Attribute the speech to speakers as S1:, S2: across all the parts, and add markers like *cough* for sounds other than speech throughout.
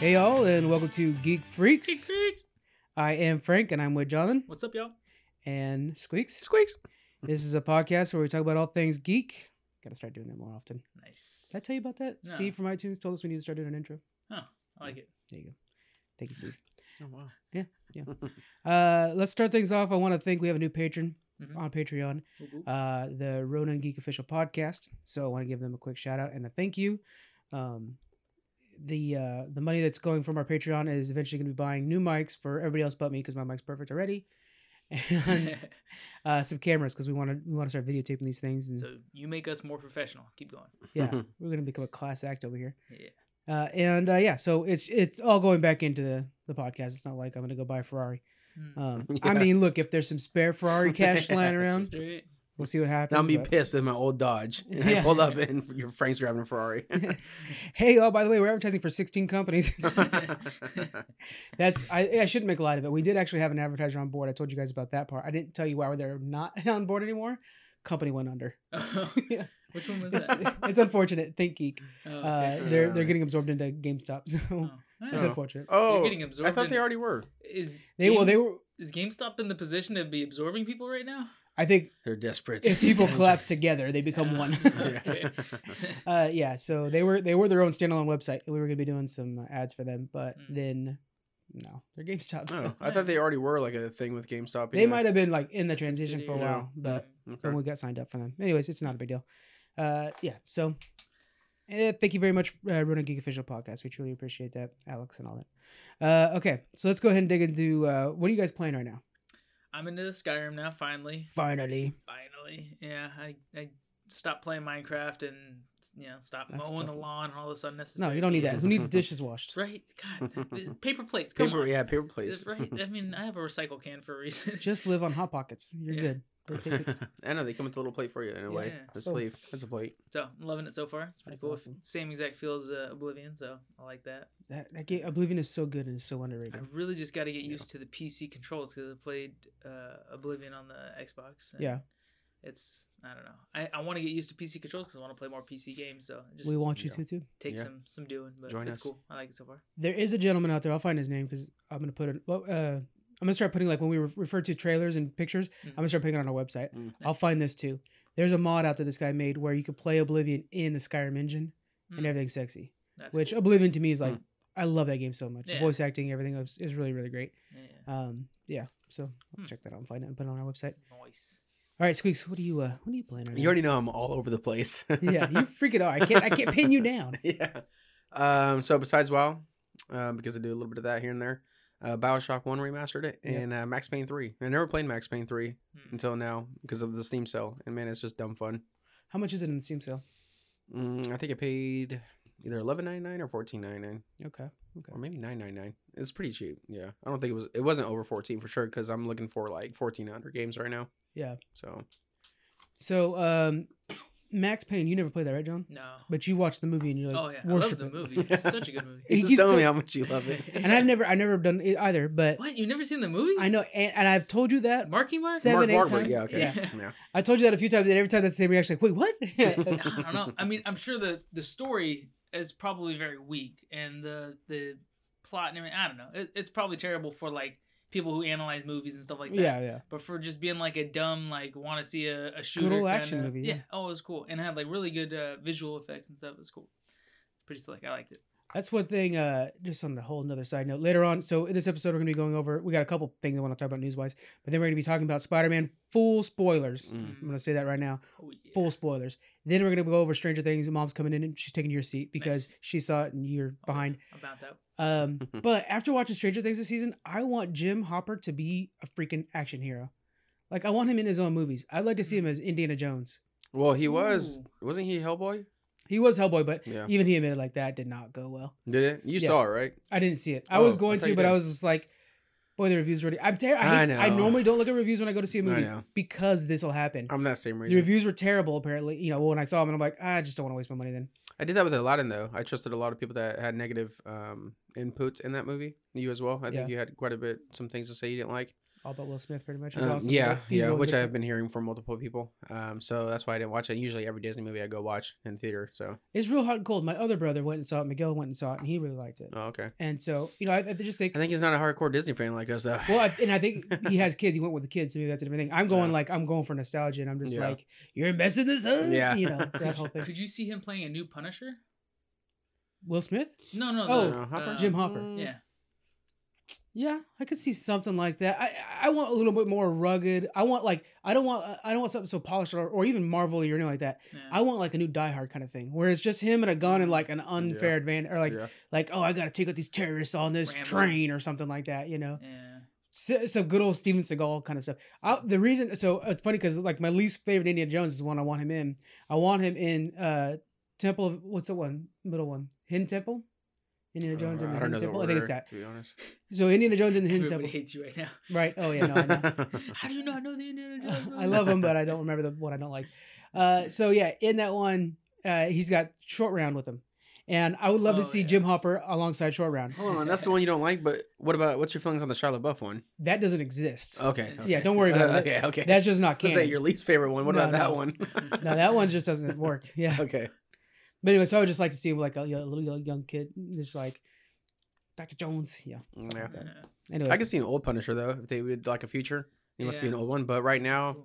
S1: Hey y'all, and welcome to Geek Freaks.
S2: Geek Freaks.
S1: I am Frank, and I'm with Jonathan
S2: What's up, y'all?
S1: and Squeaks.
S3: Squeaks.
S1: This is a podcast where we talk about all things geek. Got to start doing that more often.
S2: Nice.
S1: Did I tell you about that?
S2: No.
S1: Steve from iTunes told us we need to start doing an intro.
S2: Oh, I like it.
S1: There you go. Thank you, Steve.
S3: Oh wow. Yeah, *laughs* yeah.
S1: Uh, let's start things off. I want to thank we have a new patron
S2: Mhm.
S1: on Patreon,
S2: Whoop, whoop.
S1: uh, the Ronan Geek Official Podcast. So I want to give them a quick shout out and a thank you. Um, the uh, the money that's going from our Patreon is eventually going to be buying new mics for everybody else but me because my mic's perfect already, *laughs* and *laughs* uh, some cameras because we want to we want to start videotaping these things and
S2: so you make us more professional. Keep going. *laughs*
S1: yeah we're going to become a class act over here.
S2: Yeah.
S1: Uh, and uh, yeah, so it's it's all going back into the, the podcast. It's not like I'm going to go buy a Ferrari.
S2: Mm.
S1: Um, I mean, look, if there's some spare Ferrari cash flying around,
S2: Straight.
S1: We'll see what happens.
S3: I'll be
S1: but-
S3: pissed at my old Dodge. And *laughs*
S1: Yeah.
S3: I pulled up and *laughs* your Frank's driving a Ferrari. *laughs*
S1: hey, oh, by the way, we're advertising for 16 companies. That's I, I shouldn't make a light of it. We did actually have an advertiser on board. I told you guys about that part. I didn't tell you why they're not on board anymore. Company went under. Yeah.
S2: Which one was
S1: It's,
S2: that?
S1: it's unfortunate. ThinkGeek.
S2: Oh,
S1: Uh, they're
S3: Uh,
S1: they're getting absorbed into GameStop, so
S2: Oh.
S1: it's
S3: Oh.
S1: unfortunate.
S3: oh,
S2: getting absorbed.
S3: I
S2: absorbed
S3: thought they already were.
S2: Is
S1: They well they were.
S2: is GameStop in the position to be absorbing people right now?
S1: I think
S3: They're desperate.
S1: if people *laughs* collapse together, they become *laughs*
S2: Yeah.
S1: one. *laughs*
S2: Okay.
S1: uh, yeah. So they were they were their own standalone website, and we were going to be doing some uh, ads for them, but
S2: Mm.
S1: then no, they're GameStop. So.
S3: Oh, I thought they already were like a thing with GameStop.
S1: They might have been like in the
S2: A
S1: transition for a
S2: subsidiary.
S1: while, but
S2: Mm.
S3: Okay.
S1: then we got signed up for them. Anyways, it's not a big deal. Uh, yeah. So, eh, thank you very much, uh, Ronan Geek Official Podcast. We truly appreciate that, Alex, and all that. Uh, okay, so let's go ahead and dig into uh, what are you guys playing right now?
S2: I'm into the Skyrim now. Finally,
S1: Finally,
S2: finally. Yeah, I I stopped playing Minecraft and you know stopped
S1: That's
S2: mowing the lawn and all this unnecessary.
S1: no, you don't need that. Who needs dishes washed? *laughs*
S2: Right? God, *laughs* paper plates. Come
S3: Paper,
S2: on.
S3: yeah, paper plates.
S2: Right. I mean, I have a recycle can for a reason.
S1: Just live on hot pockets. *laughs* You're
S2: Yeah.
S1: good. They take it- *laughs*
S3: I know they come with a little plate for you in a way.
S2: Yeah.
S3: A
S1: Oh.
S3: sleeve. That's a plate.
S2: so I'm loving it so far. It's pretty
S1: That's
S2: cool.
S1: awesome.
S2: Same exact feel as uh, Oblivion, so I like that.
S1: That, that game, Oblivion is so good and is so underrated.
S2: I really just got to get
S3: Yeah.
S2: used to the PC controls because I played uh, Oblivion on the Xbox. and
S1: Yeah.
S2: It's I don't know. I, I want to get used to PC controls because I want to play more PC games. So just
S1: We want you
S3: yeah.
S1: to too.
S2: takes
S3: Yeah.
S2: some some doing, but
S3: Join
S2: it's
S3: us.
S2: cool. I like it so far.
S1: There is a gentleman out there. I'll find his name because I'm gonna put it. Well, uh, I'm gonna start putting like when we re- refer to trailers and pictures. I'm gonna start putting it on our website.
S3: Mm.
S1: I'll find this too. There's a mod out there this guy made where you could play Oblivion in the Skyrim engine and
S2: Mm.
S1: everything's sexy.
S2: That's
S1: which
S2: cool.
S1: Oblivion to me is like I love that game so much. The voice acting, everything is, is really really great.
S2: yeah.
S1: Um, yeah. So
S2: Hmm.
S1: check that out and find it and put it on our website.
S2: Nice.
S1: All right, Squeaks, what are you uh, what are you playing right
S3: You already know I'm all over the place. *laughs*
S1: yeah, you freaking are. I can't I can't pin you down. *laughs*
S3: yeah. Um, so besides WoW, uh, because I do a little bit of that here and there, uh, Bioshock One remastered it,
S1: Yeah.
S3: and uh, Max Payne Three. I never played Max Payne Three
S2: Mm.
S3: until now because of the Steam sale, and man, it's just dumb fun.
S1: How much is it in the Steam sale?
S3: Mm, I think I paid either eleven ninety nine or fourteen ninety nine,
S1: Okay. Okay.
S3: or maybe nine ninety nine. It's pretty cheap. Yeah, I don't think it was. It wasn't over fourteen for sure because I'm looking for like fourteen hundred games right now.
S1: Yeah.
S3: So
S1: So um, Max Payne, you never played that, right, John?
S2: No.
S1: But you watched the movie and you're like,
S2: Oh yeah, I love the
S1: it.
S2: movie. It's such a good movie. *laughs*
S1: He
S3: just
S1: keeps
S3: telling me how much you love it. *laughs*
S1: And I've never, I never done it either. But
S2: What? You've never seen the movie?
S1: I know, and, and I've told you that.
S2: Marky Mark.
S1: Seven, eight
S3: Mark Wahlberg,
S1: times.
S3: yeah, okay,
S1: Yeah. *laughs*
S3: yeah.
S1: I told you that a few times, and every time that's the same reaction. Like, wait, what?
S2: I don't know. I mean, I'm sure the the story is probably very weak, and the the plot and everything. I don't know. It, it's probably terrible for like people who analyze movies and stuff like that.
S1: yeah, yeah.
S2: But for just being like a dumb, like want to see a, a shooter
S1: old
S2: kinda-
S1: action movie, yeah.
S2: Yeah. Oh, it was cool, and it had like really good uh, visual effects and stuff. It was cool. Pretty slick. I liked it.
S1: That's one thing. Uh, just on the whole another side note. Later on, so in this episode, we're gonna be going over. We got a couple things I want to talk about news wise, but then we're gonna be talking about Spider Man. Full spoilers.
S3: Mm.
S1: I'm gonna say that right now.
S2: Oh yeah.
S1: Full spoilers. Then we're gonna go over Stranger Things. Mom's coming in and she's taking your seat because
S2: Nice.
S1: she saw it and you're
S2: Oh, yeah.
S1: behind.
S2: I'll bounce out.
S1: Um, *laughs* but after watching Stranger Things this season, I want Jim Hopper to be a freaking action hero. Like I want him in his own movies. I'd like to see him as Indiana Jones.
S3: Well, he was.
S2: Ooh.
S3: Wasn't he Hellboy?
S1: He was Hellboy, but
S3: Yeah.
S1: even he admitted like that did not go well.
S3: Did it? You
S1: Yeah.
S3: saw it, right?
S1: I didn't see it. I
S3: Oh,
S1: was going
S3: thought
S1: to,
S3: you
S1: but I was just like, boy, the reviews already. I'm ter- I,
S3: I
S1: hate, I,
S3: know.
S1: normally don't look at reviews when I go to see a movie
S3: know.
S1: because this will happen.
S3: I'm that same reason.
S1: the reviews were terrible. Apparently, you know, when I saw them, and I'm like, "Ah, I just don't want to waste my money. Then
S3: I did that with Aladdin though. I trusted a lot of people that had negative um, inputs in that movie. You as well. I think
S1: Yeah.
S3: you had quite a bit some things to say you didn't like.
S1: All about Will Smith, pretty much. He's
S3: Um,
S1: awesome.
S3: yeah,
S1: he's
S3: yeah, which. I've been hearing from multiple people. Um, so that's why I didn't watch it. Usually, every Disney movie I go watch in theater. So,
S1: It's real hot and cold. My other brother went and saw it. Miguel went and saw it, and he really liked it.
S3: oh, okay.
S1: And so, you know, I, I just think,
S3: I think he's not a hardcore Disney fan like us, though.
S1: well, I, and I think *laughs* he has kids. He went with the kids, so maybe that's a different thing. I'm going
S3: Yeah.
S1: like I'm going for nostalgia, and I'm just
S3: Yeah.
S1: like, you're messing this up,
S3: Yeah.
S1: You know, that *laughs* whole thing.
S2: Could you see him playing a new Punisher?
S1: Will Smith?
S2: No, no.
S1: Oh,
S2: the,
S3: Uh, Hopper?
S2: uh,
S1: Jim Hopper.
S2: Yeah.
S1: Yeah, I could see something like that. I I want a little bit more rugged. I want like I don't want I don't want something so polished or, or even Marvel or anything like that.
S2: yeah.
S1: I want like a new Die Hard kind of thing, where it's just him and a gun and like an unfair advantage, or like
S3: yeah.
S1: like oh I got to take out these terrorists on this
S2: Rambo.
S1: train or something like that. You know,
S2: yeah.
S1: so, some good old Steven Seagal kind of stuff. I, the reason, so it's funny because like my least favorite Indiana Jones is the one I want him in. I want him in uh Temple of what's the one middle one Hidden Temple. Indiana Jones
S3: Uh,
S1: in the
S3: I don't
S1: Hidden
S3: know the
S1: Temple. I think it's that.
S3: To be honest.
S1: So Indiana Jones in the Hidden *laughs*
S2: Everybody
S1: Temple.
S2: hates you right now.
S1: Right. Oh yeah. No, I know. *laughs*
S2: How do you not know the Indiana Jones *laughs* movie?
S1: I love him, but I don't remember the one I don't like. Uh, so yeah, in that one, uh, he's got Short Round with him, and I would love to
S2: Oh,
S1: see
S2: yeah.
S1: Jim Hopper alongside Short Round.
S3: Hold on, that's the one you don't like. But what about what's your feelings on the Charlotte Buff one?
S1: That doesn't exist.
S3: Okay.
S2: Yeah,
S3: okay.
S1: Yeah, don't worry about
S3: Uh,
S1: it.
S3: okay, okay.
S1: That's just not
S3: Let's say your least favorite one. What
S1: No,
S3: about that one?
S1: No, that one just doesn't work. Yeah.
S3: okay.
S1: But anyway, so I would just like to see like a, you know, little young, young kid, just like Dr. Jones. Yeah.
S3: Yeah.
S1: like that. Anyways,
S3: I could see an old Punisher though if they would like a future. He must be an old one, but right now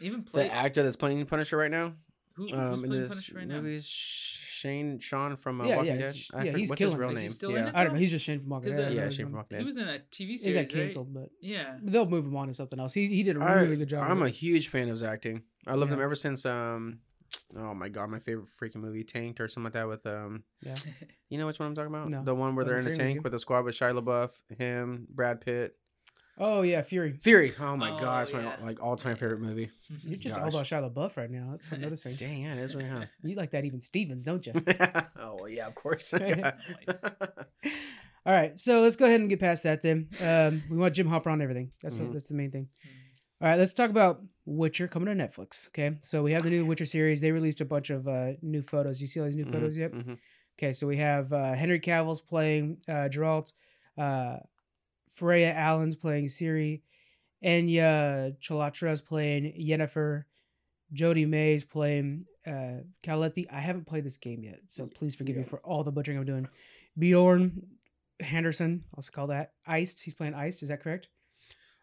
S2: Even play
S3: the actor that's playing Punisher right now,
S2: who, who's
S3: um, in
S2: playing
S3: this
S2: Punisher right now?
S3: movie is Shane Sean from uh,
S1: Yeah,
S3: Walking
S1: yeah,
S3: Dead.
S1: sh-
S3: I
S1: yeah, he's
S3: what's his
S1: killing
S3: real
S2: it. Is he
S3: name?
S2: still in
S3: yeah.
S2: it?
S1: I don't know. He's just Shane from Walking Dead.
S3: Yeah, Shane from Walking Dead.
S2: He was in a TV series.
S1: He got canceled, but?
S2: Yeah.
S1: they'll move him on to something else. He he did a really good job.
S3: I'm a huge fan of his acting. I loved him ever since um oh my god, my favorite freaking movie, Tanked or something like that with um
S1: yeah. *laughs*
S3: you know which one I'm talking about?
S1: No.
S3: The one where
S1: Oh,
S3: they're in a tank
S1: movie?
S3: with a squad with Shia LaBeouf, him, Brad Pitt.
S1: Oh yeah, Fury.
S3: Fury. Oh my
S2: Oh,
S3: god, it's
S2: yeah.
S3: my like all time favorite movie. *laughs*
S1: You're just
S3: Gosh.
S1: all about Shia LaBeouf right now. That's what I'm noticing. *laughs*
S3: Dang, yeah, it is right huh?
S1: You like that even Stevens, don't you?
S3: oh well, yeah, of course.
S1: All right, so let's go ahead and get past that then. Um, we want Jim Hopper on everything. That's
S3: Mhm.
S1: what, that's the main thing. All right, let's talk about Witcher coming to Netflix. Okay, so we have the new Witcher series. They released a bunch of uh, new photos. You see all these new
S3: Mhm,
S1: photos yet?
S3: mhm.
S1: Okay, so we have uh, Henry Cavill's playing uh, Geralt, uh, Freya Allan's playing Ciri, Anya Chalotra's playing Yennefer, Jodie May's playing uh, Caletti. I haven't played this game yet, so please forgive me for all the butchering I'm doing. Bjorn Henderson, also call that Iced. He's playing Iced. Is that correct?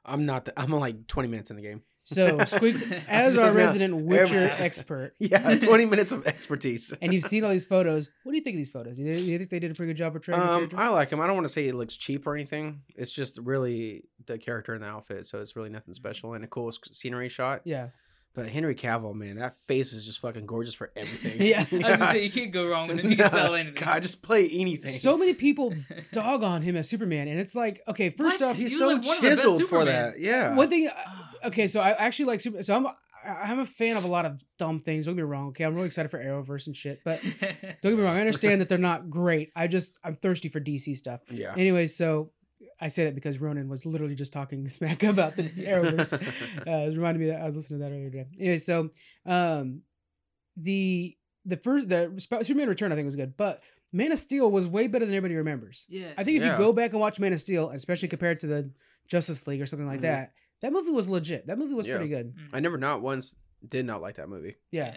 S3: I'm not. The, I'm like 20 minutes in the game.
S1: So Squeaks, *laughs* as our resident Witcher
S2: every- *laughs*
S1: expert, *laughs*
S3: Yeah, 20 minutes of expertise.
S1: and you've seen all these photos. What do you think of these photos? You, you think they did a pretty good job portraying the
S3: Um? I like him. I don't want to say it looks cheap or anything. It's just really the character and the outfit, so it's really nothing special and a cool sc- scenery shot.
S1: yeah.
S3: But Henry Cavill, man, that face is just fucking gorgeous for everything. *laughs*
S1: Yeah.
S2: I was gonna say you can't go wrong with him. You *laughs* can sell anything.
S3: God, just play anything.
S1: So many people *laughs* dog on him as Superman, and it's like, okay, first
S2: What?
S1: off,
S3: he's
S2: He
S3: so
S2: like one of the best
S3: chiseled for that. Yeah.
S1: one thing.
S2: Ah.
S1: Okay, so I actually like Super. So I'm I'm a fan of a lot of dumb things. Don't get me wrong. Okay, I'm really excited for Arrowverse and shit, but don't get me wrong. I understand that they're not great. I just I'm thirsty for DC stuff.
S3: yeah.
S1: Anyways, so I say that because Ronan was literally just talking *laughs* smack about the *laughs* Arrowverse. uh, it reminded me that I was listening to that earlier today. Anyway, so um, the the first the Sp- Superman Return I think was good, but Man of Steel was way better than everybody remembers.
S2: Yeah,
S1: I think if
S3: Yeah.
S1: you go back and watch Man of Steel, especially compared to the Justice League or something like
S3: Mhm.
S1: that, that movie was legit. That movie was
S3: Yeah.
S1: pretty good.
S2: Mm.
S3: I never not once did not like that movie.
S1: Yeah.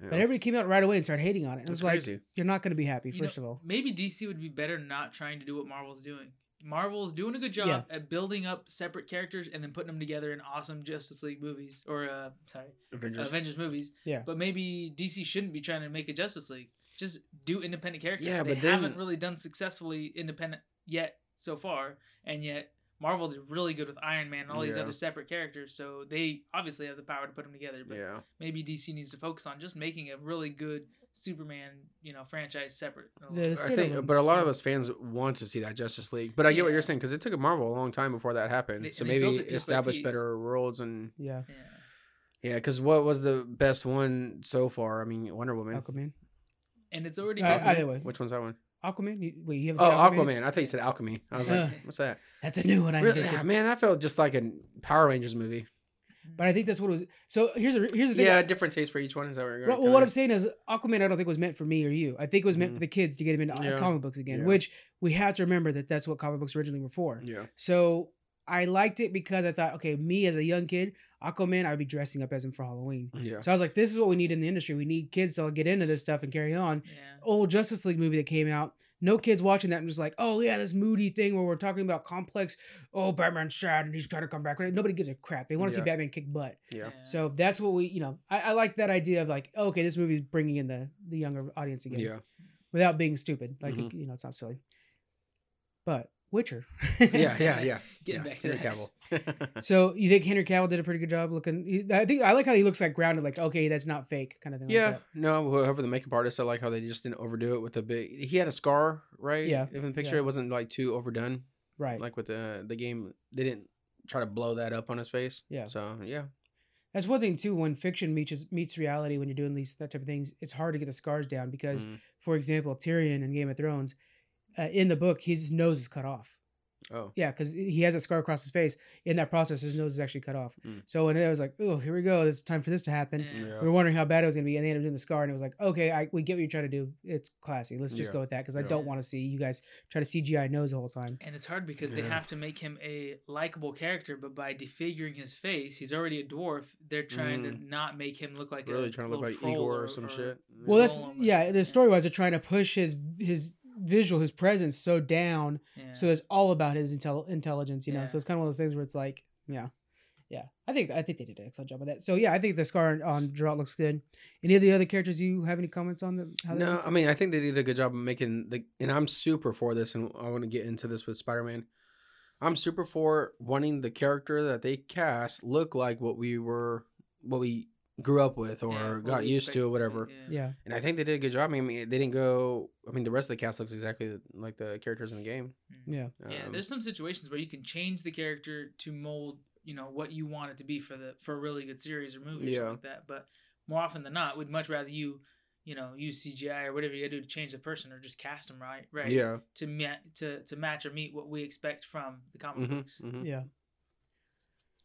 S3: Yeah.
S1: But everybody came out right away and started hating on it. It
S3: That's
S1: was like
S3: crazy.
S1: you're not going to be happy
S2: You know,
S1: first of all.
S2: maybe DC would be better not trying to do what Marvel's doing. Marvel's doing a good job
S1: Yeah.
S2: at building up separate characters and then putting them together in awesome Justice League movies or uh sorry
S3: Avengers.
S2: Avengers movies.
S1: Yeah.
S2: But maybe DC shouldn't be trying to make a Justice League. Just do independent characters.
S3: Yeah,
S2: they
S3: but they
S2: haven't really done successfully independent yet so far, and yet Marvel did really good with Iron Man and all these other separate characters. So they obviously have the power to put them together. But
S3: yeah.
S2: maybe DC needs to focus on just making a really good Superman, you know, franchise separate. a
S1: The-
S2: little
S1: the
S2: bit.
S3: I think,
S1: ones,
S3: but a lot of us fans want to see that Justice League. But I get what you're saying because it took a Marvel a long time before that happened.
S2: They-
S3: so
S2: and they built
S3: maybe
S2: it piece by
S3: establish better worlds and
S1: Yeah.
S2: yeah.
S3: yeah. Because what was the best one so far? I mean, Wonder Woman.
S1: Aquaman.
S2: And it's already
S1: Uh,
S2: been-
S1: either way.
S3: Which one's that one?
S1: Aquaman. You, wait, you haven't
S3: Oh,
S1: Aquaman?
S3: Aquaman. I thought you said Alchemy. I was
S1: Uh,
S3: like, what's that?
S1: That's a new one. I
S3: Really?
S1: invented.
S3: Ah, man, that felt just like a Power Rangers movie.
S1: But I think that's what it was. So here's a here's the thing.
S3: Yeah, a different taste for each one. Is that what you're
S1: Well,
S3: going?
S1: well, what I'm saying is Aquaman. I don't think was meant for me or you. I think it was meant
S3: Mhm.
S1: for the kids to get them into uh,
S3: Yeah.
S1: comic books again.
S3: Yeah.
S1: Which we have to remember that that's what comic books originally were for.
S3: Yeah.
S1: So I liked it because I thought, okay, me as a young kid, Aquaman, I would be dressing up as him for Halloween.
S3: Yeah.
S1: So I was like, this is what we need in the industry. We need kids to get into this stuff and carry on.
S2: Yeah.
S1: Old Justice League movie that came out. No kids watching that and just like, oh yeah, this moody thing where we're talking about complex. Oh, Batman's sad and he's trying to come back. Nobody gives a crap. They want to
S3: Yeah.
S1: see Batman kick butt.
S3: Yeah.
S1: So that's what we, you know, I, I like that idea of like, okay, this movie's bringing in the the younger audience again
S3: Yeah.
S1: without being stupid. Like
S3: Mhm.
S1: you know, it's not silly. But Witcher.
S3: Yeah. Yeah. *laughs* Yeah.
S2: Getting
S3: yeah.
S2: back to
S3: Henry. Cavill. *laughs* *laughs*
S1: So you think Henry Cavill did a pretty good job looking? I think I like how he looks like grounded, like okay, that's not fake, kind of thing.
S3: yeah.
S1: Like.
S3: No. Whoever the makeup artist, I like how they just didn't overdo it with the big. He had a scar, right?
S1: Yeah,
S3: In the picture,
S1: yeah.
S3: it wasn't like too overdone.
S1: Right.
S3: Like with the the game, they didn't try to blow that up on his face.
S1: Yeah.
S3: So yeah.
S1: That's one thing too. When fiction meets meets reality, when you're doing these that type of things, it's hard to get the scars down because,
S3: Mm.
S1: for example, Tyrion in Game of Thrones, uh, in the book, his nose is cut off.
S3: Oh.
S1: Yeah, because he has a scar across his face. In that process, his nose is actually cut off.
S3: Mm.
S1: So when it was like, oh, here we go, it's time for this to happen.
S2: Yeah.
S3: Yeah.
S1: We were wondering how bad it was gonna be, and they ended up doing the scar, and it was like, okay, I, we get what you're trying to do. It's classy. Let's just
S3: Yeah.
S1: go with that because I don't want to see you guys try to CGI nose the whole time.
S2: And it's hard because they have to make him a likable character, but by defiguring his face, he's already a dwarf. They're trying to not make him look like
S3: Mm. Really
S2: a
S3: trying to look like Igor or, some shit.
S1: Well, that's yeah. The story wise, they're trying to push his his visual, his presence so down,
S2: yeah.
S1: so it's all about his intel- intelligence. You know,
S2: Yeah.
S1: so it's kind of one of those things where it's like, yeah, yeah. I think I think they did an excellent job of that. So yeah, I think the scar on- on Geralt looks good. Any of the other characters you have any comments on the? How
S3: No. I mean I think they did a good job of making the, and I'm super for this, and I want to get into this with Spider Man. I'm super for wanting the character that they cast look like what we were, what we grew up with or
S2: Yeah,
S3: got used to or whatever.
S2: yeah.
S1: yeah,
S3: And I think they did a good job. I mean, they didn't go. I mean, the rest of the cast looks exactly like the characters in the game.
S1: yeah,
S2: Yeah,
S3: Um,
S2: there's some situations where you can change the character to mold, you know, what you want it to be for the for a really good series or movie or
S3: Yeah.
S2: something like that. But more often than not, we'd much rather you, you know, use CGI or whatever you gotta do to change the person or just cast them right, right,
S3: Yeah.
S2: to ma- to to match or meet what we expect from the comic
S3: hmm
S2: books.
S3: hmm
S1: yeah.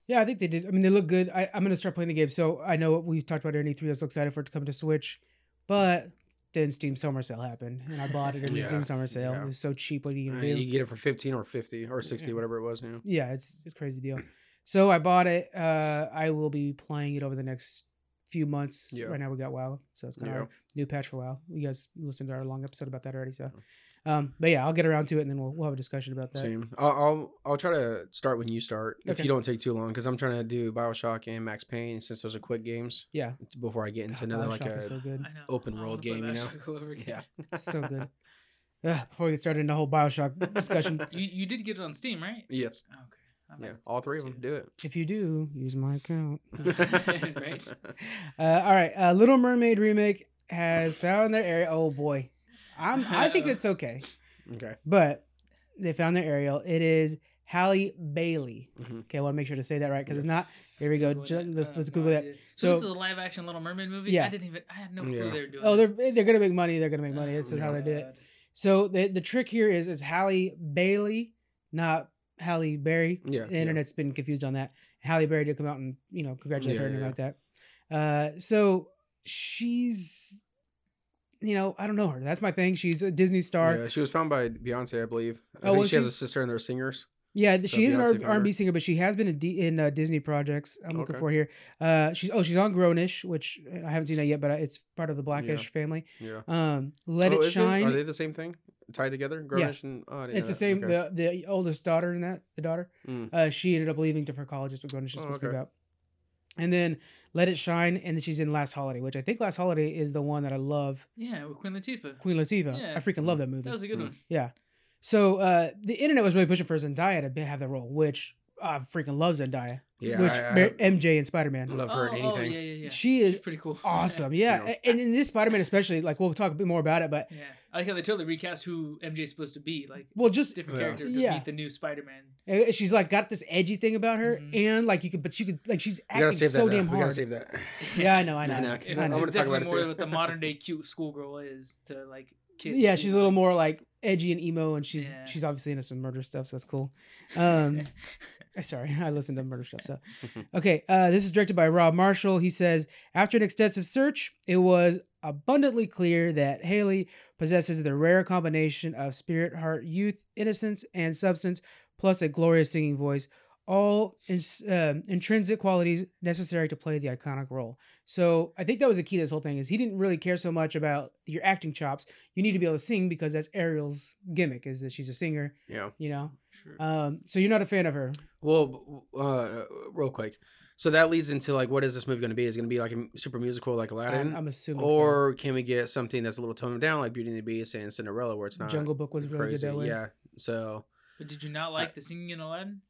S1: Yeah, I think they did. I mean, they look good. I, I'm gonna start playing the game. So I know we've talked about it in E3. I was so excited for it to come to Switch, but then Steam Summer Sale happened, and I bought it in the
S3: Yeah,
S1: Steam Summer Sale.
S3: yeah.
S1: It was so cheap. What are you
S3: Uh,
S1: gonna do?
S3: you get it for fifteen or fifty or sixty,
S1: Yeah.
S3: whatever it was. You know.
S1: yeah, it's it's a crazy deal. So I bought it. Uh, I will be playing it over the next few months.
S3: Yeah.
S1: Right now we got WoW, so it's kind of
S3: Yeah.
S1: new patch for WoW. You guys listened to our long episode about that already. So, um, but yeah, I'll get around to it, and then we'll we'll have a discussion about that.
S3: Same. I'll, I'll I'll try to start when you start if
S1: Okay.
S3: you don't take too long because I'm trying to do Bioshock and Max Payne since those are quick games
S1: Yeah,
S3: before I get into
S1: God,
S3: another like
S1: Bioshock is
S3: a
S1: so good,
S3: Open world game, you know?
S2: Bioshock all over again.
S3: yeah *laughs*
S1: so good. Ugh, before we get started in the whole Bioshock discussion, *laughs*
S2: You you did get it on Steam, right?
S3: yes
S2: Oh, okay.
S3: Yeah all three of them do it.
S1: if you do, use my account. *laughs*
S2: Right.
S1: Uh, all right, uh, Little Mermaid remake has found their area. Oh boy, I'm *laughs* I think it's okay,
S3: okay.
S1: but they found their Ariel. It is Halle Bailey.
S3: hmm
S1: Okay, I want to make sure to say that right because it's not. Here we go.
S2: Google
S1: Ju-
S2: it.
S1: Let's, let's
S2: have no
S1: Google that. So-
S2: So, this is a live action Little Mermaid movie.
S1: Yeah.
S2: I didn't even. I had no clue
S3: Yeah.
S2: they were doing.
S1: Oh, they're
S2: this.
S1: they're gonna make money. They're gonna make money. This is how they do it. So the the trick here is it's Halle Bailey, not Halle Berry.
S3: Yeah,
S1: the
S3: yeah.
S1: internet's been confused on that. Halle Berry did come out and you know congratulate her
S3: Yeah,
S1: and
S3: yeah.
S1: like that. Uh, so she's, you know, I don't know her. That's my thing. She's a Disney star.
S3: Yeah, she was found by Beyonce, I believe. I
S1: Oh,
S3: think she has a sister and they're singers.
S1: Yeah,
S3: So
S1: she is an
S3: Beyonce
S1: R-
S3: found
S1: R&B
S3: her.
S1: singer, but she has been in, D- in uh, Disney projects. I'm looking
S3: Okay.
S1: for here. Uh, she's oh she's on Grownish, which I haven't seen that yet, but uh, it's part of the Blackish family.
S3: Yeah.
S1: Um, Let
S3: oh,
S1: It Shine.
S3: Are they the same thing? Tied together? Grownish and oh,
S1: It's the
S3: that.
S1: same.
S3: Okay.
S1: The the oldest daughter in that, the daughter,
S3: Mm.
S1: uh, she ended up leaving to for college. Is what Grownish is
S3: Oh,
S1: supposed to be
S3: okay.
S1: about. And then Let It Shine, and then she's in Last Holiday, which I think Last Holiday is the one that I love.
S2: Yeah, with Queen Latifah.
S1: Queen Latifah.
S2: Yeah.
S1: I freaking love that movie.
S2: That was a good
S3: Mm.
S2: one.
S1: yeah. So uh, the internet was really pushing for Zendaya to have the role, which I freaking love Zendaya.
S3: Yeah,
S1: which
S3: I- I
S1: MJ and Spider Man.
S3: love her in
S2: Oh, oh,
S3: anything.
S2: yeah, yeah, yeah.
S1: She
S2: She's
S1: is
S2: pretty cool.
S1: awesome. *laughs* Yeah,
S3: Yeah.
S1: and in this Spider Man especially, like we'll talk a bit more about it, but
S2: Yeah, I like how they totally recast who MJ's supposed to be, like
S1: well, just
S2: different
S3: Yeah.
S2: character to
S1: Yeah.
S2: meet the new Spider-Man.
S1: uh, she's like got this edgy thing about her,
S2: Mhm.
S1: and like you could, but you could like she's
S3: We gotta
S1: acting
S3: save
S1: so
S3: that. though.
S1: damn
S3: We gotta save that. *laughs*
S1: Yeah, I know, I know.
S3: No,
S1: I
S3: no,
S2: It's,
S1: I know.
S3: gonna
S2: it's
S3: talk about
S2: definitely
S3: it
S2: more what the modern day *laughs* cute schoolgirl is to like kids.
S1: yeah,
S2: you
S1: she's a little more like edgy and emo, and she's
S2: Yeah.
S1: she's obviously into some murder stuff, so that's cool. Um, *laughs* *laughs* sorry, I listened to murder stuff. So *laughs* okay, uh, this is directed by Rob Marshall. He says after an extensive search, it was abundantly clear that Halle possesses the rare combination of spirit, heart, youth, innocence, and substance, plus a glorious singing voice. All ins- um, intrinsic qualities necessary to play the iconic role. So I think that was the key to this whole thing is he didn't really care so much about your acting chops. You need to be able to sing because that's Ariel's gimmick is that she's a singer,
S3: Yeah.
S1: you know.
S2: Sure.
S1: Um, so you're not a fan of her.
S3: Well, uh, real quick. So that leads into like, what is this movie going to be? Is it going to be like a super musical like Aladdin?
S1: I'm, I'm assuming
S3: or can we get something that's a little toned down like Beauty and the Beast and Cinderella where it's not
S1: Jungle Book was really
S3: crazy?
S1: good that way.
S3: Yeah. So
S2: but did you not like the singing in Aladdin?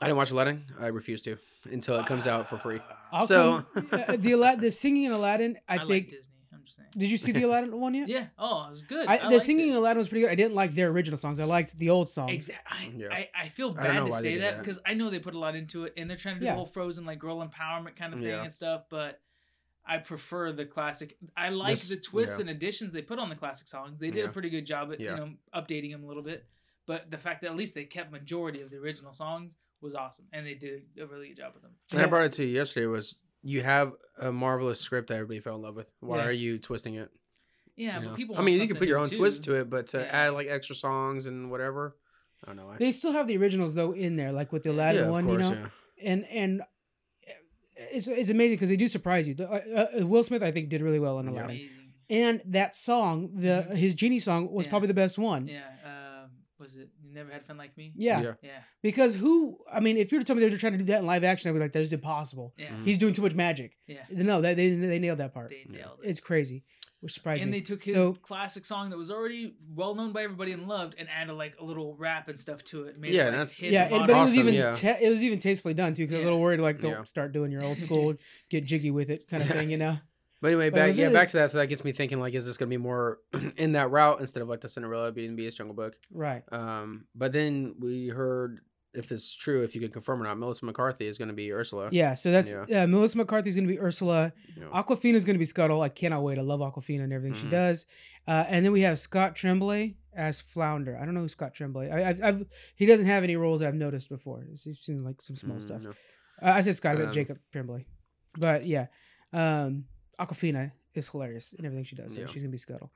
S3: I didn't watch Aladdin. I refuse to until it comes out for free.
S1: I'll
S3: So-
S1: come- *laughs* uh, the Alad- the singing in Aladdin, I,
S2: I, like
S1: think.
S2: Disney. I'm just saying.
S1: did you see the Aladdin one yet?
S2: Yeah. Oh, it was good.
S1: I,
S2: I
S1: the singing
S2: it.
S1: in Aladdin was pretty good. I didn't like their original songs. I liked the old songs.
S2: Exactly.
S3: Yeah.
S2: I, I feel bad
S3: know
S2: to say that
S3: that.
S2: because I know they put a lot into it and they're trying to do
S1: Yeah.
S2: the whole Frozen like girl empowerment kind of thing
S3: Yeah.
S2: and stuff. But I prefer the classic. I like
S3: This-
S2: the twists
S3: yeah.
S2: and additions they put on the classic songs. They did
S3: Yeah.
S2: a pretty good job at
S3: Yeah.
S2: you know updating them a little bit. But the fact that at least they kept majority of the original songs was awesome, and they did a really good job with them.
S3: And I brought it to you yesterday was you have a marvelous script that everybody fell in love with. Why
S1: Yeah.
S3: are you twisting it?
S2: Yeah,
S3: you know?
S2: but people.
S3: I
S2: want
S3: mean, you can
S2: something
S3: put your
S2: new,
S3: own
S2: too.
S3: twist to it, but to
S2: Yeah.
S3: add like extra songs and whatever, I don't know. I,
S1: They still have the originals though in there, like with the Aladdin
S3: yeah,
S1: one,
S3: course,
S1: you know.
S3: yeah.
S1: And and it's it's amazing because they do surprise you. The- Uh, uh, Will Smith, I think, did really well in
S3: Yeah.
S1: Aladdin.
S2: Amazing.
S1: And that song, the
S2: Mhm.
S1: his genie song, was
S2: Yeah.
S1: probably the best one.
S2: Yeah. Um, was it? You never had a friend like me.
S1: Yeah.
S3: Yeah.
S2: Yeah.
S1: Because who? I mean, if you were to tell me they were trying to do that in live action, I'd be like, "That is impossible.
S2: Yeah.
S3: Mhm.
S1: He's doing too much magic."
S2: Yeah.
S1: No, they they, they nailed that part.
S2: They
S3: Yeah.
S2: nailed it.
S1: It's crazy, which surprised
S2: and
S1: me.
S2: they took his
S1: So-
S2: classic song that was already well known by everybody and loved, and added like a little rap and stuff to it. Made
S3: Yeah,
S2: it, like,
S3: that's-
S2: hit
S1: yeah,
S2: the
S1: and,
S2: bottom.
S1: but it was even
S3: yeah.
S1: ta- it was even tastefully done too. Because I was a little worried, like, don't
S3: Yeah.
S1: start doing your old *laughs* school, get jiggy with it, kind of thing, you know.
S3: But anyway,
S1: But
S3: back yeah, back to that. So that gets me thinking like, is this gonna be more *clears throat* in that route instead of like the Cinderella, the Beast, Jungle Book?
S1: Right.
S3: Um, but then we heard if this is true, if you can confirm or not, Melissa McCarthy is gonna be Ursula.
S1: Yeah. So that's
S3: Yeah.
S1: uh, Melissa McCarthy's gonna be Ursula.
S3: Know.
S1: Awkwafina is gonna be Scuttle. I cannot wait. I love Awkwafina and everything she
S3: Mhm.
S1: does. Uh, and then we have Scott Tremblay as Flounder. I don't know who Scott Tremblay. I, I've, I've he doesn't have any roles I've noticed before. He's seen like some small
S3: Mm,
S1: stuff.
S3: no.
S1: Uh, I said Scott, but
S3: Um,
S1: Jacob Tremblay. But yeah, um, Awkwafina is hilarious in everything she does. So
S3: Yeah.
S1: she's gonna be Scuttle.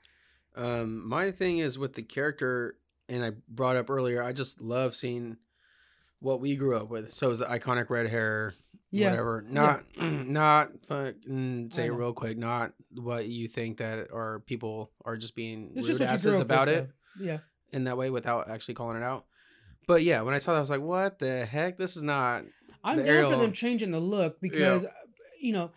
S3: Um, my thing is with the character, and I brought up earlier. I just love seeing what we grew up with. So it's the iconic red hair,
S1: Yeah.
S3: whatever. Not, *clears throat* not fucking say it real quick. Not what you think that or people are just being
S1: It's
S3: rude
S1: just what you grew
S3: asses about
S1: with,
S3: it
S1: though. Yeah.
S3: in that way without actually calling it out. But yeah, when I saw that, I was like, "What the heck? This is not."
S1: I'm down for them changing the look because, uh, you know,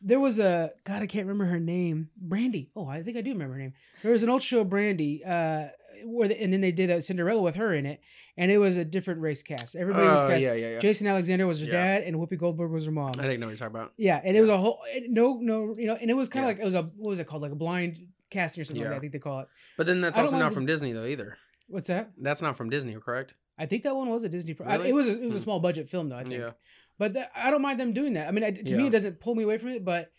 S1: there was a God I can't remember her name. Brandy. Oh, I think I do remember her name. There was an old show Brandy, uh, where the, and then they did a Cinderella with her in it, and it was a different race cast. Everybody was
S3: Oh,
S1: cast.
S3: yeah, yeah, yeah.
S1: Jason Alexander was her
S3: Yeah.
S1: dad, and Whoopi Goldberg was her mom.
S3: I didn't know what you're talking about.
S1: Yeah, and it was a whole no, no, you know, and it was kind of
S3: Yeah.
S1: like it was a what was it called, like a blind casting or something like
S3: Yeah.
S1: that. I think they call it.
S3: But then that's
S1: I don't
S3: also
S1: mind
S3: not
S1: the-
S3: from Disney though either.
S1: What's that?
S3: That's not from Disney, correct?
S1: I think that one was a Disney. Pro- I-
S3: Really?
S1: it was a, it was a
S3: Hmm.
S1: small budget film though. I think.
S3: Yeah.
S1: But th- I don't mind them doing that. I mean, I, to me, it doesn't pull me away from it. But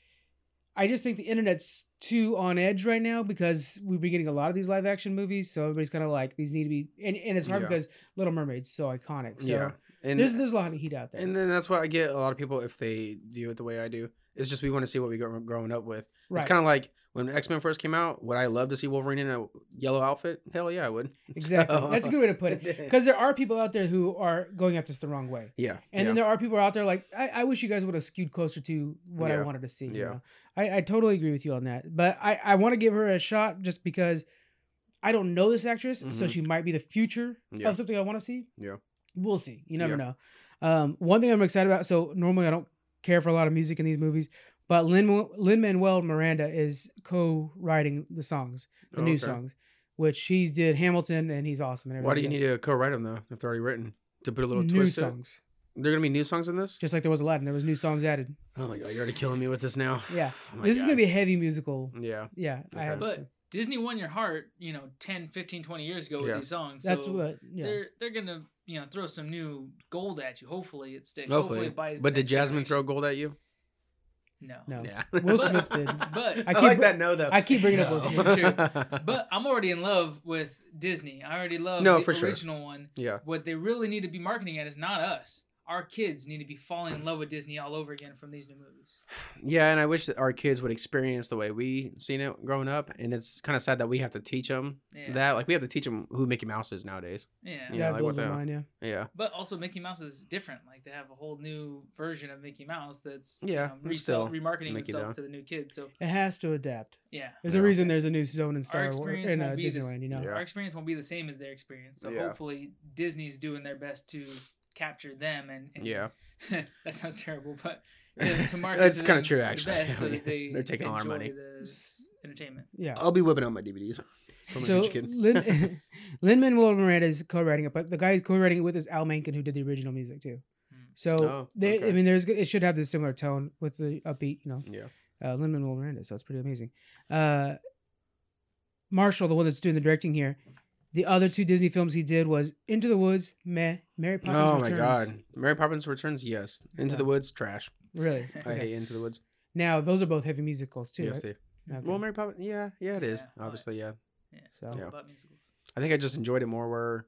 S1: I just think the internet's too on edge right now because we've been getting a lot of these live action movies. So everybody's kind of like these need to be, and, and it's hard
S3: Yeah.
S1: because Little Mermaid's so iconic. So
S3: yeah. And
S1: there's there's a lot of heat out there.
S3: And then that's why I get a lot of people if they view it the way I do. It's just we want to see what we grew growing up with.
S1: right.
S3: It's kind of like when X Men first came out. Would I love to see Wolverine in a yellow outfit? Hell yeah, I would. *laughs*
S1: exactly.
S3: So-
S1: That's a good way to put it. *laughs* Because there are people out there who are going at this the wrong way.
S3: yeah,
S1: And
S3: yeah.
S1: then there are people out there like I, I wish you guys would have skewed closer to what I wanted to see. you
S3: Yeah.
S1: know? I, I totally agree with you on that. But I, I want to give her a shot just because I don't know this actress, so
S3: Mhm.
S1: she might be the future
S3: Yeah.
S1: of something I want to see.
S3: Yeah.
S1: We'll see. You never
S3: Yeah.
S1: know. Um, one thing I'm excited about. So normally I don't care for a lot of music in these movies, but Lin Lin Manuel Miranda is co-writing the songs, the
S3: Oh,
S1: new
S3: okay.
S1: songs, which he's did Hamilton and he's awesome. And
S3: Why do you
S1: everything.
S3: need to co-write them though if they're already written to put a little
S1: new
S3: twist? to it?
S1: songs?
S3: They're gonna be new songs in this.
S1: Just like there was Aladdin, there was new songs added.
S3: Oh my god, you're already killing me with this now.
S1: Yeah.
S3: Oh my
S1: this is gonna be a heavy musical.
S3: Yeah,
S1: Yeah, I
S3: Okay.
S1: have.
S2: But Disney won your heart, you know, 10, 15, 20 years ago with these songs.
S1: that's what. Yeah.
S2: they're they're gonna you know throw some new gold at you. Hopefully it sticks.
S3: hopefully.
S2: it buys.
S3: but did Jasmine
S2: generation.
S3: throw gold at you?
S2: No.
S1: No.
S3: Yeah.
S1: Will Smith did. *laughs*
S2: But
S1: I *laughs*
S3: I, like
S1: br-
S3: that no though.
S1: I keep bringing up
S3: No.
S1: Will
S2: Smith, *laughs* but I'm already in love with Disney. I already love
S3: No,
S2: the
S3: for sure.
S2: original one.
S3: yeah,
S2: What they really need to be marketing at is not us. Our kids need to be falling in love with Disney all over again from these new movies.
S3: Yeah, and I wish that our kids would experience the way we seen it growing up. And it's kind of sad that we have to teach them
S2: Yeah.
S3: that. Like we have to teach them who Mickey Mouse is nowadays.
S2: Yeah.
S3: Yeah,
S1: Yeah,
S3: like
S1: blows
S3: what
S1: my
S3: the-
S1: mind. Yeah.
S3: Yeah,
S2: But also Mickey Mouse is different. Like they have a whole new version of Mickey Mouse that's
S3: Yeah,
S2: you know,
S3: it's
S2: resell,
S3: still
S2: remarketing
S3: Mickey,
S2: itself
S3: though.
S2: to the new kids. So
S1: It has to adapt.
S2: yeah.
S1: There's
S3: Yeah.
S1: a reason there's a new zone in Star Wars
S2: experience
S1: in
S2: won't
S1: uh,
S2: be this-
S1: Disneyland. You know.
S3: Yeah.
S2: Our experience won't be the same as their experience. So
S3: Yeah.
S2: hopefully Disney's doing their best to capture them and, and
S3: yeah. *laughs*
S2: that sounds terrible, but to, *laughs* to market
S3: That's kinda
S2: them
S3: true,
S2: the
S3: actually.
S2: best so that *laughs* they
S3: They're taking all our money.
S2: The entertainment.
S1: Yeah.
S3: I'll be whipping out my DVDs from
S1: so
S3: a huge kid.
S1: Lin Lin Manuel Miranda is co-writing it, but the guy co-writing it with is Al Menken, who did the original music too.
S2: Hmm.
S1: So
S3: Oh,
S1: they, I mean, there's it should have this similar tone with the upbeat, you know,
S3: Yeah.
S1: uh, Lin Manuel Miranda. So it's pretty amazing. Uh, Marshall, the one that's doing the directing here, the other two Disney films he did was Into the Woods, meh, Mary Poppins
S3: Oh my
S1: Returns.
S3: god. Mary Poppins Returns, yes. Into
S1: Yeah.
S3: the Woods, trash.
S1: Really?
S3: I
S1: Okay.
S3: hate Into the Woods.
S1: Now those are both heavy musicals too.
S3: yes,
S1: right?
S3: they.
S1: Okay.
S3: Well, Mary Poppins, yeah, yeah, it is.
S2: Yeah,
S3: Obviously, yeah.
S2: Yeah.
S1: So-
S2: all
S3: Yeah.
S2: about musicals.
S3: I think I just enjoyed it more. Where,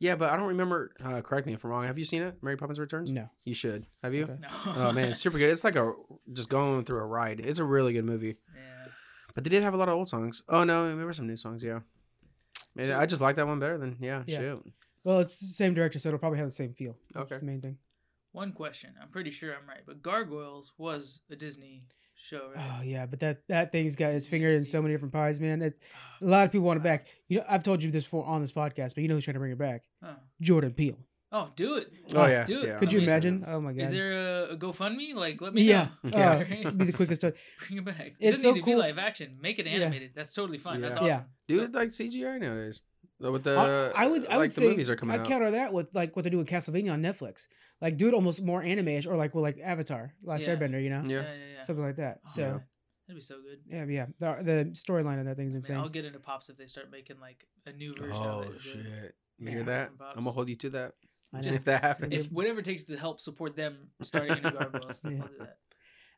S3: yeah, but I don't remember. Uh, correct me if I'm wrong. Have you seen it, Mary Poppins Returns?
S1: no.
S3: You should. Have you?
S1: Okay.
S2: No.
S3: Oh man, it's super good. It's like a just going through a ride. It's a really good movie.
S2: yeah.
S3: But they did have a lot of old songs. Oh no, there were some new songs. Yeah. Man,
S2: So-
S3: I just like that one better than yeah.
S1: Yeah.
S3: Shoot.
S1: Well, it's the same director, so it'll probably have the same feel. That's
S3: Okay.
S1: the main thing.
S2: One question. I'm pretty sure I'm right, but Gargoyles was a Disney show, right?
S1: Oh yeah, but that that thing's got its finger in so many different pies, man. It, ah, a lot of people want it back. You know, I've told you this before on this podcast, but you know who's trying to bring it back?
S2: Oh.
S1: Jordan Peele.
S2: Oh, do it.
S3: Oh yeah.
S2: do it.
S3: yeah.
S1: Could you
S2: I mean,
S1: imagine? Oh my god.
S2: Is there a, a GoFundMe? Like, let me
S1: yeah,
S2: know. *laughs*
S3: Yeah.
S1: uh, it'd be the quickest. Story. *laughs*
S2: Bring it back. It
S1: It's
S2: doesn't
S1: so
S2: need to be
S1: cool.
S2: live action. Make it
S1: Yeah.
S2: animated. That's totally fine. That's awesome.
S1: Yeah.
S3: Do it like CGI nowadays. With the
S1: I, I would, I
S3: like
S1: would
S3: the
S1: say,
S3: movies are coming
S1: I'd
S3: out.
S1: counter that with like what they're doing Castlevania on Netflix. Like, do it almost more anime-ish, or like, well, like Avatar, Last
S2: Yeah.
S1: Airbender, you know,
S2: Yeah,
S3: Yeah.
S2: yeah, yeah.
S1: something like that.
S2: Oh,
S1: So,
S2: man. That'd be so good.
S1: yeah, yeah, the, the storyline of that thing's
S2: I mean,
S1: insane.
S2: I'll get into pops if they start making like a new version
S3: Oh
S2: of it.
S3: Shit! You
S1: Yeah.
S3: hear that? I'm gonna hold you to that.
S1: I know.
S2: just-
S3: if that happens.
S2: it's whatever it takes to help support them starting a new Gargoyles, *laughs*
S1: Yeah.
S2: I'll do that.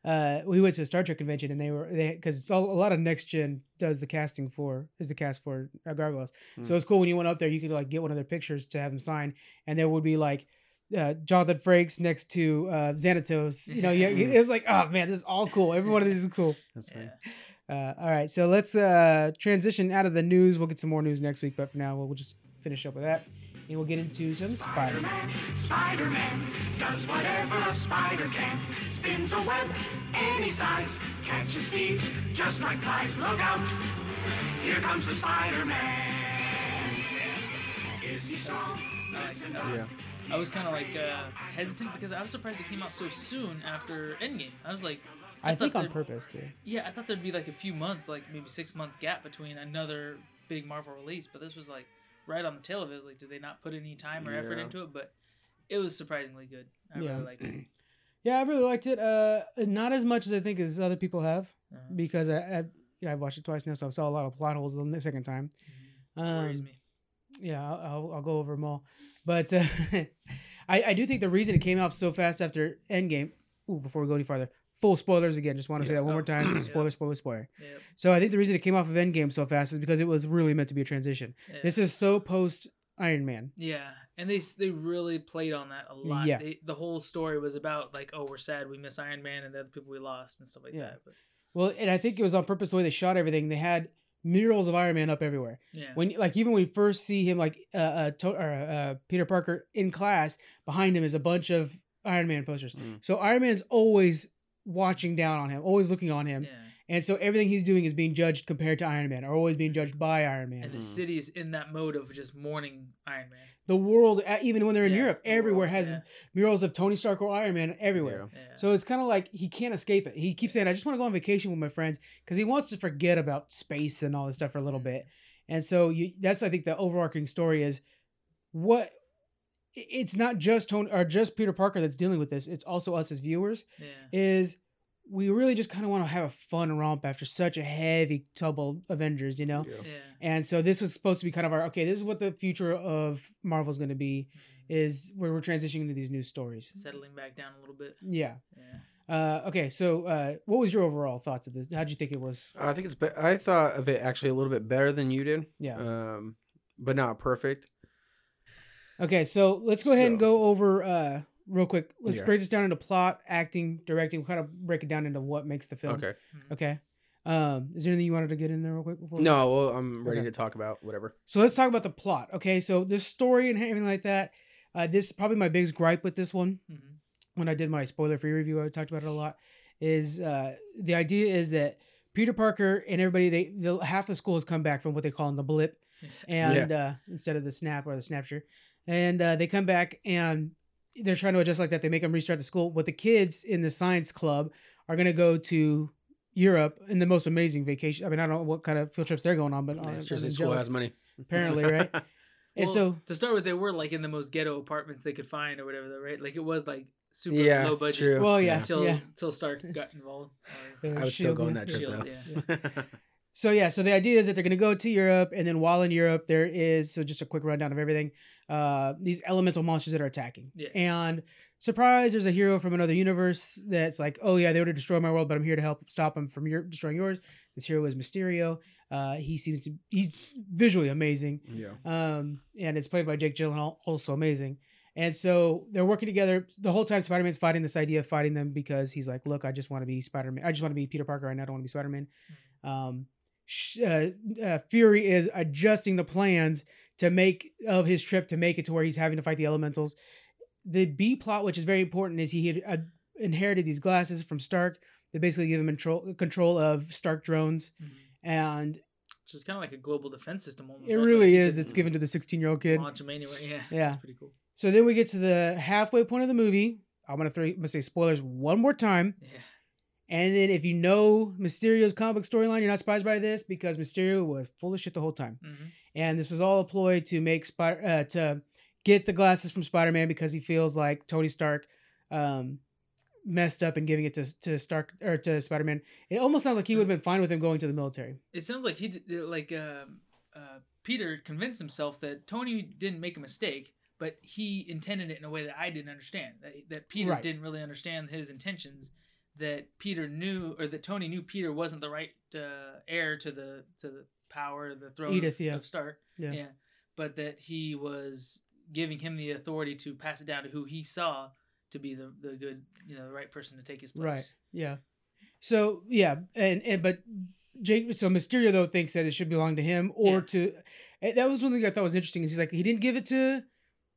S1: uh, we went to a Star Trek convention and they were they because it's a lot of next gen does the casting for is the cast for uh, Gargoyles. So
S3: Hmm.
S1: it's cool when you went up there, you could like get one of their pictures to have them sign, and there would be like. Uh, Jonathan Frakes next to uh, Xanatos. You know, yeah, *laughs* it was like, oh man, this is all cool. Every one of these is cool. *laughs*
S3: That's funny.
S2: Yeah.
S1: Uh, all right, so let's uh, transition out of the news. We'll get some more news next week, but for now, we'll, we'll just finish up with that, and we'll get into some Spider Man.
S4: Spider-Man does whatever a spider can. Spins a web any size, catches thieves just like flies. Look out! Here comes the Spider-Man. Is he strong?
S2: I like was,
S3: Yeah.
S2: I was kind of like uh, hesitant because I was surprised it came out so soon after Endgame. I was like,
S1: I,
S2: thought
S1: think on purpose too.
S2: Yeah, I thought there'd be like a few months, like maybe six month gap between another big Marvel release, but this was like right on the tail of it. Like, did they not put any time or effort into it? But it was surprisingly good. I
S1: Yeah.
S2: really liked it. *clears throat*
S1: Yeah, I really liked it. Uh, not as much as I think as other people have,
S2: Uh-huh.
S1: because I, I you know, I've watched it twice now, so I saw a lot of plot holes the second time.
S2: Worries
S1: Um,
S2: me.
S1: yeah, I'll, I'll, I'll go over them all. But uh, *laughs* I, I do think the reason it came out so fast after Endgame, ooh, before we go any farther, full spoilers again. Just want to say that one more time. Spoiler, *clears throat* spoiler, spoiler.
S2: Yep.
S1: So I think the reason it came off of Endgame so fast is because it was really meant to be a transition.
S2: Yeah.
S1: This is so post Iron Man.
S2: Yeah, and they they really played on that a lot.
S1: Yeah.
S2: They, the whole story was about like, oh, we're sad we miss Iron Man and the other people we lost and stuff like
S1: Yeah.
S2: that. But
S1: Well, and I think it was on purpose the way they shot everything. They had murals of Iron Man up everywhere.
S2: yeah,
S1: When like even when we first see him like uh, uh, to- or, uh Peter Parker in class, behind him is a bunch of Iron Man posters.
S3: Mm.
S1: So Iron Man's always watching down on him, always looking on him.
S2: yeah.
S1: And so everything he's doing is being judged compared to Iron Man, or always being judged by Iron Man.
S2: and the
S3: Mhm.
S2: city's in that mode of just mourning Iron Man.
S1: the world, uh, even when they're in
S2: Yeah,
S1: Europe,
S2: the
S1: everywhere
S2: world,
S1: has
S2: yeah.
S1: murals of Tony Stark or Iron Man everywhere.
S3: Yeah.
S2: Yeah.
S1: So it's kind of like he can't escape it. He keeps saying, "I just want to go on vacation with my friends," because he wants to forget about space and all this stuff for a little bit. And so you, that's I think the overarching story is what i- it's not just Tony or just Peter Parker that's dealing with this. It's also us as viewers.
S2: yeah.
S1: Is we really just kind of want to have a fun romp after such a heavy tumble Avengers, you know?
S3: Yeah.
S2: Yeah.
S1: And so this was supposed to be kind of our okay. This is what the future of Marvel's going to be. Is where we're transitioning into these new stories.
S2: Settling back down a little bit.
S1: Yeah.
S2: Yeah.
S1: Uh, okay. So, uh, what was your overall thoughts of this? How'd you think it was?
S3: I think it's. Be- I thought of it actually a little bit better than you did.
S1: Yeah.
S3: Um, but not perfect.
S1: Okay. So let's go ahead and go over uh real quick, let's
S3: Yeah.
S1: break this down into plot, acting, directing. We Kind of break it down into what makes the film.
S3: Okay.
S1: Okay. Um, is there anything you wanted to get in there real quick before? we-
S3: No, well, I'm ready
S1: Okay.
S3: to talk about whatever.
S1: So let's talk about the plot. Okay, so this story and everything like that. Uh, this is probably my biggest gripe with this one.
S2: Mhm.
S1: When I did my spoiler free review, I talked about it a lot. Is uh, the idea is that Peter Parker and everybody they the, half the school has come back from what they call in the blip, and uh, instead of the snap or the snapshot, and uh, they come back and they're trying to adjust like that. They make them restart the school. But the kids in the science club are gonna go to Europe in the most amazing vacation. I mean, I don't know what kind of field trips they're going on, but
S3: Yeah,
S1: uh,
S3: it's
S1: I'm
S3: school has money.
S1: apparently, *laughs* right? And so
S2: to start with, they were like in the most ghetto apartments they could find or whatever, right? Like it was like super
S3: Yeah,
S2: low budget.
S3: true.
S1: Well, yeah,
S2: Until
S1: yeah.
S2: until Stark got involved.
S1: Uh,
S3: I would still go on that
S1: yeah.
S3: trip
S2: Shield,
S3: though. *laughs* *laughs*
S1: So yeah, so the idea is that they're going to go to Europe, and then while in Europe, there is so just a quick rundown of everything. Uh, these elemental monsters that are attacking,
S2: Yeah.
S1: and surprise, there's a hero from another universe that's like, oh yeah, they would have destroyed my world, but I'm here to help stop them from your destroying yours. This hero is Mysterio. Uh, he seems to he's visually amazing.
S3: yeah.
S1: um, and it's played by Jake Gyllenhaal, also amazing. And so they're working together the whole time. Spider Man's fighting this idea of fighting them because he's like, "Look, I just want to be Spider Man. I just want to be Peter Parker, and I don't want to be Spider Man." Um, sh- uh, uh, Fury is adjusting the plans to make of his trip to make it to where he's having to fight the Elementals. The B plot, which is very important, is he had uh, inherited these glasses from Stark that basically give him control control of Stark drones,
S2: Mhm.
S1: and
S2: Which is kind of like a global defense system almost.
S1: it
S2: right?
S1: really
S2: Like,
S1: is. It's given to the 16 year old kid.
S2: Launch them anywhere. Yeah.
S1: Yeah.
S2: Pretty cool.
S1: So then we get to the halfway point of the movie. I'm gonna throw, I'm gonna say spoilers one more time,
S2: Yeah.
S1: And then if you know Mysterio's comic book storyline, you're not surprised by this because Mysterio was full of shit the whole time,
S2: hmm
S1: and this is all a ploy to make Spider uh, to get the glasses from Spider-Man because he feels like Tony Stark um, messed up and giving it to to Stark or to Spider-Man. It almost sounds like he would have been fine with him going to the military.
S2: It sounds like he did, like um, uh, Peter convinced himself that Tony didn't make a mistake, but he intended it in a way that I didn't understand. That, that Peter
S1: Right.
S2: didn't really understand his intentions. That Peter knew, or that Tony knew Peter wasn't the right uh, heir to the to the power, the throne
S1: EDITH,
S2: of,
S1: yeah.
S2: of Stark.
S1: Yeah. yeah.
S2: but that he was giving him the authority to pass it down to who he saw to be the, the good, you know, the right person to take his place.
S1: Right. Yeah. So yeah, and and but Jake. So Mysterio though thinks that it should belong to him or
S2: Yeah.
S1: to. That was one thing I thought was interesting. Is he's like he didn't give it to,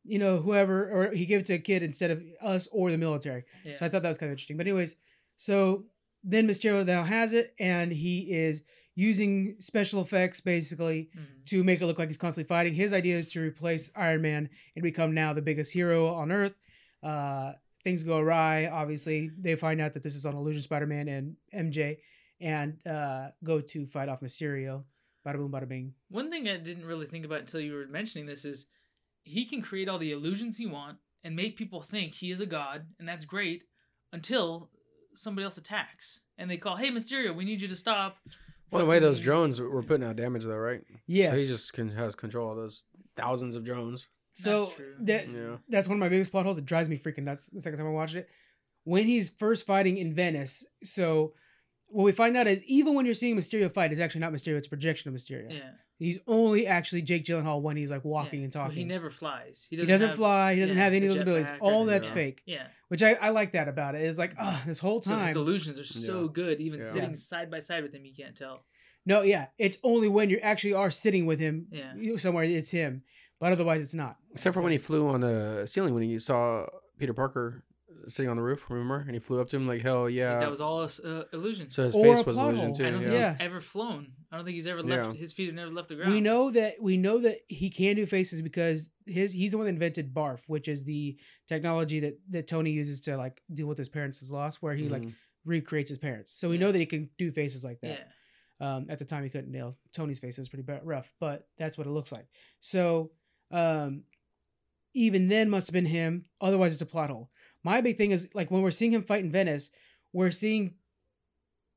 S1: you know, whoever, or he gave it to a kid instead of us or the military.
S2: Yeah.
S1: So I thought that was kind of interesting. But anyways, so then Mysterio now has it, and he is using special effects basically
S2: Mhm.
S1: to make it look like he's constantly fighting. His idea is to replace Iron Man and become now the biggest hero on Earth. Uh, things go awry. Obviously, they find out that this is on Illusion Spider-Man and MJ, and uh, go to fight off Mysterio. Bada boom, bada bing.
S2: One thing I didn't really think about until you were mentioning this is he can create all the illusions he want and make people think he is a god, and that's great until somebody else attacks and they call, "Hey, Mysterio, we need you to stop."
S3: Well, the way those drones were putting out damage, though, right?
S1: Yes.
S3: So he just can, has control of those thousands of drones.
S1: So
S2: That's true.
S1: that
S3: Yeah.
S1: that's one of my biggest plot holes. It drives me freaking nuts the second time I watched it. When he's first fighting in Venice, so what we find out is even when you're seeing Mysterio fight, it's actually not Mysterio, it's a projection of Mysterio.
S2: Yeah.
S1: He's only actually Jake Gyllenhaal when he's like walking
S2: yeah.
S1: and
S2: Well,
S1: talking.
S2: he never flies. He
S1: He
S2: doesn't,
S1: doesn't,
S2: have-
S1: fly. He doesn't
S2: yeah,
S1: have any of those abilities. All that's
S3: Yeah.
S1: fake,
S2: Yeah.
S1: which I, I like that about it. It's like, oh, this whole
S2: So his illusions are so
S3: Yeah.
S2: good, even
S3: Yeah.
S2: sitting side by side with him, you can't tell.
S1: no, yeah, it's only when you actually are sitting with him
S2: Yeah.
S1: somewhere it's him, but otherwise it's not.
S3: Except for when he flew on the ceiling when he saw Peter Parker sitting on the roof, remember? And he flew up to him like, hell yeah.
S2: that was all uh, illusion.
S3: so his
S1: Or
S3: face
S1: a
S3: was
S1: plot
S3: illusion
S1: hole.
S3: too.
S2: I don't think
S1: Yeah.
S2: he's ever flown. I don't think he's ever left.
S3: Yeah.
S2: His feet have never left the ground.
S1: We know that we know that he can do faces because his he's the one that invented BARF, which is the technology that that Tony uses to like deal with his parents' loss, where he like
S3: Mhm.
S1: recreates his parents. So we
S2: Yeah.
S1: know that he can do faces like that.
S2: Yeah.
S1: Um, at the time, he couldn't nail Tony's face; it was pretty ba- rough, but that's what it looks like. So, um, even then, must have been him. Otherwise, it's a plot hole. My big thing is like when we're seeing him fight in Venice, we're seeing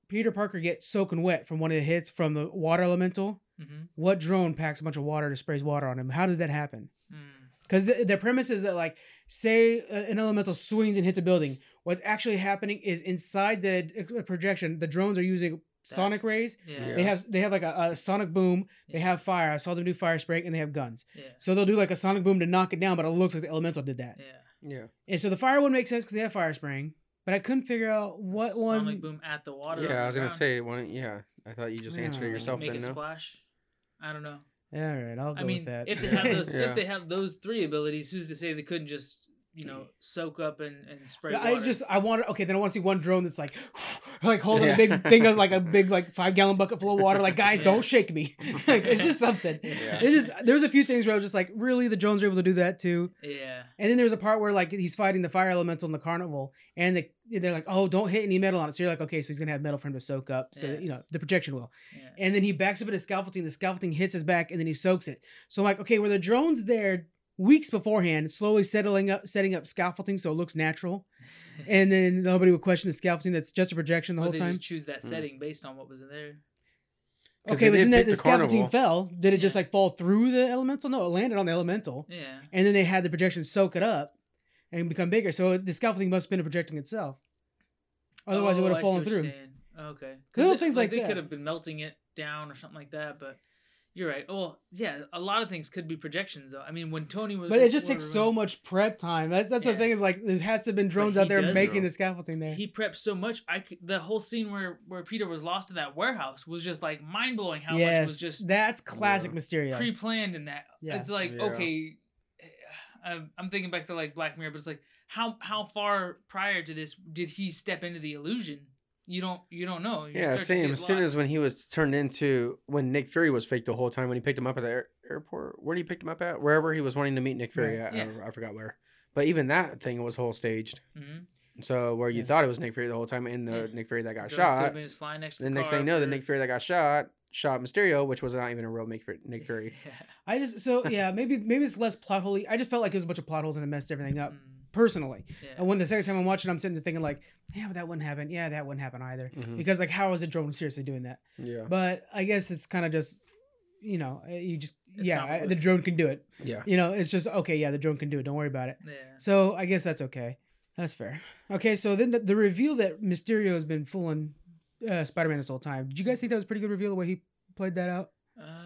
S1: Peter Parker get soaking wet from one of the hits from the water elemental.
S2: hmm
S1: What drone packs a bunch of water to sprays water on him? How did that happen?
S2: Mm.
S1: Because the, the premise is that like, say uh, an elemental swings and hits a building. What's actually happening is inside the uh, projection, the drones are using sonic rays
S2: Yeah.
S3: Yeah.
S1: they have they have like a, a sonic boom. They have fire. I saw them do fire spraying, and they have guns.
S2: Yeah.
S1: So they'll do like a sonic boom to knock it down, but it looks like the elemental did that.
S2: Yeah.
S3: Yeah.
S1: And so the fire one makes sense because they have fire spraying, but I couldn't figure out what one.
S2: Sonic boom at the water.
S3: Yeah, I was gonna
S2: ground.
S3: say one. Yeah, I thought you just answered it yourself.
S2: make
S3: Then
S2: a
S3: no.
S2: splash. I don't know.
S1: Yeah, all right, I'll go
S2: I mean,
S1: with that.
S2: if they have those, *laughs*
S3: Yeah.
S2: if they have those three abilities, who's to say they couldn't just, you know, mm. soak up and, and spray
S1: I
S2: water?
S1: just I want to okay. Then I want to see one drone that's like, *sighs* like holding
S3: Yeah.
S1: a big thing of like a big like *laughs* five gallon bucket full of water. Like guys,
S2: Yeah.
S1: don't shake me. *laughs* like it's just something.
S3: Yeah.
S1: It's just there's a few things where I was just like, really, the drones are able to do that too.
S2: yeah,
S1: And then there's a part where like he's fighting the fire elemental in the carnival, and they they're like, oh, don't hit any metal on it. So you're like, okay, so he's gonna have metal for him to soak up. So
S2: Yeah.
S1: you know the projection will.
S2: yeah.
S1: And then he backs up into scaffolding. The scaffolding hits his back, and then he soaks it. So I'm like, okay, were the drones there weeks beforehand, slowly settling up, setting up scaffolding so it looks natural, and then nobody would question the scaffolding that's just a projection the
S2: Or
S1: whole
S2: they
S1: time.
S2: just choose that
S3: Mm.
S2: setting based on what was in there.
S1: Okay, but then the, the
S3: the
S1: scaffolding fell. Did it just like fall through the elemental? No, it landed on the elemental,
S2: Yeah,
S1: and then they had the projection soak it up and become bigger. So the scaffolding must have been projecting itself. Otherwise, it
S2: Oh,
S1: would have fallen through.
S2: Okay,
S1: Little
S2: they-
S1: things like
S2: they
S1: that.
S2: could have been melting it down or something like that, but. You're right. Well, yeah, a lot of things could be projections, though. I mean, when Tony was,
S1: But it just takes so much prep time. That's that's the thing is like there has to have been drones out there making
S3: though.
S1: the scaffolding there.
S2: he prepped so much. I could, the whole scene where where Peter was lost in that warehouse was just like mind blowing. How much was just
S1: that's classic
S3: Yeah.
S1: Mysterio.
S2: pre planned in that.
S1: Yeah.
S2: It's like
S3: Yeah.
S2: okay, *sighs* I'm, I'm thinking back to like Black Mirror, but it's like how how far prior to this did he step into the illusion? You don't you don't know. You
S3: Yeah, same. As soon as when he was turned into when Nick Fury was fake the whole time when he picked him up at the air, airport. Where did he pick him up at? Wherever he was wanting to meet Nick Fury
S1: Right.
S3: at.
S2: Yeah.
S3: I, I forgot where. But even that thing was whole staged.
S2: Mhm.
S3: So where you
S1: Yeah.
S3: thought it was Nick Fury the whole time, and the
S2: Yeah.
S3: Nick Fury that got
S2: Drones
S3: shot.
S2: been just flying next to
S3: The
S2: the
S3: next thing you know, the Nick Fury that got shot shot Mysterio, which was not even a real Nick Fury. Nick *laughs* Fury.
S2: Yeah.
S1: I just so yeah maybe maybe it's less plot holy. I just felt like it was a bunch of plot holes and it messed everything up
S2: Mm,
S1: personally.
S2: yeah.
S1: And when the second time I'm watching, I'm sitting there thinking like, yeah, but that wouldn't happen. Yeah, that wouldn't happen either.
S3: Mhm.
S1: Because like, how is a drone seriously doing that?
S3: Yeah.
S1: But I guess it's kind of just, you know, uh, you just
S2: It's
S1: yeah, I- the drone can do it.
S3: Yeah.
S1: You know, it's just okay. Yeah, the drone can do it. Don't worry about it.
S2: yeah.
S1: So I guess that's okay. That's fair. Okay, so then the, the reveal that Mysterio has been fooling uh, Spider-Man this whole time. Did you guys think that was a pretty good reveal the way he played that out?
S2: Um,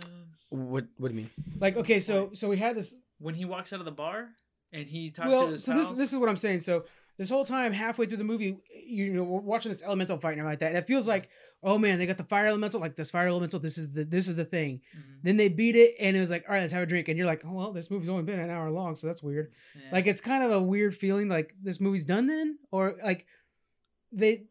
S3: What What do you mean?
S1: Like, okay, so so we had this.
S2: when he walks out of the bar and he talks to
S1: Well,
S2: his
S1: so this
S2: pals-
S1: this is what I'm saying. So this whole time, halfway through the movie, you know, we're watching this elemental fight and everything like that, and it feels like, oh man, they got the fire elemental. Like this fire elemental, this is the this is the thing.
S2: Mhm.
S1: Then they beat it, and it was like, all right, let's have a drink. And you're like, oh well, this movie's only been an hour long, so that's weird.
S2: Yeah.
S1: Like it's kind of a weird feeling. Like this movie's done then, or like they.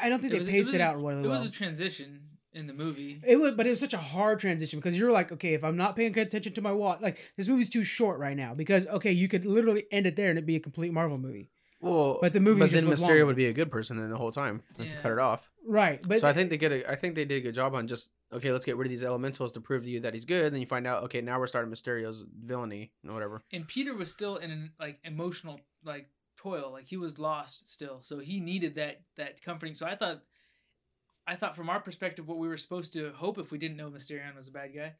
S1: I don't think
S2: It
S1: they
S2: was- it
S1: paced
S2: was
S1: it out really
S2: it
S1: well.
S2: was a transition in the movie.
S1: It was, but it was such a hard transition because you're like, okay, if I'm not paying attention to my watch, like this movie's too short right now because okay, you could literally end it there and it'd be a complete Marvel movie,
S3: Well,
S1: But the movie
S3: But
S1: just
S3: then Mysterio
S1: longer.
S3: would be a good person then the whole time if you cut it off.
S1: right? But
S3: so I think they get a, I think they did a good job on just okay, let's get rid of these elementals to prove to you that he's good. Then you find out okay, now we're starting Mysterio's villainy or whatever.
S2: and Peter was still in an like emotional like toil, like he was lost still, so he needed that that comforting. So I thought, I thought from our perspective, what we were supposed to hope if we didn't know Mysterio was a bad guy,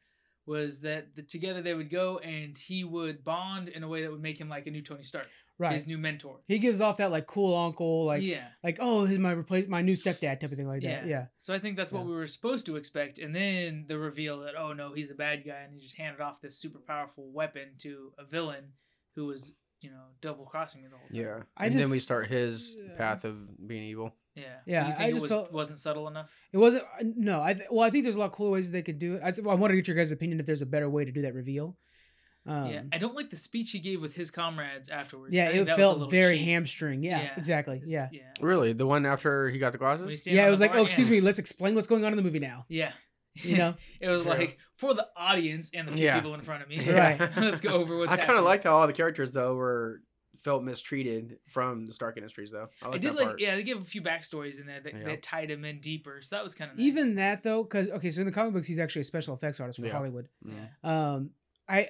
S2: was that the, together they would go and he would bond in a way that would make him like a new Tony Stark,
S1: right,
S2: his new mentor.
S1: he gives off that like cool uncle, like
S2: yeah,
S1: like oh, he's my replace my new stepdad type of thing like that.
S2: Yeah.
S1: Yeah,
S2: so I think that's what we were supposed to expect, and then the reveal that oh no, he's a bad guy, and he just handed off this super powerful weapon to a villain who was you know double crossing me the whole time.
S3: Yeah,
S1: I
S3: and then we start his
S1: yeah.
S3: path of being evil.
S2: Yeah.
S1: Yeah,
S2: You
S1: I
S2: think it
S1: just
S2: was,
S1: felt-
S2: wasn't subtle enough?
S1: it wasn't. No, I th- well, I think there's a lot of cool ways they could do it. I, I want to get your guys' opinion if there's a better way to do that reveal. Um,
S2: yeah. I don't like the speech he gave with his comrades afterwards.
S1: yeah, it
S2: that was a
S1: felt
S2: little
S1: very
S2: cheap.
S1: hamstring. Yeah,
S2: Yeah,
S1: exactly. Yeah.
S2: Yeah.
S3: Really, the one after he got the glasses.
S1: Yeah, it was like,
S2: bar,
S1: oh, excuse
S2: yeah.
S1: me, let's explain what's going on in the movie now.
S2: Yeah.
S1: You know? *laughs*
S2: it was
S3: True.
S2: like for the audience and the few
S3: Yeah.
S2: people in front of me.
S1: Right. *laughs*
S2: Let's go over what's
S3: I kind of liked how all the characters though were felt mistreated from the Stark Industries though. I,
S2: I did
S3: that
S2: like
S3: part.
S2: yeah, they give a few backstories in there that,
S3: Yeah.
S2: that tied him in deeper. So that was kind of nice.
S1: Even that though, because okay, so in the comic books, he's actually a special effects artist for
S3: Yeah.
S1: Hollywood.
S2: Yeah.
S1: Um, I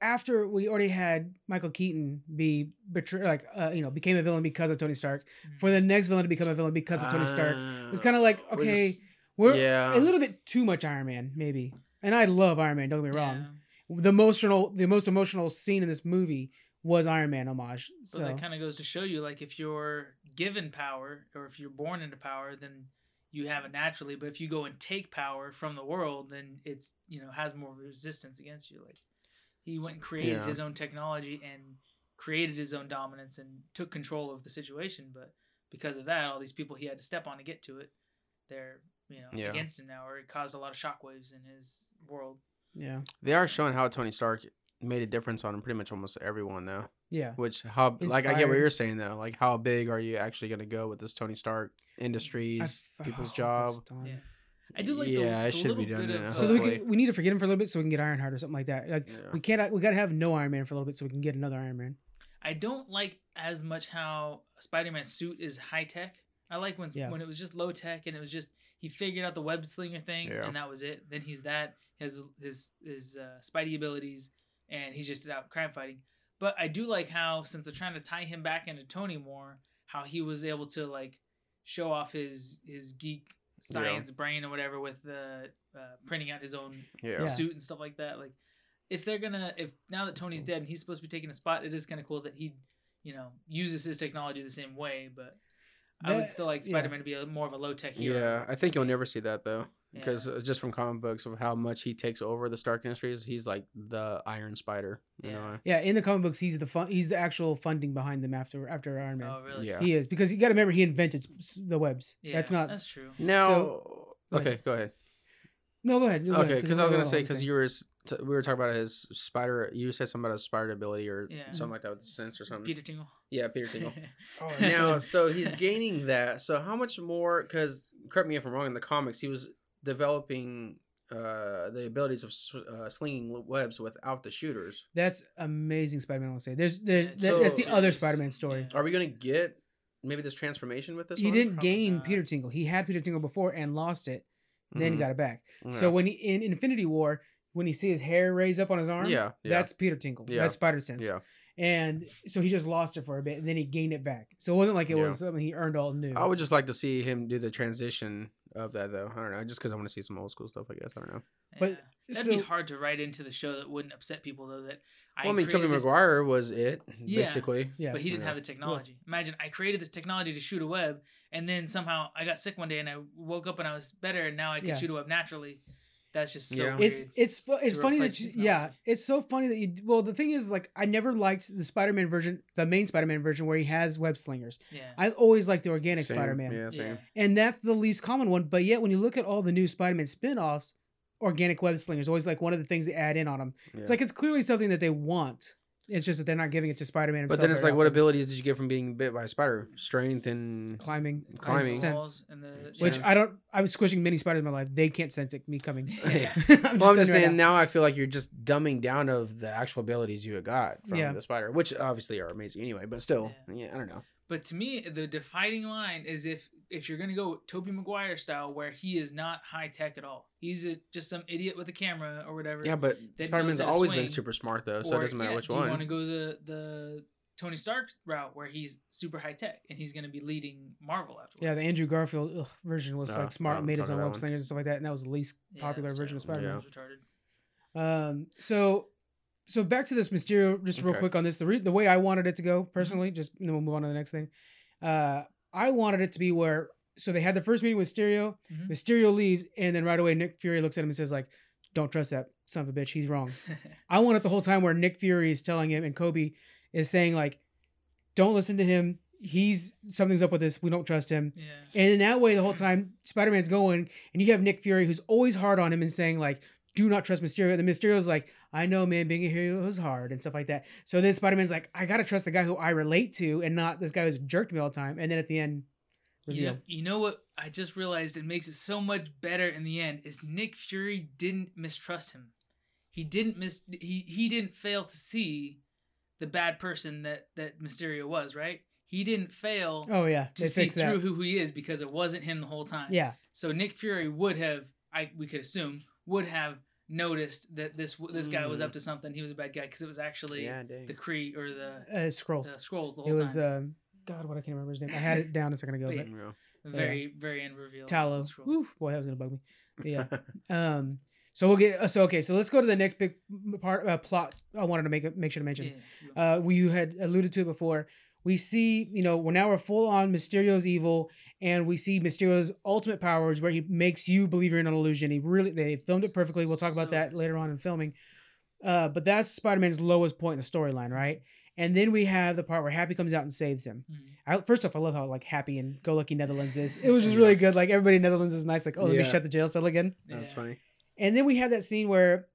S1: after we already had Michael Keaton be betray like uh, you know became a villain because of Tony Stark.
S2: Mhm.
S1: For the next villain to become a villain because of Tony Stark, it was
S3: Uh,
S1: kind of like
S3: we're
S1: okay,
S3: just-
S1: we're
S3: yeah.
S1: a little bit too much Iron Man maybe. And I love Iron Man. Don't get me
S2: Yeah.
S1: wrong. The emotional, the most emotional scene in this movie was Iron Man homage.
S2: But
S1: So
S2: that kind of goes to show you, like, if you're given power or if you're born into power, then you have it naturally. But if you go and take power from the world, then it's you know has more resistance against you. Like he went and created
S3: Yeah.
S2: his own technology and created his own dominance and took control of the situation. But because of that, all these people he had to step on to get to it, they're you know
S3: Yeah.
S2: against him now, or it caused a lot of shockwaves in his world.
S1: Yeah.
S3: They are showing how Tony Stark made a difference on pretty much almost everyone though.
S1: Yeah.
S3: Which how like I get what you're saying though. Like how big are you actually gonna go with this Tony Stark Industries,
S1: I-
S3: people's
S1: oh,
S3: job?
S2: Yeah. I do like
S3: Yeah,
S2: the,
S3: it
S2: the
S3: should
S2: little
S3: be done
S2: bit of
S1: So we can, we need to forget him for a little bit so we can get Ironheart or something like that. Like
S3: Yeah.
S1: we can't we gotta have no Iron Man for a little bit so we can get another Iron Man.
S2: I don't like as much how Spider-Man's suit is high tech. I like when
S1: Yeah.
S2: when it was just low tech and it was just he figured out the web slinger thing
S3: Yeah.
S2: and that was it. Then he's that his his his uh, Spidey abilities and he's just out crime fighting. But I do like how since they're trying to tie him back into Tony more, how he was able to like show off his his geek science brain or whatever with the uh, printing out his own
S3: Yeah.
S1: Yeah.
S2: suit and stuff like that. Like, if they're gonna, if now that Tony's dead and he's supposed to be taking a spot, it is kind of cool that he, you know, uses his technology the same way. But I would still like. Spider Man to be a, more of a low tech hero.
S3: Yeah, I think you'll never see that though, because
S2: Yeah.
S3: uh, just from comic books of how much he takes over the Stark Industries, he's like the Iron Spider. You
S2: Yeah.
S3: know?
S1: Yeah, in the comic books, he's the fun. He's the actual funding behind them after after Iron Man.
S2: Oh, really?
S3: Yeah.
S1: He is because you got to remember he invented s- s- the webs.
S2: Yeah,
S1: that's not.
S2: That's true.
S3: Now,
S1: So- go
S3: okay,
S1: ahead.
S3: go ahead.
S1: no, go ahead. go
S3: Okay, because I was gonna say because you were s- t- we were talking about his spider. You said something about his spider ability or
S2: Yeah.
S3: something like that with the sense or
S2: It's
S3: something.
S2: Peter Tingle.
S3: Yeah, Peter Tingle. *laughs*
S1: Oh,
S3: now, so he's gaining that. So how much more? Because correct me if I'm wrong. In the comics, he was developing uh, the abilities of s- uh, slinging webs without the shooters.
S1: That's amazing Spider-Man. I want to say there's there's that,
S3: so-
S1: that's the other Spider-Man story.
S2: Yeah.
S3: Are we gonna get maybe this transformation with this?
S1: He
S3: one?
S1: didn't
S2: Probably
S1: gain
S2: not.
S1: Peter Tingle. He had Peter Tingle before and lost it, then
S3: Mhm.
S1: got it back.
S3: Yeah.
S1: So when he in Infinity War, when you see his hair raise up on his arm,
S3: Yeah, yeah.
S1: that's Peter Tingle.
S3: Yeah.
S1: That's Spider Sense.
S3: yeah,
S1: And so he just lost it for a bit, and then he gained it back. So it wasn't like it
S3: Yeah.
S1: was something he earned all new.
S3: I would just like to see him do the transition of that though. I don't know, just because I want to see some old school stuff. I guess I don't know.
S1: But-
S2: Yeah. That'd be hard to write into the show that wouldn't upset people though. That I,
S3: well, I mean, Tobey
S2: created this-
S3: Maguire was it
S2: Yeah.
S3: basically.
S1: yeah.
S2: but he didn't
S3: Yeah.
S2: have the technology. Imagine I created this technology to shoot a web, and then somehow I got sick one day, and I woke up and I was better, and now I can
S1: Yeah.
S2: shoot a web naturally. That's just so
S3: Yeah.
S2: weird.
S1: It's it's fu- it's funny that you, yeah it's so funny that you well the thing is like I never liked the Spider-Man version the main Spider-Man version where he has web slingers
S2: yeah.
S1: I always liked the organic
S3: Same,
S1: Spider-Man
S3: Yeah, same.
S1: and that's the least common one but yet when you look at all the new Spider-Man spin-offs organic web slingers always like one of the things they add in on them it's like it's clearly something that they want it's just that they're not giving it to Spider-Man
S3: But then it's
S1: very
S3: like, what abilities did you get from being bit by a spider? Strength and
S1: climbing
S3: Climbing.
S1: sense
S2: and the
S1: which
S3: Yeah.
S1: I don't I was squishing many spiders in my life they can't sense it me coming *laughs*
S2: Yeah. *laughs*
S1: I'm
S3: Well, I'm just
S1: you right
S3: saying
S1: now.
S3: now I feel like you're just dumbing down of the actual abilities you got from
S1: Yeah.
S3: the spider, which obviously are amazing anyway. But still, yeah, I don't know.
S2: But to me, the defining line is if if you're gonna go Tobey Maguire style, where he is not high tech at all. He's a, just some idiot with a camera or whatever.
S3: Yeah, but
S2: knows
S3: Spider Man's always
S2: swing,
S3: been super smart though, so
S2: Or,
S3: it doesn't matter
S2: yeah,
S3: which
S2: do you want to go the the Tony Stark route where he's super high tech and he's gonna be leading Marvel afterwards?
S1: Yeah, the Andrew Garfield ugh, version was
S3: No,
S1: like smart,
S3: no,
S1: made his own
S3: about
S1: web slingers and stuff like that, and that was the least
S2: Yeah,
S1: popular version of
S2: terrible.
S1: Spider-Man.
S2: It was retarded.
S1: Um, so, so back to this Mysterio, just real
S3: Okay.
S1: quick on this. The re- the way I wanted it to go personally, just and then we'll move on to the next thing. Uh, I wanted it to be where so they had the first meeting with Mysterio.
S2: Mhm.
S1: Mysterio leaves, and then right away Nick Fury looks at him and says like, "Don't trust that son of a bitch. He's wrong." *laughs* I want it the whole time where Nick Fury is telling him and Cobie is saying like, "Don't listen to him. He's something's up with this. We don't trust him."
S2: yeah.
S1: And in that way, the whole time Spider Man's going, and you have Nick Fury who's always hard on him and saying like, "Do not trust Mysterio." The Mysterio's like, "I know, man, being a hero is hard and stuff like that." So then Spider Man's like, "I gotta trust the guy who I relate to, and not this guy who's jerked me all the time." And then at the end,
S2: You know, you know what I just realized it makes it so much better in the end is Nick Fury didn't mistrust him. He didn't mis he he didn't fail to see the bad person that that Mysterio was, right? He didn't fail
S1: Oh yeah,
S2: to see through
S1: that.
S2: who he is because it wasn't him the whole time.
S1: Yeah,
S2: So Nick Fury would have I we could assume would have noticed that this this guy was
S3: Mm.
S2: up to something. He was a bad guy because it was actually
S3: yeah,
S2: the Kree or the,
S1: uh, Skrulls.
S2: the Skrulls the
S1: it
S2: whole
S1: was
S2: time.
S1: um, God, what I can't remember his name. I had it *laughs* down a second ago,
S2: But
S1: but
S3: Yeah.
S2: very very end reveal.
S1: Talos.
S2: It was the
S1: Woo, boy, that was gonna bug me. But yeah. *laughs* Um. So we'll get. uh, So okay. So let's go to the next big part uh, plot. I wanted to make make sure to mention.
S2: Yeah.
S1: Uh, we you had alluded to it before. We see, you know, we're now we're full on Mysterio's evil, and we see Mysterio's ultimate powers, where he makes you believe you're in an illusion. He really they filmed it perfectly. We'll talk about that later on in filming. Uh, but that's Spider Man's lowest point in the storyline, right? And then we have the part where Happy comes out and saves him.
S2: Mhm.
S1: I, first off, I love how like happy and go lucky Netherlands is. It was just really good. Like everybody in Netherlands is nice. Like, oh, let me shut the jail cell again.
S3: That's
S2: Yeah.
S3: funny.
S1: And then we have that scene where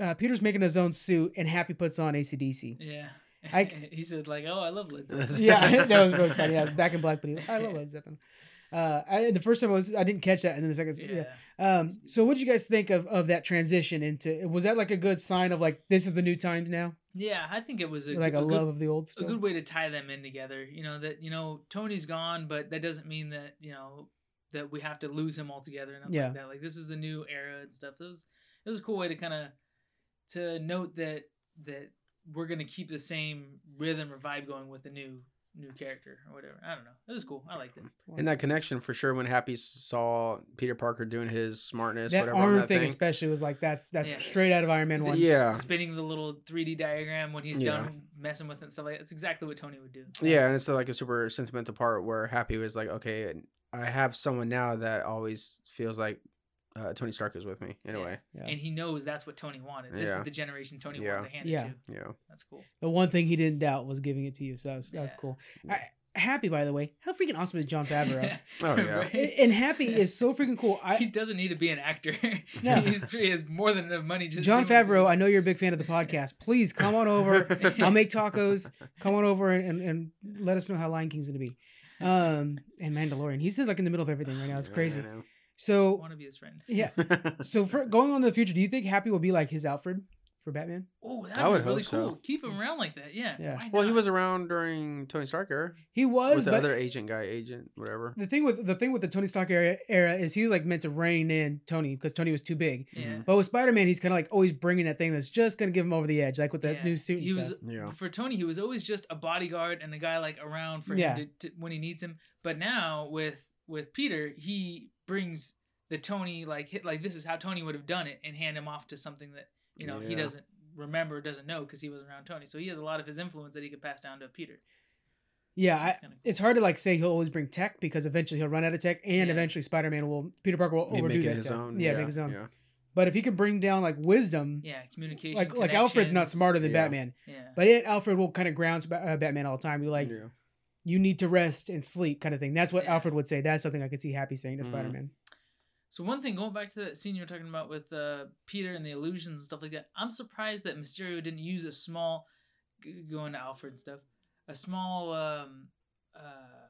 S1: uh, Peter's making his own suit and Happy puts on ACDC.
S2: Yeah.
S1: I- *laughs*
S2: he said like, "Oh, I love Led *laughs* Zeppelin."
S1: yeah, *laughs* that was really funny. Yeah, back in Black, but he, I love Led Zeppelin. Uh, I, the first time I was I didn't catch that, and then the second, yeah.
S2: Yeah.
S1: Um, so what did you guys think of of that transition into? Was that like a good sign of like this is the new times now,
S2: Yeah, I think it was a,
S1: like a,
S2: a
S1: love
S2: good,
S1: of the old stuff.
S2: a good way to tie them in together. You know that you know Tony's gone, but that doesn't mean that you know that we have to lose him altogether. And
S1: Yeah.
S2: like that. Like this is a new era and stuff. It was it was a cool way to kind of to note that that we're gonna keep the same rhythm or vibe going with the new new character or whatever. I don't know. It was cool. I liked it.
S3: And that connection for sure when Happy saw Peter Parker doing his smartness,
S1: that
S3: whatever on
S1: arm
S3: that
S1: thing,
S3: thing.
S1: especially was like that's that's
S2: Yeah.
S1: straight out of Iron Man one.
S3: Yeah.
S2: spinning the little 3D diagram when he's
S3: Yeah.
S2: done messing with it and stuff like that. That's exactly what Tony would do.
S3: Yeah, and it's like a super sentimental part where Happy was like, okay, I have someone now that always feels like uh, Tony Stark is with me in a
S2: Yeah.
S3: way.
S1: Yeah.
S2: And he knows that's what Tony wanted. This
S3: Yeah.
S2: is the generation Tony
S3: Yeah.
S2: wanted to hand
S1: Yeah.
S2: it to.
S3: Yeah.
S2: That's cool.
S1: The one thing he didn't doubt was giving it to you, so that was that was
S2: Yeah.
S1: cool. I, Happy, by the way, how freaking awesome is Jon Favreau? *laughs*
S3: Oh, yeah.
S2: Right?
S1: and, and Happy is so freaking cool.
S2: he
S1: I
S2: doesn't need to be an actor. *laughs*
S1: No.
S2: He's, he has more than enough money. Just
S1: Jon
S2: doing-
S1: Favreau, I know you're a big fan of the podcast. Please come on over. *laughs* I'll make tacos. Come on over and, and, and let us know how Lion King's gonna be. Um, and Mandalorian. He's like in the middle of everything right now. It's
S3: Yeah,
S1: crazy.
S3: I know.
S1: So
S2: want to be his friend.
S1: yeah. *laughs* So for going on to the future, do you think Happy will be like his Alfred for Batman?
S2: Oh, that would
S3: would
S2: be really
S3: hope so.
S2: cool. Keep him around like that. Yeah.
S1: Yeah.
S3: Well, he was around during Tony Stark era
S1: He was,
S3: with the other agent guy, agent whatever.
S1: the thing with the thing with the Tony Stark era, era is he was like meant to rein in Tony because Tony was too big.
S2: Yeah.
S1: But with Spider Man, he's kind of like always bringing that thing that's just gonna give him over the edge, like with that
S2: Yeah.
S1: new suit and
S2: He
S1: stuff.
S2: was
S3: Yeah.
S2: for Tony. He was always just a bodyguard and a guy like around for
S1: Yeah.
S2: him to, to, when he needs him. But now with with Peter, he brings the Tony like hit like this is how Tony would have done it and hand him off to something that you know he doesn't remember, doesn't know because he was around Tony. So he has a lot of his influence that he could pass down to Peter.
S1: Yeah, I,
S2: cool.
S1: it's hard to like say he'll always bring tech because eventually he'll run out of tech, and
S2: Yeah.
S1: eventually Spider Man will Peter Parker will overdo
S3: making
S1: that.
S3: his
S1: tech.
S3: own.
S1: Yeah, make his own.
S3: Yeah.
S1: But if he can bring down like wisdom,
S2: Yeah, communication.
S1: like like Alfred's not smarter than
S3: Yeah.
S1: Batman,
S2: Yeah.
S1: but it Alfred will kind of ground uh, Batman all the time. Be like,
S3: yeah.
S1: You need to rest and sleep, kind of thing. That's what
S2: Yeah.
S1: Alfred would say. That's something I could see Happy saying to
S3: Mhm.
S1: Spider Man.
S2: So one thing, going back to that scene you were talking about with uh, Peter and the illusions and stuff like that, I'm surprised that Mysterio didn't use a small, going to Alfred and stuff, a small, um, uh,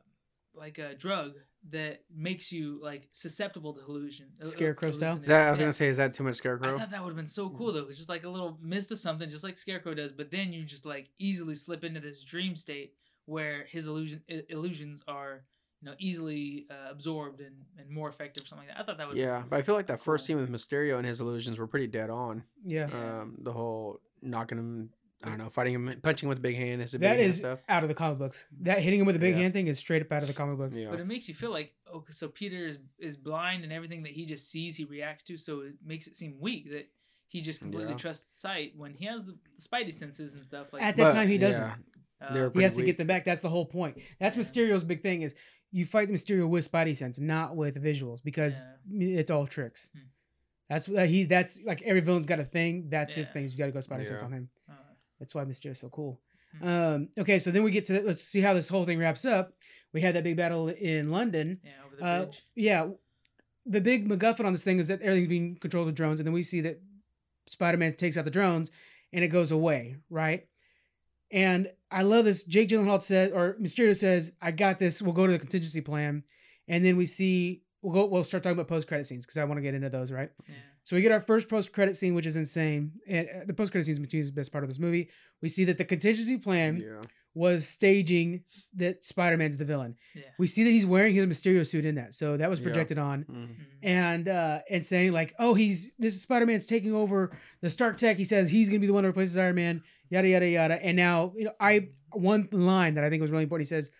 S2: like a drug that makes you like susceptible to hallucin. uh, uh,
S1: Scarecrow style?
S3: Is that, I was
S2: Yeah.
S3: gonna say, is that too much scarecrow?
S2: I thought that would have been so cool though. It's just like a little mist of something, just like Scarecrow does. But then you just like easily slip into this dream state where his illusion i- illusions are, you know, easily uh, absorbed and, and more effective, or something like that. I thought that would.
S3: Yeah, but I feel like that first
S2: Cool.
S3: scene with Mysterio and his illusions were pretty dead on.
S1: Yeah,
S2: Yeah.
S3: Um, the whole knocking him, I don't know, fighting him, punching him with a big hand, his big
S1: that
S3: hand
S1: is
S3: stuff.
S1: out of the comic books. That hitting him with a big
S3: Yeah.
S1: hand thing is straight up out of the comic books.
S3: Yeah,
S2: But it makes you feel like oh, so Peter is is blind and everything that he just sees, he reacts to. So it makes it seem weak that he just completely
S3: Yeah.
S2: trusts sight when he has the, the Spidey senses and stuff. Like
S1: At that
S3: But,
S1: time, he doesn't.
S3: Yeah,
S2: uh,
S1: He has to get them back. That's the whole point. That's
S2: Yeah.
S1: Mysterio's big thing is you fight the Mysterio with Spidey sense, not with visuals, because it's all tricks.
S2: Hmm.
S1: That's what he. That's like every villain's got a thing. That's his
S2: thing.
S1: things. You got to go Spidey sense on him.
S2: uh,
S1: That's why Mysterio's so cool.
S2: Hmm.
S1: Um, okay, so then we get to let's see how this whole thing wraps up. We had that big battle in London.
S2: yeah, over the
S1: Uh,
S2: bridge.
S1: yeah, the big MacGuffin on this thing is that everything's being controlled with drones, and then we see that Spider-Man takes out the drones, and it goes away, right? And I love this. Jake Gyllenhaal says, or Mysterio says, "I got this. We'll go to the contingency plan," and then we see we'll go. We'll start talking about post-credit scenes because I want to get into those, right?
S2: Yeah.
S1: So we get our first post-credit scene, which is insane, and uh, the post-credit scene is the best part of this movie. We see that the contingency plan
S3: Yeah,
S1: was staging that Spider-Man's the villain.
S2: Yeah.
S1: We see that he's wearing his Mysterio suit in that, so that was
S3: Yeah.
S1: projected on
S3: Mhm.
S2: Mhm.
S1: and uh and saying like, oh, he's this Spider Man's taking over the Stark Tech. He says he's gonna be the one that replaces Iron Man. Yada yada yada. And now you know, I one line that I think was really important. He says,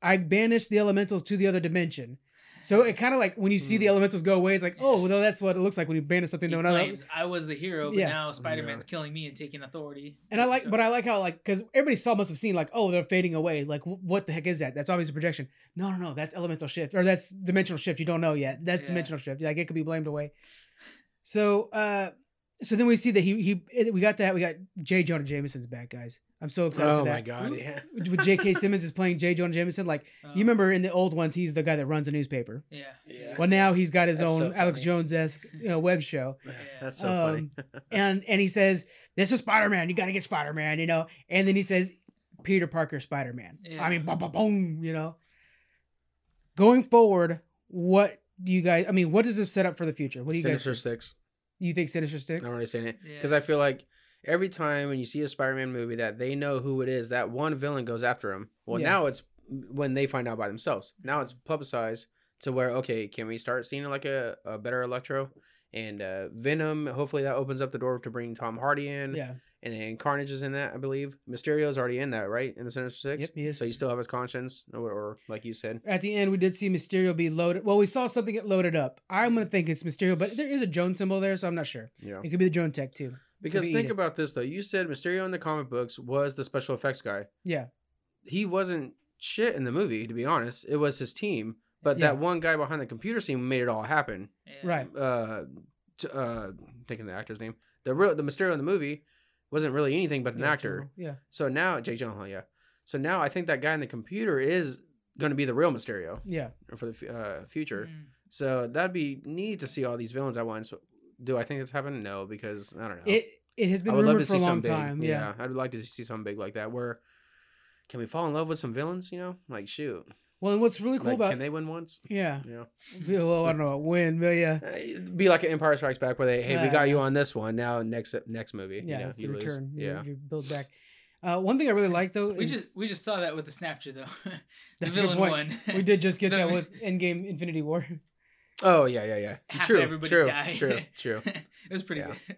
S1: "I banished the elementals to the other dimension." So it kind of like when you see the
S3: Mm.
S1: elementals go away, it's like, oh, well, that's what it looks like when you banish something
S2: He
S1: to another.
S2: claims I was the hero, but
S1: Yeah.
S2: now Spider Man's killing me and taking authority.
S1: And I like,
S2: stuff.
S1: but I like how like because everybody saw must have seen like, oh, they're fading away. Like, wh- what the heck is that? That's obviously a projection. No, no, no, that's elemental shift or that's dimensional shift. You don't know yet. That's
S2: Yeah.
S1: dimensional shift. Like it could be blamed away. So, uh, so then we see that he he we got that we got J. Jonah Jameson's back, guys. I'm so excited
S3: Oh
S1: for that.
S3: my god, yeah.
S1: With J.K. Simmons is playing J. Jonah Jameson. Like
S2: Um,
S1: you remember in the old ones, he's the guy that runs a newspaper.
S2: Yeah.
S3: Yeah.
S1: Well, now he's got his
S3: That's
S1: own
S3: so
S1: Alex. Jones esque you know, web show, *laughs* Yeah.
S3: That's so
S1: Um,
S3: funny. *laughs*
S1: and and he says, "This is Spider Man. You got to get Spider Man," you know. And then he says, "Peter Parker, Spider Man."
S2: Yeah.
S1: I mean, boom, boom, boom, you know. Going forward, what do you guys? I mean, what does this set up for the future? What do you
S3: Sinister
S1: guys?
S3: Six.
S1: You think Sinister Six?
S3: I'm already saying it
S2: Yeah.
S3: because I feel like every time when you see a Spider-Man movie that they know who it is, that one villain goes after him. Well,
S1: Yeah.
S3: now it's when they find out by themselves. Now it's publicized to where okay, can we start seeing like a, a better Electro and uh, Venom? Hopefully that opens up the door to bring Tom Hardy in.
S1: Yeah.
S3: And then Carnage is in that, I believe. Mysterio's already in that, right? In the Sinister Six.
S1: Yep, he is.
S3: So you still have his conscience, or, or like you said.
S1: At the end, we did see Mysterio be loaded. Well, we saw something get loaded up. I'm gonna think it's Mysterio, but there is a Jones symbol there, so I'm not sure.
S3: Yeah.
S1: It could be the Joan Tech too.
S3: Because
S1: be
S3: think
S1: EDITH.
S3: about this though. You said Mysterio in the comic books was the special effects guy.
S1: Yeah.
S3: he wasn't shit in the movie, to be honest. It was his team, but
S1: Yeah.
S3: that one guy behind the computer scene made it all happen.
S2: Yeah.
S1: Right.
S3: Uh, t- uh, thinking the actor's name, the real the Mysterio in the movie wasn't really anything but an
S1: Yeah,
S3: actor.
S1: Joel. Yeah.
S3: So now Jake Gyllenhaal, yeah. So now I think that guy in the computer is going to be the real Mysterio
S1: Yeah.
S3: for the uh, future.
S2: Mm.
S3: So that'd be neat to see all these villains at once. Do I think it's happening? No, because I don't know.
S1: It it has been
S3: I would love
S1: rumored
S3: to
S1: for a
S3: see
S1: long
S3: something big.
S1: time. Yeah.
S3: I'd like to see something big like that. Where can we fall in love with some villains? You know, like shoot,
S1: Well, and what's really cool
S3: like,
S1: about
S3: can they win once?
S1: yeah.
S3: You know,
S1: Yeah, Well, I don't know, win, but yeah,
S3: Uh, be like an Empire Strikes Back, where they, hey, we
S1: Uh,
S3: got you on this one. Now next next movie,
S1: yeah,
S3: you know,
S1: it's the
S3: you lose.
S1: return.
S3: Yeah,
S1: you build back. Uh, one thing I really like though
S2: We
S1: is
S2: just we just saw that with the Snapchat though. *laughs* the *laughs*
S1: That's a good
S2: villain
S1: point.
S2: one.
S1: we did just get *laughs* that with Endgame Infinity War.
S3: Oh yeah, yeah, yeah.
S2: Half
S3: true,
S2: everybody
S3: true,
S2: died.
S3: true, true.
S2: it was pretty
S3: Yeah.
S2: good.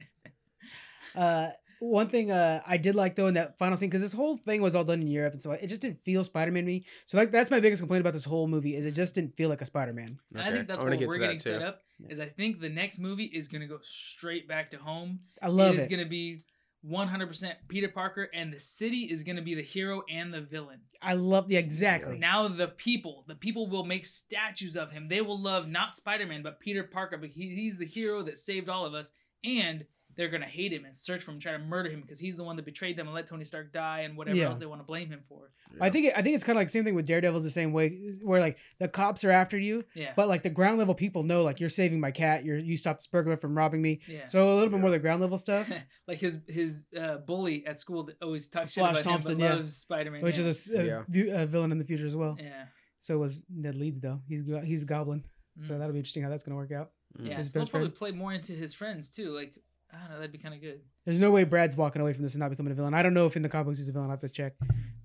S1: Uh, one thing uh, I did like though in that final scene because this whole thing was all done in Europe and so it just didn't feel Spider-Man to me. So like that's my biggest complaint about this whole movie is it just didn't feel like a Spider-Man.
S2: And I think that's
S3: wanna
S2: what
S3: get
S2: we're getting set
S3: too.
S2: up. Is I think the next movie is gonna go straight back to home.
S1: I love
S2: it
S1: it.
S2: is gonna be 100% Peter Parker, and the city is gonna be the hero and the villain.
S1: I love the exactly.
S2: Now the people, the people will make statues of him. They will love not Spider Man, but Peter Parker. But he, he's the hero that saved all of us, and they're gonna hate him and search for him, try to murder him because he's the one that betrayed them and let Tony Stark die and whatever
S1: Yeah.
S2: else they want to blame him for.
S1: I think it, I think it's kind of like same thing with Daredevil's the same way where like the cops are after you,
S2: Yeah,
S1: but like the ground level people know like you're saving my cat, you're you stopped this burglar from robbing me.
S2: yeah.
S1: So a little bit more the ground level stuff, *laughs*
S2: like his his uh, bully at school that always talks shit
S1: Flash
S2: about
S1: Thompson,
S2: him, but
S1: yeah.
S2: loves Spider Man.
S1: which
S2: yeah.
S1: is a s- a,
S3: Yeah.
S1: vi- a villain in the future as well.
S2: yeah.
S1: So was Ned Leeds though. He's go- he's a goblin. So
S2: Mm.
S1: that'll be interesting how that's gonna work out.
S3: Mm.
S2: Yeah,
S1: his
S2: so they'll
S1: best
S2: probably play more into his friends too. Like I don't know, that'd be kind of good.
S1: There's no way Brad's walking away from this and not becoming a villain. I don't know if in the comics he's a villain. I have to check,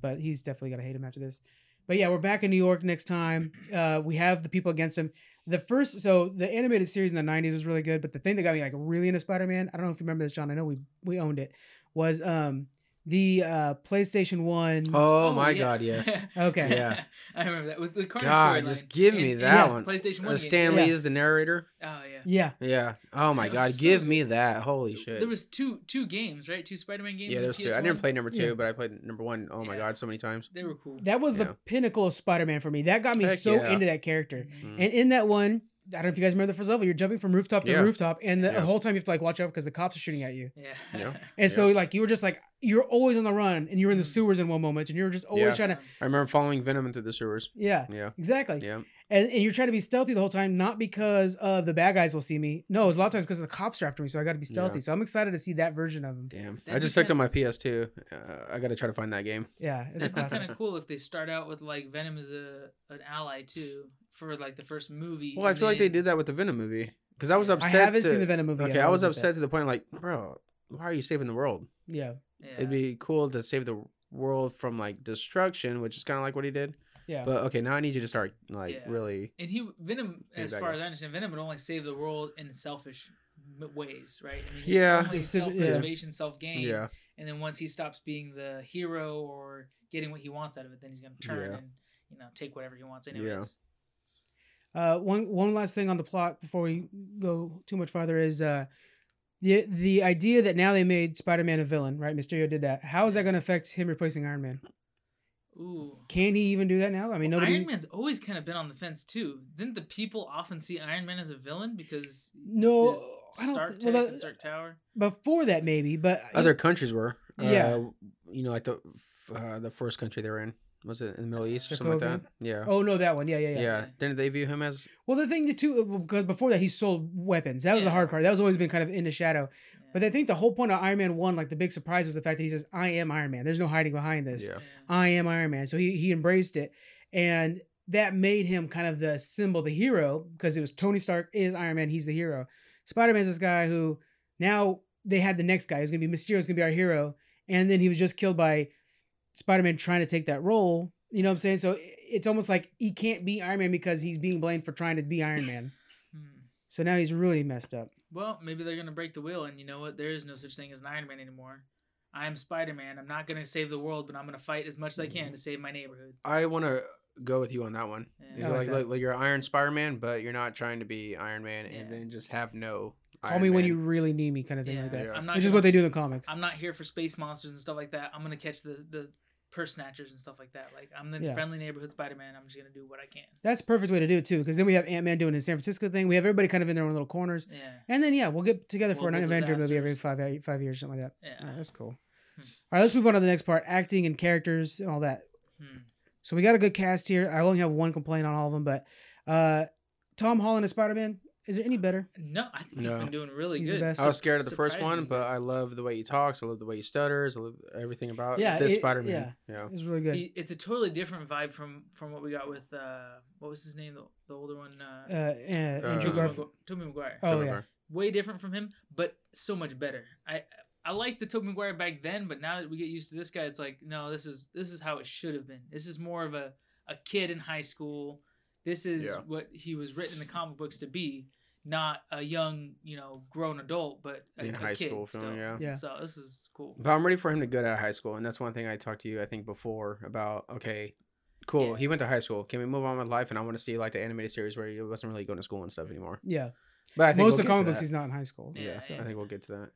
S1: but he's definitely gonna hate him after this. But yeah, we're back in New York next time. Uh, we have the people against him. The first, so the animated series in the '90s was really good, but the thing that got me like really into Spider-Man, I don't know if you remember this, John. I know we we owned it. Was um the uh PlayStation One?
S3: Oh, my god, yes. *laughs*
S1: Okay.
S3: Yeah.
S2: I remember that with the Carnage
S3: God,
S2: storyline
S3: just give me
S2: in
S3: that
S1: Yeah.
S3: one.
S2: PlayStation
S3: Uh,
S2: One.
S3: Stan
S2: games,
S3: Lee
S1: Yeah.
S3: is the narrator.
S2: Oh yeah.
S1: Yeah,
S3: Yeah. Oh my god,
S2: so
S3: give
S2: good.
S3: me that. Holy shit.
S2: There was two two games, right? Two Spider-Man games.
S3: yeah, there was two. I
S2: PS1?
S3: didn't play number two,
S1: Yeah.
S3: but I played number one. Oh my god, so many times.
S2: They were cool.
S1: that was
S3: Yeah.
S1: the pinnacle of Spider-Man for me. That got me
S3: Heck
S1: so
S3: yeah.
S1: into that character.
S2: Mhm.
S1: And in that one, I don't know if you guys remember the first level. You're jumping from rooftop to
S3: Yeah.
S1: rooftop, and the,
S3: Yeah.
S1: whole time you have to like watch out because the cops are shooting at you.
S2: Yeah.
S3: Yeah.
S1: And
S3: Yeah.
S1: so like you were just like you're always on the run, and you're in the
S2: Mhm.
S1: sewers in one moment, and you're just always
S3: Yeah.
S1: trying to
S3: I remember following Venom into the sewers.
S1: yeah,
S3: Yeah.
S1: exactly.
S3: Yeah.
S1: And, and you're trying to be stealthy the whole time, not because of the bad guys will see me. No, it's a lot of times because the cops are after me, so I got to be stealthy.
S3: Yeah.
S1: So I'm excited to see that version of him.
S3: Damn. I
S2: That'd
S3: just checked on my PS2. Uh, I got to try to find that game.
S1: Yeah, it's a
S2: That'd be
S1: classic.
S2: kind of cool if they start out with like Venom as a an ally too for like the first movie.
S3: Well, I
S2: and
S3: feel like they did that with the Venom movie because I was upset.
S1: I haven't
S3: to-
S1: seen the Venom movie.
S3: Okay,
S1: yet.
S3: I was
S1: I'll
S3: upset to the point like, bro, why are you saving the world?
S1: Yeah,
S2: Yeah.
S3: It'd be cool to save the world from like destruction, which is kind of like what he did.
S1: yeah.
S3: But okay, now I need you to start like
S2: Yeah.
S3: really.
S2: And he Venom, as
S3: that
S2: far
S3: guy.
S2: as I understand, Venom would only save the world in selfish ways, right? I mean, it's
S3: Yeah.
S2: only
S1: It's- yeah.
S2: self-preservation, self-gain.
S3: Yeah.
S2: And then once he stops being the hero or getting what he wants out of it, then he's gonna turn
S3: Yeah.
S2: and you know take whatever he wants anyways.
S1: Uh, one one last thing on the plot before we go too much farther is uh, the the idea that now they made Spider-Man a villain, right? Mysterio did that. How is that going to affect him replacing Iron Man?
S2: Ooh.
S1: Can he even do that now? I mean, nobody.
S2: Iron Man's always kind of been on the fence too. Didn't the people often see Iron Man as a villain because
S1: no,
S2: this
S1: I don't
S2: Stark
S1: thi- well,
S2: Tech,
S1: the-
S2: the Stark Tower.
S1: before that maybe, but
S3: Other countries were.
S1: Yeah.
S3: Uh, you know, like the uh, the first country they were in was it in the Middle East or something like that? Yeah.
S1: Oh no, that one. Yeah, yeah,
S3: yeah.
S1: yeah.
S3: Didn't they view him as?
S1: Well, the thing too, uh, because before that he sold weapons. That was the hard part. That was always been kind of in the shadow. But I think the whole point of Iron Man one, like the big surprise, was the fact that he says, "I am Iron Man." There's no hiding behind this.
S3: Yeah.
S1: I am Iron Man. So he he embraced it, and that made him kind of the symbol, the hero, because it was Tony Stark is Iron Man. He's the hero. Spider Man's this guy who now they had the next guy who's gonna be Mysterio's gonna be our hero, and then he was just killed by Spider Man trying to take that role. You know what I'm saying? So it's almost like he can't be Iron Man because he's being blamed for trying to be Iron Man. *laughs*
S2: Hmm.
S1: So now he's really messed up.
S2: Well, maybe they're gonna break the wheel, and you know what? There is no such thing as an Iron Man anymore. I am Spider Man. I'm not gonna save the world, but I'm gonna fight as much as I can to save my neighborhood.
S3: I want to go with you on that one.
S2: Yeah.
S3: You're
S1: I like
S3: like,
S1: that.
S3: like, like you're Iron Spider Man, but you're not trying to be Iron Man,
S2: Yeah.
S3: and then just have no.
S1: Call
S3: Iron
S1: me when
S3: Man.
S1: you really need me, kind of thing
S2: Yeah,
S1: like that.
S3: Yeah.
S2: I'm not.
S1: Which is
S2: gonna-
S1: what they do in the comics.
S2: I'm not here for space monsters and stuff like that. I'm gonna catch the the purse snatchers and stuff like that. Like I'm the
S1: Yeah.
S2: friendly neighborhood Spider Man. I'm just gonna do what I can.
S1: That's a perfect way to do it too, because then we have Ant Man doing his San Francisco thing. We have everybody kind of in their own little corners,
S2: Yeah.
S1: and then yeah, we'll get together for an Avenger movie every
S2: disasters.
S1: five five years, something like that.
S2: Yeah.
S1: Yeah, that's cool.
S2: Hmm.
S1: All right, let's move on to the next part: acting and characters and all that.
S2: Hmm.
S1: So we got a good cast here. I only have one complaint on all of them, but uh, Tom Holland as Spider Man. Is it any better?
S2: No, I think he's
S3: No.
S2: been doing really
S1: He's the
S2: good.
S1: best.
S3: I was scared of the first
S2: Surprised
S3: one,
S2: me.
S3: but I love the way he talks. I love the way he stutters. I love everything about
S1: Yeah,
S3: this
S1: it-
S3: Spider Man.
S1: yeah.
S3: Yeah.
S1: It's really good.
S2: He, it's a totally different vibe from from what we got with uh what was his name the, the older one uh,
S1: uh, uh, Andrew
S3: Uh,
S2: Tobey
S1: Garfield.
S2: Magu- Tobey Maguire.
S1: Oh
S3: Tobey
S1: yeah,
S3: Maguire.
S2: Way different from him, but so much better. I I liked the Tobey Maguire back then, but now that we get used to this guy, it's like no, this is this is how it should have been. This is more of a a kid in high school. This is
S3: Yeah.
S2: what he was written in the comic books to be, not a young, you know, grown adult, but a,
S3: In
S2: a
S3: high
S2: kid
S3: school
S2: still.
S3: film, yeah.
S1: Yeah.
S2: So this is cool.
S3: But I'm ready for him to go to high school, and that's one thing I talked to you, I think, before about. Okay, cool.
S2: Yeah.
S3: He went to high school. Can we move on with life? And I want to see like the animated series where he wasn't really going to school and stuff anymore.
S1: yeah.
S3: But I think
S1: Most
S3: we'll
S1: of the comic books,
S3: that.
S1: he's not in high school.
S3: Yeah,
S2: Yeah,
S3: so
S2: yeah.
S3: I think we'll get to that.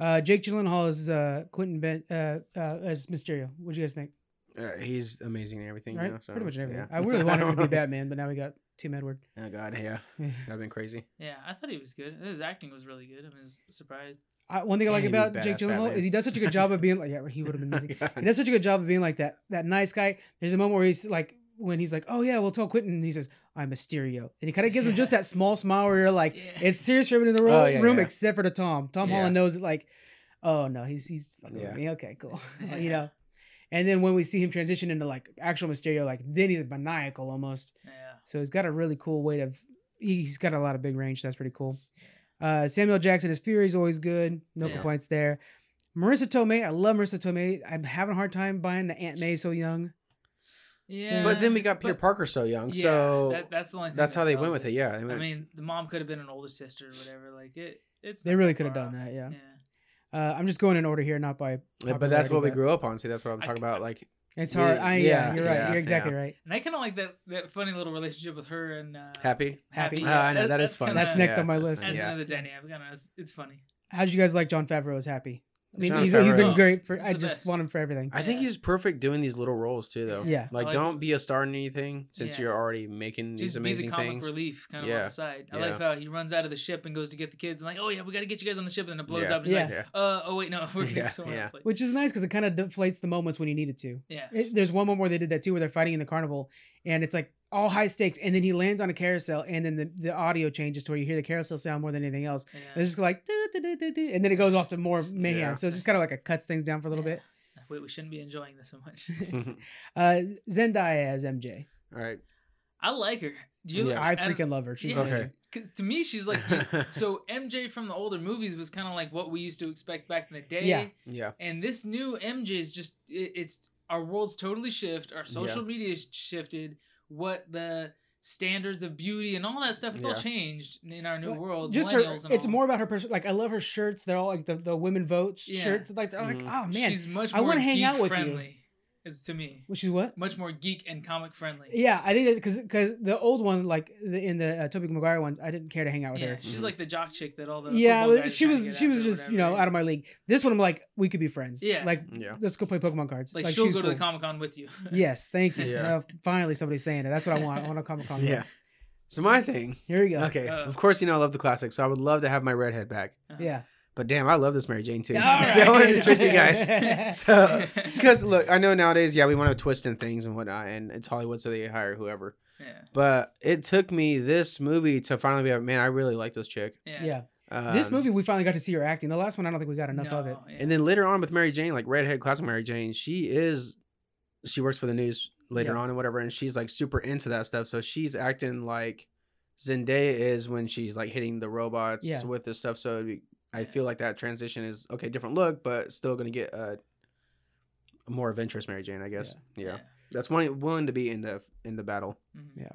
S1: Uh, Jake Gyllenhaal is uh, Quentin Beck uh, uh, as Mysterio. What do you guys think?
S3: Uh, he's amazing and everything.
S1: Right,
S3: now, so,
S1: pretty much in everything.
S3: yeah.
S1: I really wanted him to be *laughs* Batman, but now we got Tim Edward.
S3: Oh God, yeah,
S1: Yeah. *laughs*
S3: that'd been crazy.
S2: Yeah, I thought he was good. His acting was really good. I was surprised.
S1: I, one thing I like
S3: Damn,
S1: about Jake
S3: badass
S1: Gyllenhaal
S3: Batman.
S1: is he does such a good job of being like, yeah, he would have been amazing. *laughs*
S3: God.
S1: He does such a good job of being like that that nice guy. There's a moment where he's like, when he's like, oh yeah, we'll tell Quentin. And he says, I'm Mysterio, and he kind of gives him just that small smile where you're like,
S2: Yeah.
S1: it's serious for everyone in the ro-
S3: Oh, yeah,
S1: room
S3: yeah.
S1: except for the Tom. Tom
S3: Yeah.
S1: Holland knows it. Like, oh no, he's he's fucking
S3: Yeah.
S1: with me. Okay, cool. you know. And then when we see him transition into like actual Mysterio, like then he's maniacal almost.
S2: Yeah.
S1: So he's got a really cool way of. He's got a lot of big range. So that's pretty cool. Uh, Samuel Jackson as Fury is always good. No
S2: Yeah.
S1: complaints there. Marisa Tomei, I love Marisa Tomei. I'm having a hard time buying the Aunt May so young.
S2: Yeah.
S3: But then we got Peter
S2: but-
S3: Parker so young,
S2: Yeah,
S3: so
S2: that, that's the only. Thing
S3: that's
S2: that
S3: how they
S2: sells
S3: went with it. Yeah, they
S2: I mean, the mom could have been an older sister or whatever. Like it, it's.
S1: They really could have done
S2: off.
S1: that. Yeah.
S2: Yeah.
S1: Uh, I'm just going in order here, not by.
S3: Yeah, but that's
S1: popularity,
S3: what we
S1: but
S3: grew up on. See, that's what I'm
S2: I-
S3: talking about. Like,
S1: It's
S3: we-
S1: hard. I, yeah,
S3: yeah,
S1: you're right.
S3: yeah,
S1: you're exactly
S3: yeah.
S1: right.
S2: And I kind of like that that funny little relationship with her and uh,
S3: happy.
S1: Happy.
S2: Happy.
S3: Ah, I know, that is
S2: that's
S3: funny.
S1: That's next
S3: Yeah,
S1: on my
S3: that's
S1: list.
S3: nice.
S2: Adds
S3: Yeah.
S2: another dynamic. I know, it's, it's funny.
S1: How did you guys like Jon Favreau as Happy? I mean, he's, he's been great for.
S2: he's
S1: I just
S2: best.
S1: want him for everything.
S3: I think
S2: Yeah.
S3: he's perfect doing these little roles too, though.
S1: Yeah.
S3: Like,
S2: like-
S3: don't be a star in anything since
S2: Yeah.
S3: you're already making these
S2: Just be the
S3: amazing
S2: comic
S3: things.
S2: relief kind of on the side. I
S3: Yeah.
S2: like how he runs out of the ship and goes to get the kids and like, oh yeah, we got to get you guys on the ship, and then it blows
S3: Yeah.
S2: up. And he's
S1: Yeah.
S2: like,
S3: Yeah.
S2: uh, oh wait, no, *laughs* we're gonna
S3: Yeah,
S2: go
S3: yeah.
S2: else. Like,
S1: Which is nice because it kind of deflates the moments when you need it to.
S2: yeah,
S1: It, there's one moment where they did that too, where they're fighting in the carnival, and it's like all high stakes, and then he lands on a carousel, and then the, the audio changes to where you hear the carousel sound more than anything else.
S2: yeah.
S1: And it's just like, "Doo, doo, doo, doo, doo," and then it goes off to more mayhem.
S3: Yeah.
S1: So it's just kind of like it cuts things down for a little
S2: Yeah.
S1: bit.
S2: Wait, we shouldn't be enjoying this so much. *laughs* *laughs*
S1: Uh, Zendaya as MJ.
S3: All right.
S2: I like her. You
S3: Yeah.
S1: I freaking love her. She's
S2: Yeah.
S3: Okay.
S2: Cause to me, she's like *laughs* so MJ from the older movies was kind of like what we used to expect back in the day.
S1: Yeah.
S3: Yeah.
S2: And this new MJ is just it, it's our world's totally shift. Our social media is shifted. What the standards of beauty and all that stuff. It's all changed in our new
S1: Well,
S2: world.
S1: Just her, it's
S2: all.
S1: more about her person. Like I love her shirts. They're all like the, the women votes
S2: Yeah.
S1: shirts. Like I was
S3: Mhm.
S1: like, oh man,
S2: She's much
S1: I wanna hang
S2: geek
S1: out with you.
S2: Friendly. Is to me
S1: which is what?
S2: much more geek and comic friendly.
S1: Yeah, I think that because because the old one, like the, in the uh, Tobey Maguire ones, I didn't care to hang out with
S2: Yeah,
S1: her.
S2: she's
S3: Mhm.
S2: like the jock chick that all the
S1: yeah,
S2: guys
S1: she
S2: trying to
S1: was
S2: get
S1: she was just you know out of my league. This one, I'm like, we could be friends.
S2: Yeah.
S1: like
S3: Yeah.
S1: let's go play Pokemon cards.
S2: Like, she'll
S1: she's
S2: go to the. Comic Con with you. *laughs* *laughs*
S1: Yes, thank you.
S3: Yeah.
S1: Uh, finally, somebody's saying it. That's what I want. I want a *laughs* Comic Con.
S3: Yeah. So my thing.
S1: Here we go.
S3: Okay,
S2: Uh.
S3: of course you know I love the classics, so I would love to have my redhead back.
S2: Uh-huh.
S1: Yeah.
S3: But damn, I love this Mary Jane too.
S1: All
S3: so I wanted to trick you guys. *laughs* So, because look, I know nowadays, yeah, we want to twist in things and whatnot, and it's Hollywood, so they hire whoever.
S2: Yeah.
S3: But it took me this movie to finally be like, man, I really like this chick.
S2: Yeah.
S1: Yeah.
S3: Um,
S1: this movie, we finally got to see her acting. The last one, I don't think we got enough of it.
S2: Yeah.
S3: and then later on with Mary Jane, like redhead classic Mary Jane, she is, she works for the news later
S1: Yeah.
S3: on and whatever, and she's like super into that stuff. So she's acting like Zendaya is when she's like hitting the robots
S1: Yeah.
S3: with this stuff. So it'd be, I feel like that transition is okay, different look, but still gonna get a, a more adventurous Mary Jane, I guess. Yeah, that's one willing to be in the in the battle.
S2: Mhm.
S1: Yeah.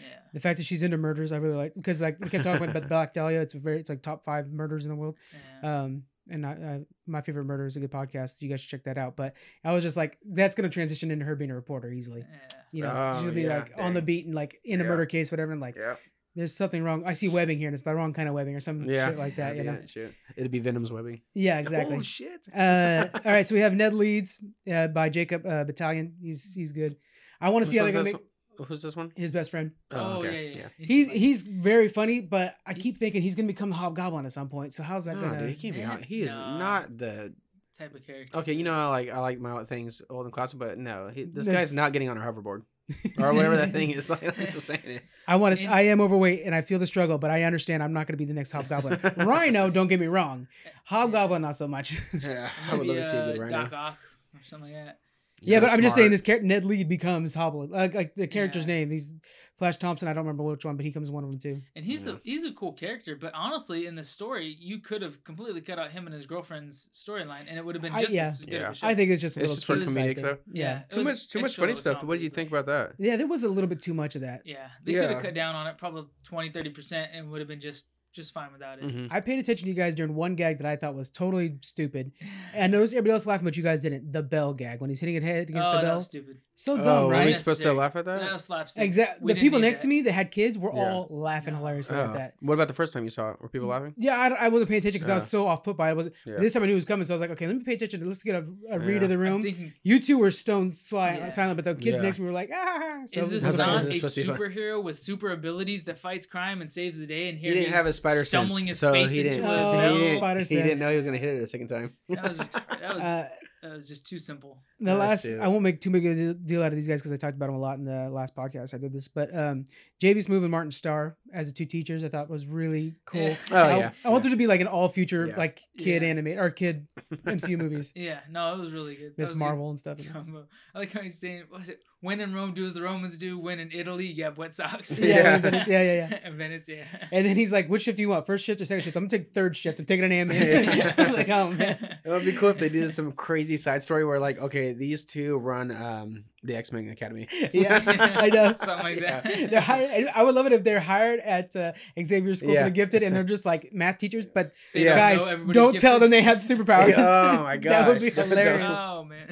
S2: Yeah.
S1: The fact that she's into murders, I really like because like we kept talking about *laughs* Black Dahlia. It's a very, it's like top five murders in the world.
S2: Yeah.
S1: Um, and I, uh, my favorite murder is a good podcast. You guys should check that out. But I was just like, that's gonna transition into her being a reporter easily.
S2: yeah.
S1: You know,
S3: Oh,
S1: she'll be
S3: yeah,
S1: like on the beat and like in a
S3: Yeah.
S1: murder case, whatever. And like,
S3: Yeah,
S1: there's something wrong. I see webbing here, and it's the wrong kind of webbing or some
S3: yeah,
S1: shit like that. You know?
S3: Shit. It'd be Venom's webbing.
S1: Yeah, exactly.
S3: Oh shit.
S1: uh, all right, so we have Ned Leeds uh, by Jacob uh, Batalon. He's he's good. I want to see how
S3: Who's
S1: they're gonna
S3: this
S1: make
S3: one? Who's this one?
S1: his best friend.
S2: Oh, yeah, yeah, yeah.
S1: He's he's very funny, but I keep thinking he's gonna become the Hobgoblin at some point. So how's that
S3: No,
S1: gonna?
S3: dude, he can't be.
S2: Yeah.
S3: hot. He is
S2: No.
S3: not the.
S2: type of character.
S3: Okay, you know, I like I like my things old and classic, but no, he, this
S1: This-
S3: guy's not getting on a hoverboard *laughs* or whatever that thing *laughs* is. *laughs* Like, I'm just saying it.
S1: I want to. I am overweight, and I feel the struggle, but I understand I'm not gonna be the next Hobgoblin. Rhino, don't get me wrong. Hobgoblin, not so much.
S3: Yeah, I would love
S2: Maybe,
S3: to see a good right
S2: Doc. Ock or something like that.
S1: Yeah, but I'm just saying this character Ned Lead becomes Hobgoblin. Like, like the character's
S2: Yeah.
S1: name. These Flash Thompson. I don't remember which one, but he comes one of them too.
S2: And he's
S3: Yeah.
S2: the he's a cool character, but honestly, in the story, you could have completely cut out him and his girlfriend's storyline, and it would have been
S1: I-
S2: just
S1: yeah.
S2: as good
S3: Yeah.
S2: of.
S1: I think it's just a
S3: It's
S1: little
S3: just for comedic
S1: side thing.
S3: stuff?
S1: Yeah.
S3: Too much, too much funny stuff. What do you think about that?
S1: Yeah, there was a little bit too much of that.
S2: Yeah, they could have cut down on it probably 20 30 percent, and would have been just just fine without it.
S3: Mhm.
S1: I paid attention to you guys during one gag that I thought was totally stupid. And I noticed everybody else laughing, but you guys didn't. The bell gag when he's hitting his head against
S2: oh,
S1: the
S2: that
S1: bell.
S2: was stupid.
S1: So
S3: Oh,
S1: dumb,
S3: were
S1: right?
S3: we supposed to laugh at
S2: That
S3: that?
S2: was slapstick.
S1: Exactly. The people
S2: need
S1: next to me that had kids were
S3: Yeah.
S1: all laughing
S2: No.
S1: hilariously
S3: Oh.
S1: at that.
S3: What about the first time you saw it? Were people laughing?
S1: Yeah, I, I wasn't paying attention because I was so off put by it. Was
S3: Yeah.
S1: this time I knew it was coming, so I was like, okay, let me pay attention. Let's get a, a read
S3: Yeah.
S1: of the room.
S2: thinking,
S1: You two were stone swi-
S2: Yeah.
S1: silent, but the kids
S3: Yeah.
S1: next to me were like, ah. So
S2: is this
S3: How's
S2: not a
S3: supposed to be fun?
S2: superhero with super abilities that fights crime and saves the day? And
S3: He
S2: here
S3: didn't have a spider
S2: stumbling
S3: sense,
S2: his
S3: so
S2: face
S3: he
S2: into
S3: didn't.
S2: a
S1: Oh,
S3: he didn't,
S1: spider
S3: he didn't know he was gonna hit it a second time.
S2: That was *laughs* that was
S1: uh,
S2: that was just too simple.
S1: the
S3: Oh,
S1: last. I won't make too big a deal out of these guys because I talked about them a lot in the last podcast I did this, but um, JB Smoove and Martin Starr as the two teachers I thought was really *laughs* cool.
S2: Yeah.
S3: Oh
S1: I,
S3: yeah.
S1: I want them to be like an all future
S3: Yeah.
S1: like kid
S2: Yeah.
S1: animate or kid *laughs* MCU movies,
S2: Yeah, no, it was really good.
S1: Miss
S2: was a good
S1: Marvel and stuff.
S2: combo. I like how he's saying, "What was it? When in Rome, do as the Romans do. When in Italy, you have wet socks."
S1: Yeah,
S3: Yeah.
S1: Venice, yeah, yeah, yeah.
S2: In *laughs* Venice, yeah.
S1: And then he's like, "Which shift do you want? First shift or second shift?" I'm gonna take third shift. I'm taking an Ambien. I'm like, oh man.
S3: It would be cool if they did some crazy side story where, like, okay, these two run um, the X Men Academy. *laughs* *laughs*
S1: Yeah, I know. *laughs*
S2: Something like that.
S1: they're hired. I would love it if they're hired at uh, Xavier School
S3: Yeah.
S1: for the Gifted, and they're just like math teachers. But
S2: They
S3: Yeah.
S1: guys,
S2: know everybody's
S1: don't tell
S2: gifted.
S1: them they have superpowers.
S3: oh my god,
S1: that would be
S3: that's
S1: hilarious.
S2: Oh man.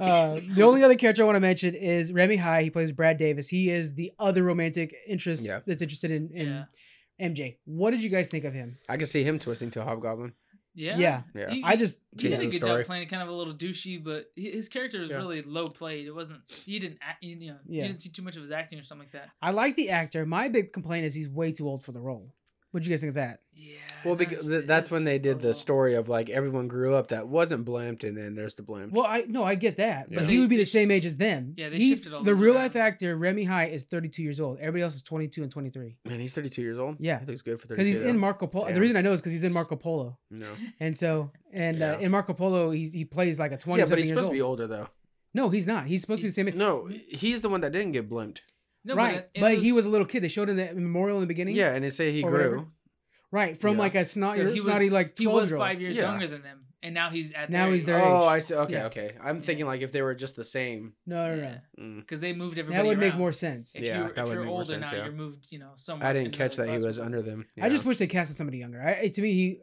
S1: Uh, the only other character I want to mention is Remy Hii. He plays Brad Davis. He is the other romantic interest
S3: Yeah.
S1: that's interested in, in
S2: Yeah.
S1: MJ. What did you guys think of him?
S3: I can see him twisting to a Hobgoblin.
S2: Yeah.
S1: Yeah.
S3: Yeah.
S2: He-
S1: I just
S2: He did a good
S3: story.
S2: job playing kind of a little douchey, but his character was
S3: Yeah.
S2: really low played. It wasn't. He didn't. Act, you know.
S1: Yeah.
S2: You didn't see too much of his acting or something like that.
S1: I like the actor. My big complaint is he's way too old for the role. What do you guys think of that?
S2: Yeah.
S3: Well,
S2: that's-
S3: because th- that's when they did the story of like everyone grew up that wasn't blipped, and then there's the Blip.
S1: Well, I no, I get that, but
S3: Yeah.
S1: he would be the
S2: they
S1: same age as them.
S2: Yeah, they
S1: He's
S2: shifted all
S1: the real
S2: around.
S1: life actor. Remy Hii is 32 years old. Everybody else is 22 and 23
S3: Man, he's 32 years old.
S1: Yeah.
S3: He's good for 32.
S1: because he's in Marco Polo. The reason I know is because he's in Marco Polo,
S3: No.
S1: and so and uh, in Marco Polo he, he plays like a 20
S3: Yeah, but he's supposed
S1: old.
S3: to be older though.
S1: No, he's not. He's supposed to be the same age.
S3: No, he's the one that didn't get blipped.
S2: No,
S1: right,
S2: in
S1: but,
S2: those-
S1: he was a little kid. They showed him the memorial in the beginning.
S3: Yeah, and they say he grew.
S1: whatever. Right from
S3: Yeah.
S1: like a snot,
S2: So he was-
S1: snotty like
S2: He
S1: 12
S2: was
S1: year old.
S2: five years
S3: Yeah.
S2: younger than them, and now he's at.
S1: Now
S2: their
S1: he's
S2: age.
S1: their
S3: Oh. I see. Okay,
S1: Yeah.
S3: okay. I'm thinking like if they were just the same.
S1: No, no, no.
S2: Yeah.
S3: Mm.
S2: because they moved everybody.
S1: That would make
S2: around.
S1: more sense.
S2: If
S3: Yeah,
S2: you,
S3: that
S2: if
S3: would
S2: you're
S3: make more
S2: older
S3: sense,
S2: now,
S3: yeah.
S2: you're moved. You know, somewhere.
S3: I didn't
S2: in
S3: catch
S2: the
S3: that he was
S2: with
S3: under
S2: them.
S3: them.
S1: I just wish they casted somebody younger. I, to me, he,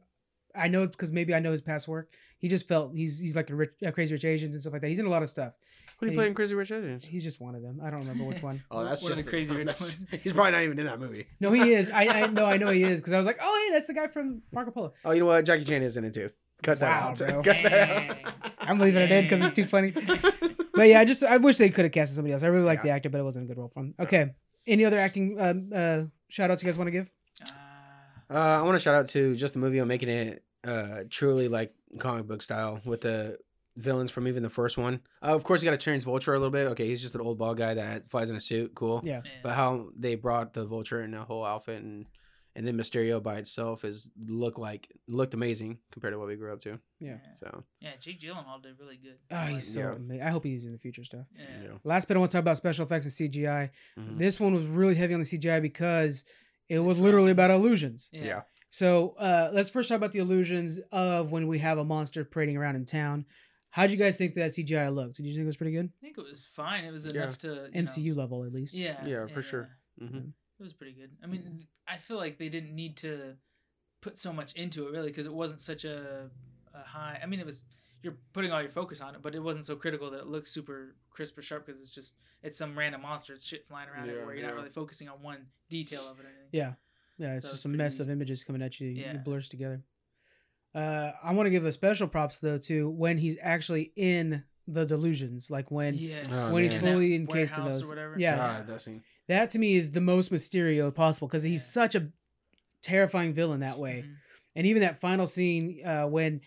S1: I know it's because maybe I know his past work. He just felt he's he's like a rich, uh, crazy rich Asians and stuff like that. He's in a lot of stuff.
S3: Who do you
S1: he-
S3: play in Crazy Rich Asians?
S1: He's just one of them. I don't remember which *laughs* one.
S3: Oh, that's
S2: One of
S3: just
S2: the Crazy Rich *laughs*
S3: that's-
S2: ones. *laughs*
S3: He's probably not even in that movie.
S1: No, he is. I I know I know he is because I was like, oh hey, that's the guy from Marco Polo.
S3: Oh, you know what? Jackie Chan is in it too. Cut that
S1: Wow,
S3: out.
S1: bro.
S3: Cut that out.
S1: I'm leaving it in because it's too funny. But yeah, I just I wish they could have casted somebody else. I really like
S3: Yeah.
S1: the actor, but it wasn't a good role for him. Okay, Any other acting um, uh, shout outs you guys want to give?
S2: Uh,
S3: Uh, I want to shout out to just the movie on making it uh, truly like comic book style with the villains from even the first one. Uh, of course, you got to change Vulture a little bit. Okay, he's just an old bald guy that flies in a suit. Cool.
S1: Yeah.
S2: yeah.
S3: But how they brought the Vulture in a whole outfit and and then Mysterio by itself is look like looked amazing compared to what we grew up to.
S1: Yeah.
S3: So
S2: Yeah, Jake Gyllenhaal did really good.
S1: Oh,
S2: I
S1: he's so
S3: Yeah.
S1: amazing. I hope he's in the future stuff.
S2: yeah.
S3: yeah.
S1: Last bit, I want to talk about special effects and CGI.
S3: Mhm.
S1: This one was really heavy on the CGI because it
S2: The
S1: was literally about illusions.
S2: Yeah.
S3: yeah.
S1: So uh, let's first talk about the illusions of when we have a monster parading around in town. How'd you guys think that CGI looked? Did you think it was pretty good?
S2: I think it was fine. It was
S3: Yeah.
S2: enough to
S1: MCU
S2: Know,
S1: level, at least.
S2: yeah.
S3: Yeah, for sure.
S2: yeah.
S3: hmm
S2: It was pretty good. I mean, I feel like they didn't need to put so much into it really because it wasn't such a, a high. I mean, it was you're putting all your focus on it, but it wasn't so critical that it looks super crisp or sharp because it's just it's some random monster. It's shit flying around
S3: Yeah,
S2: everywhere. You're not really focusing on one detail of it or anything.
S1: Yeah. Yeah, it's
S2: So
S1: just
S2: it's
S1: a mess
S2: pretty-
S1: of images coming at you.
S2: Yeah.
S1: It blurs together. Uh, I want to give a special props though to when he's actually in the delusions, like when
S2: Yes.
S3: Oh,
S1: when he's fully
S2: In
S1: encased in
S2: warehouse or
S1: those. Yeah,
S3: God, that scene.
S1: that to me is the most Mysterio possible because he's
S2: Yeah.
S1: such a terrifying villain that way.
S2: Mhm.
S1: And even that final scene uh, when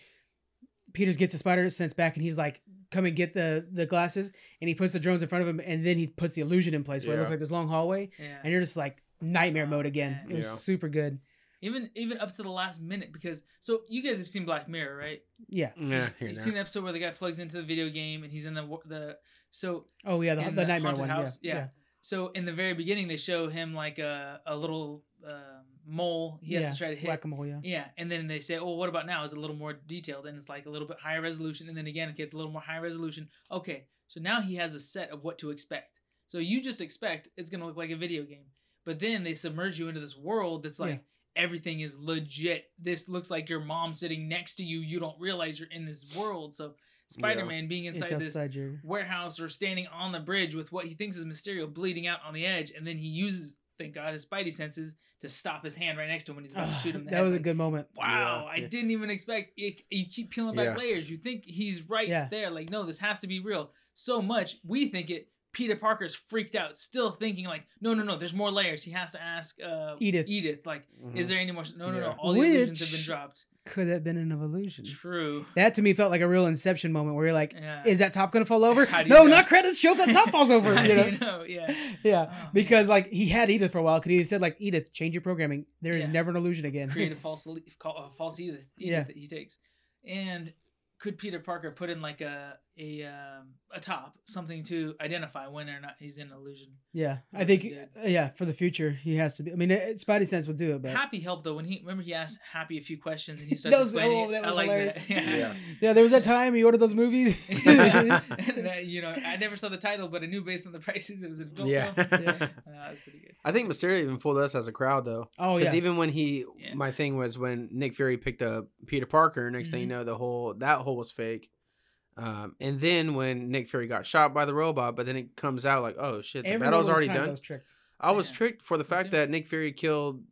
S1: Peters gets the spider sense back and he's like, "Come and get the the glasses," and he puts the drones in front of him, and then he puts the illusion in place where it looks
S3: Yeah.
S1: like this long hallway,
S2: Yeah.
S1: and you're just like nightmare
S2: Oh,
S1: mode again.
S2: man.
S1: It was
S3: Yeah.
S1: super good.
S2: Even even up to the last minute because so you guys have seen Black Mirror, right?
S1: Yeah.
S3: Yeah,
S2: You
S3: have
S2: you seen the episode where the guy plugs into the video game and he's in the the so
S1: Oh yeah, the,
S2: In
S1: the,
S2: the
S1: nightmare one.
S2: house?
S1: Yeah.
S2: Yeah. so in the very beginning they show him like a a little um, mole he has to try to hit.
S1: Whack a mole. Yeah.
S2: Yeah, and then they say, "Oh, what about now? Is it a little more detailed?" And it's like a little bit higher resolution, and then again it gets a little more high resolution. Okay, so now he has a set of what to expect. So you just expect it's gonna look like a video game, but then they submerge you into this world that's like everything is legit. This looks like your mom sitting next to you. You don't realize you're in this world. So Spider-Man being inside this
S1: outside your.
S2: warehouse or standing on the bridge with what he thinks is Mysterio bleeding out on the edge, and then he uses, thank God, his Spidey senses to stop his hand right next to him when he's about to shoot *sighs* him. the
S1: that
S2: head.
S1: was a good moment.
S2: Wow,
S3: Yeah,
S2: I
S3: yeah.
S2: didn't even expect it. You keep peeling back
S3: Yeah.
S2: layers. You think he's right
S1: Yeah.
S2: there. Like, no, this has to be real. So much we think it. Peter Parker's freaked out, still thinking like, no, no, no. There's more layers. He has to ask uh,
S1: EDITH.
S2: EDITH, like,
S3: Mhm.
S2: is there any more? No, no, no.
S3: Yeah.
S2: All the illusions have been dropped.
S1: Could have been an illusion.
S2: True.
S1: That to me felt like a real Inception moment where you're like,
S2: Yeah.
S1: is that top gonna fall over? *laughs*
S2: How do you
S1: No,
S2: know?
S1: not credits. Show that top falls *laughs* over.
S2: How
S1: you know?
S2: you know? Yeah. *laughs*
S1: Yeah,
S2: Oh,
S1: because like he had EDITH for a while because he said like EDITH, change your programming. There is
S2: Yeah.
S1: never an illusion again.
S2: create a false le- call- a false EDITH, EDITH
S1: Yeah.
S2: that he takes. And could Peter Parker put in like a a um, a top something to identify when or not he's in illusion?
S1: yeah, I think uh, yeah for the future he has to be. I mean, it, Spidey sense would do it, but
S2: Happy helped though when he remember he asked Happy a few questions and he *laughs* started
S1: That was-
S2: explaining.
S1: oh,
S2: it.
S1: that
S2: I
S1: was
S2: like
S1: hilarious.
S2: that. *laughs* Yeah.
S3: Yeah.
S1: yeah, there was that time he ordered those movies. *laughs*
S2: and, uh, you know, I never saw the title, but I knew based on the prices it was an adult
S3: Yeah.
S2: film.
S1: Yeah.
S2: Uh, that was pretty good.
S3: I think Mysterio even fooled us as a crowd though.
S1: oh yeah, Because
S3: even when he,
S2: Yeah.
S3: my thing was when Nick Fury picked up Peter Parker. Next thing you
S2: Mhm.
S3: know, the whole that whole was fake. Um, and then when Nick Fury got shot by the robot, but then it comes out like, oh shit, the
S1: Every
S3: battle's already
S1: times I
S3: done.
S1: was tricked.
S3: I was
S2: Yeah.
S3: tricked for the fact that Nick Fury killed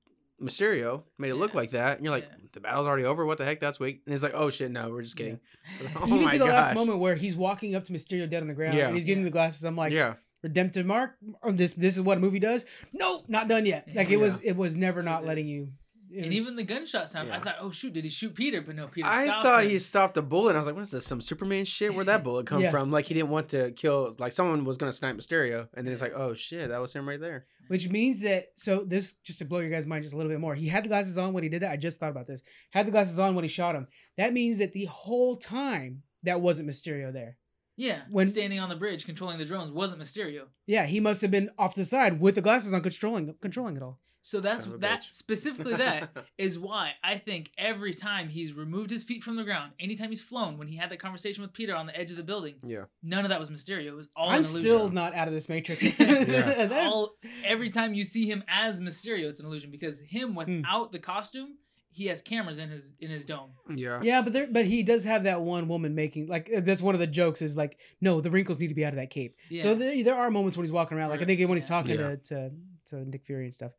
S3: Mysterio, made it look like that, and you're like,
S2: Yeah.
S3: the battle's already over. What the heck? That's weak. And it's like, oh shit, no, we're just kidding. *laughs* Oh
S1: Even
S3: my
S1: to the last moment where he's walking up to Mysterio dead on the ground
S3: Yeah.
S1: and he's giving
S2: Yeah.
S1: the glasses. I'm like,
S3: yeah,
S1: redemptive mark. Or this this is what a movie does. No, not done yet. Like it
S3: Yeah.
S1: was it was never
S2: So
S1: not letting you.
S2: And
S1: was-
S2: even the gunshot sound, I
S3: Yeah.
S2: thought, oh shoot, did he shoot Peter? But no, Peter.
S3: I thought
S2: him.
S3: he stopped a bullet. And I was like, what is this? Some Superman shit? Where'd that bullet come
S1: Yeah.
S3: from? Like he didn't want to kill. Like someone was gonna snipe Mysterio, and then it's like, oh shit, that was him right there.
S1: Which means that so this just to blow your guys' mind just a little bit more. He had the glasses on when he did that. I just thought about this. Had the glasses on when he shot him. That means that the whole time that wasn't Mysterio there.
S2: Yeah,
S1: When-
S2: standing on the bridge controlling the drones wasn't Mysterio.
S1: Yeah, he must have been off to the side with the glasses on, controlling controlling it all.
S2: So that's
S3: Son of a
S2: that
S3: bitch.
S2: specifically that *laughs* is why I think every time he's removed his feet from the ground, anytime he's flown, when he had that conversation with Peter on the edge of the building,
S3: yeah,
S2: none of that was Mysterio. It was all
S1: I'm
S2: an illusion.
S1: still not out of this matrix. *laughs* *laughs* That-
S2: all every time you see him as Mysterio, it's an illusion because him
S1: Hmm.
S2: without the costume, he has cameras in his in his dome.
S3: yeah,
S1: yeah, but there, but he does have that one woman making like uh, that's one of the jokes is like, no, the wrinkles need to be out of that cape.
S2: Yeah.
S1: So there, there are moments when he's walking around, like I think when he's talking
S3: Yeah.
S1: to, to to Nick Fury and stuff.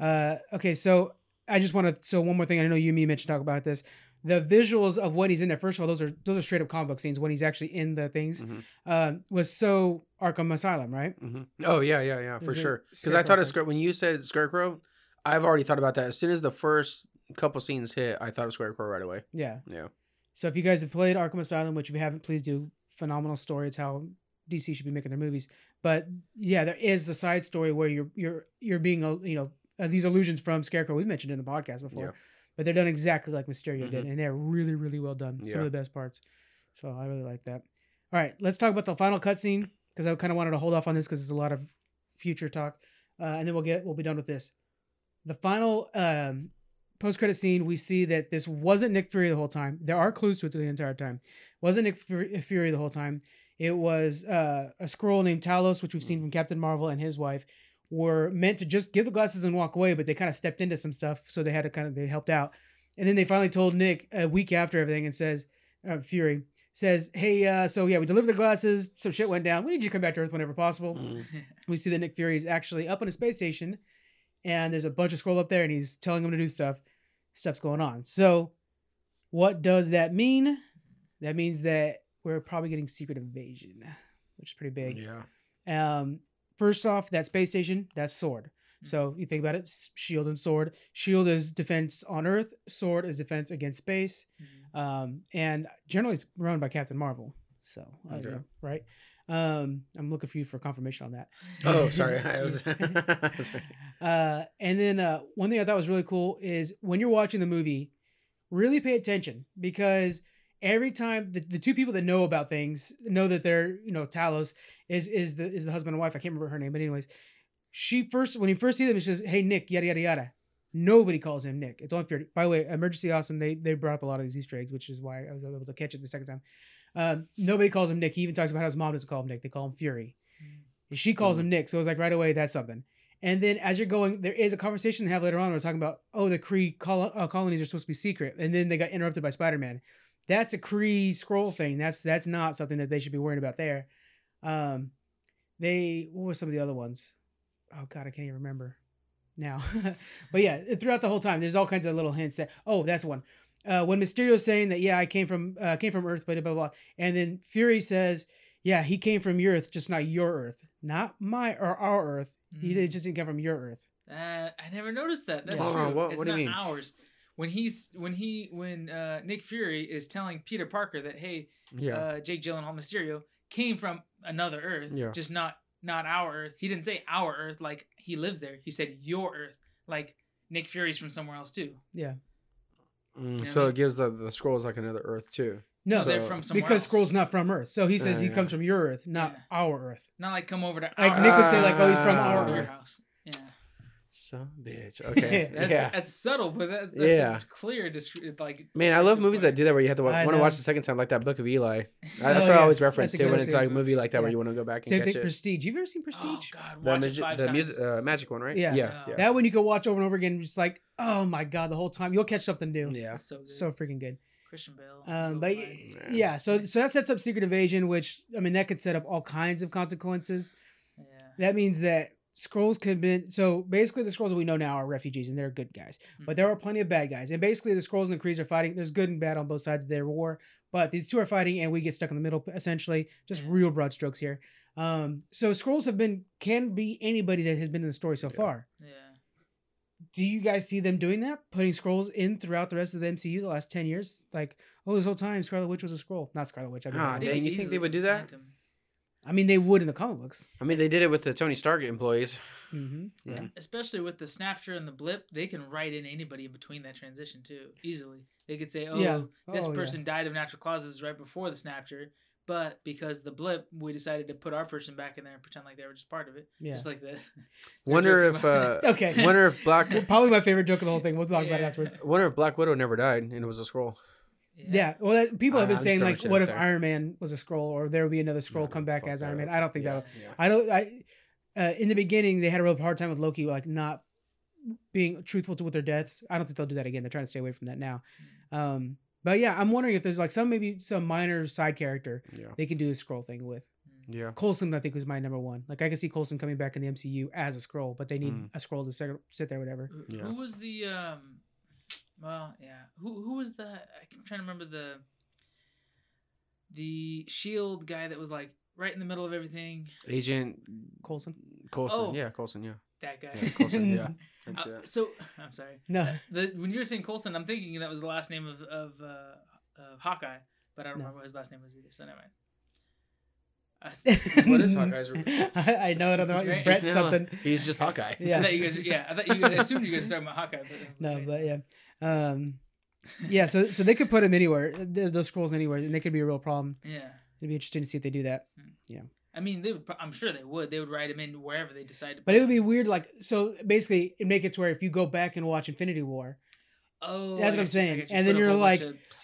S1: Uh, okay, so I just want to so one more thing. I know you and me mentioned talk about this. the visuals of when he's in there. First of all, those are those are straight up comic book scenes when he's actually in the things.
S3: Mhm.
S1: Um, was so Arkham Asylum, right?
S3: hmm Oh yeah, yeah, yeah, for sure. Because I thought of? When you said Scarecrow, I've already thought about that. As soon as the first couple scenes hit, I thought of Scarecrow right away.
S1: Yeah.
S3: Yeah.
S1: So if you guys have played Arkham Asylum, which if you haven't, please do. Phenomenal story. It's how DC should be making their movies. But yeah, there is the side story where you're you're you're being uh, you know uh, these illusions from Scarecrow. We've mentioned in the podcast before,
S3: Yeah.
S1: but they're done exactly like Mysterio did, and they're really really well done. Some of the best parts. So I really like that. All right, let's talk about the final cutscene because I kind of wanted to hold off on this because there's a lot of future talk, uh, and then we'll get we'll be done with this. The final um, post credit scene, we see that this wasn't Nick Fury the whole time. There are clues to it the entire time. Wasn't Nick Fury, Fury the whole time. It was uh, a Skrull named Talos, which we've seen from Captain Marvel and his wife, were meant to just give the glasses and walk away, but they kind of stepped into some stuff, so they had to kind of they helped out. And then they finally told Nick a week after everything and says, uh, Fury says, "Hey, uh, so yeah, we delivered the glasses. Some shit went down. We need you to come back to Earth whenever possible."
S3: Mhm.
S1: we see that Nick Fury is actually up on a space station, and there's a bunch of Skrull up there, and he's telling him to do stuff. Stuff's going on. So, what does that mean? That means that we're probably getting secret invasion, which is pretty big.
S3: Yeah.
S1: Um, first off, that space station, that's sword. So you think about it, shield and sword. Shield is defense on Earth. Sword is defense against space.
S2: Mhm.
S1: Um, and generally it's run by Captain Marvel. So
S3: Okay.
S1: know, right? Um, I'm looking for you for confirmation on that.
S3: Oh, *laughs* sorry. I was. *laughs*
S1: uh, and then uh, one thing I thought was really cool is when you're watching the movie, really pay attention because every time the, the two people that know about things know that they're you know Talos is is the is the husband and wife. I can't remember her name, but anyways, she first when you first see them, she says, "Hey Nick," yada yada yada. Nobody calls him Nick. It's only Fury. By the way, Emergency Awesome they they brought up a lot of these Easter eggs, which is why I was able to catch it the second time. Um, nobody calls him Nick. He even talks about how his mom doesn't call him Nick. They call him Fury. And she calls him Nick. So it was like right away, that's something. And then as you're going, there is a conversation they have later on. We're talking about, oh, the Kree col- uh, colonies are supposed to be secret, and then they got interrupted by Spider Man. That's a Kree Skrull thing. That's that's not something that they should be worrying about there. Um, they what were some of the other ones? Oh God, I can't even remember now. *laughs* but yeah, throughout the whole time, there's all kinds of little hints that oh, that's one. Uh, when Mysterio's saying that, yeah, I came from uh, came from Earth, blah blah blah, and then Fury says, yeah, he came from your Earth, just not your Earth, not my or our Earth. He
S2: Mhm.
S1: did just didn't come from your Earth.
S2: Uh, I never noticed that. That's
S1: Yeah.
S2: true.
S3: Hold on, what-
S2: it's
S3: what do you
S2: not
S3: mean?
S2: ours. When he's when he when uh, Nick Fury is telling Peter Parker that hey,
S3: Yeah.
S2: uh, Jake Gyllenhaal Mysterio came from another Earth,
S3: Yeah.
S2: just not not our Earth. He didn't say our Earth like he lives there. He said your Earth, like Nick Fury's from somewhere else too.
S1: Yeah.
S3: Mm,
S2: Yeah,
S3: so
S2: like-
S3: it gives the the Skrulls like another Earth too.
S1: No,
S2: they're from somewhere
S1: because
S2: else.
S1: Skrull's not from Earth. So he says
S3: Uh,
S1: he
S3: yeah.
S1: comes from your Earth, not
S2: Yeah.
S1: our Earth.
S2: Not like come over to
S1: Like
S2: our
S1: Nick would say, like, oh, he's from our
S2: your
S1: Earth.
S2: house. Yeah,
S3: So bitch. *laughs* Okay.
S2: that's
S3: yeah.
S2: that's subtle, but that's, that's
S3: Yeah.
S2: a clear. Descri- like
S3: Man, I love movies that do that where you have to want to watch the second time, like that Book of Eli. *laughs* That's
S1: Oh,
S3: what
S1: yeah.
S3: I always reference
S1: That's
S3: to when it's like a movie like that where you want to go back and
S1: Same
S3: catch
S1: thing,
S3: it.
S1: Prestige. You've ever seen
S2: Oh
S1: Prestige?
S2: God,
S3: The,
S2: watch it
S3: magi-
S2: five
S3: the
S2: times.
S3: music, uh, magic one, right?
S1: Yeah.
S3: Yeah.
S2: Yeah.
S3: Yeah.
S1: That one you can watch over and over again, just like, oh my god, the whole time you'll catch something new.
S3: Yeah.
S2: So good.
S1: So freaking good.
S2: Christian Bale.
S1: Um,
S2: Bill
S1: but
S2: Nye.
S1: y- yeah, so so that sets up Secret Invasion, which I mean that could set up all kinds of consequences.
S2: yeah.
S1: That means that Skrulls could be so basically the Skrulls that we know now are refugees and they're good guys, but there are plenty of bad guys, and basically the Skrulls and the Krees are fighting. There's good and bad on both sides of their war, but these two are fighting, and we get stuck in the middle essentially. Just
S2: Yeah.
S1: real broad strokes here. Um, so Skrulls have been can be anybody that has been in the story so
S3: Yeah.
S1: far.
S2: Yeah.
S1: do you guys see them doing that? Putting Skrulls in throughout the rest of the MCU the last 10 years? Like, oh, this whole time Scarlet Witch was a Skrull. Not Scarlet Witch. I mean,
S3: Ah, dang, you think they would do that?
S2: plant him.
S1: I mean, they would in the comic books.
S3: I mean, they did it with the Tony Stark employees.
S1: hmm
S3: Yeah.
S2: Especially with the snapshot and the blip, they can write in anybody in between that transition too, easily. They could say, "Oh,
S1: Yeah.
S2: this
S1: Oh, yeah.
S2: person died of natural causes right before the snapshot, but because the blip, we decided to put our person back in there and pretend like they were just part of it,
S1: Yeah.
S2: just like the." *laughs*
S3: Wonder if uh, *laughs*
S1: Okay.
S3: wonder if Black *laughs*
S1: Probably my favorite joke of the whole thing. We'll talk about it afterwards.
S3: wonder if Black Widow never died and it was a Skrull.
S1: Yeah. Well, that, people have been
S3: I'm
S1: saying, like, what if
S3: there.
S1: Iron Man was a Skrull or there would be another Skrull
S3: No,
S1: come back as Iron Man? I don't think
S2: Yeah.
S1: that
S3: Yeah.
S1: I don't. I uh, in the beginning they had a real hard time with Loki, like not being truthful to with their deaths. I don't think they'll do that again. They're trying to stay away from that now. Um, but yeah, I'm wondering if there's like some maybe some minor side character
S3: Yeah.
S1: they can do a Skrull thing with.
S3: Yeah.
S1: Coulson, I think, was my number one. Like I can see Coulson coming back in the MCU as a Skrull, but they need
S3: Mm.
S1: a Skrull to sit, sit there, whatever.
S2: Who-
S3: Yeah.
S2: Who was the um? Well, yeah. Who who was the? I'm trying to remember the. The shield guy that was like right in the middle of everything.
S3: Agent
S1: Coulson.
S3: Coulson.
S2: Oh.
S3: Yeah, Coulson. Yeah.
S2: That guy.
S3: Yeah, Coulson, yeah. I can see
S2: Uh, so I'm sorry.
S1: No.
S2: The when you were saying Coulson, I'm thinking that was the last name of of uh, uh, Hawkeye, but I don't
S1: No.
S2: remember what his last name was either. So never mind. I s- *laughs*
S3: What is Hawkeye's *laughs*
S1: I, I know it on. Brett *laughs*
S3: No,
S1: something.
S3: He's just Hawkeye.
S2: I
S1: Yeah.
S2: thought you guys. Yeah, I thought you guys I assumed you guys were talking about Hawkeye. But
S1: No,
S2: like,
S1: but yeah. Um, yeah. So so they could put him anywhere. th- Those Skrulls anywhere, and they could be a real problem.
S2: yeah.
S1: It'd be interesting to see if they do that. Yeah.
S2: I mean, they would. I'm sure they would. They would write him in wherever they decide to.
S1: But it would be weird. Like so, basically, it make it to where if you go back and watch Infinity War,
S2: Oh,
S1: That's what I'm
S2: got you,
S1: saying.
S2: you.
S1: And then you're like,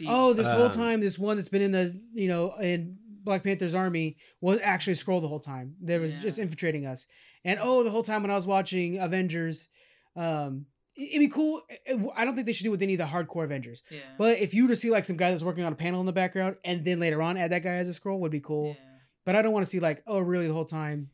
S1: oh, this whole
S3: Um,
S1: time, this one that's been in the you know in Black Panther's army was actually a Skrull the whole time. There was just infiltrating us. And oh, the whole time when I was watching Avengers, um, it- it'd be cool. I don't think they should do it with any of the hardcore Avengers.
S2: yeah.
S1: But if you were to see like some guy that's working on a panel in the background, and then later on add that guy as a Skrull, would be cool.
S2: Yeah.
S1: But I don't want to see like, oh, really the whole time,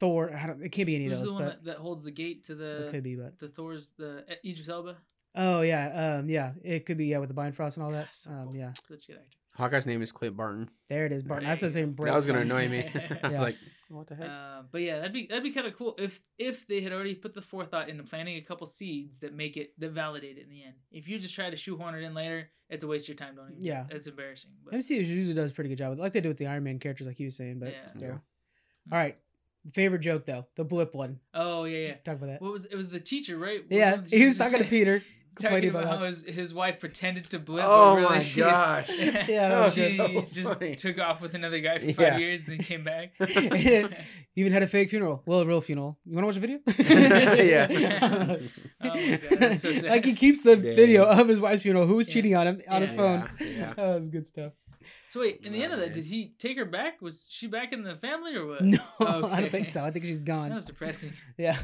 S1: Thor. I don't, it can't be any
S2: Who's
S1: of those,
S2: the one that, that holds the gate to
S1: it
S2: the
S1: could be. But
S2: the Thor's the Idris Elba?
S1: oh yeah, um, yeah, it could be. Yeah, with the Bifrost and all that.
S2: So
S1: Um,
S2: cool.
S1: yeah,
S2: such a good actor.
S3: Hawkeye's name is Clint Barton.
S1: there it is. Barton. That's the
S2: There you
S1: same.
S2: go.
S3: That was gonna annoy me. *laughs* *laughs* I was like, what the heck?
S2: Uh, but yeah, that'd be that'd be kind of cool if if they had already put the forethought into planting a couple seeds that make it that validate it in the end. If you just try to shoehorn it in later, it's a waste of your time. Don't even.
S1: Yeah.
S2: it's embarrassing. But
S1: MCU usually does a pretty good job with, like they do with the Iron Man characters, like you were saying. But
S2: Yeah.
S1: still,
S3: Yeah.
S1: all right. Favorite joke though, the blip one.
S2: oh yeah, yeah.
S1: Talk about that.
S2: What was it? Was the teacher right? Was
S1: yeah,
S2: one of the
S1: he was talking to Peter, *laughs* complaining
S2: talking about,
S1: about,
S2: how his, his wife pretended to blip.
S3: Oh
S2: really
S3: my
S2: she-
S3: gosh. *laughs*
S1: Yeah, that was
S2: she
S1: so
S2: just
S3: funny.
S2: took off with another guy for
S3: Yeah.
S2: five years, and then came back. *laughs* *laughs*
S1: Even had a fake funeral. Well, a real funeral. You want to watch a video?
S3: Yeah.
S2: Oh God, so
S1: like he keeps the
S3: Dang.
S1: video of his wife's funeral. Who was
S2: Yeah.
S1: cheating on him on his phone?
S3: Yeah, yeah.
S1: That was good stuff.
S2: So wait, in the
S3: Oh,
S2: end of that,
S3: man.
S2: did he take her back? Was she back in the family or what?
S1: No, I don't think so. I think she's gone.
S2: That was depressing.
S1: Yeah.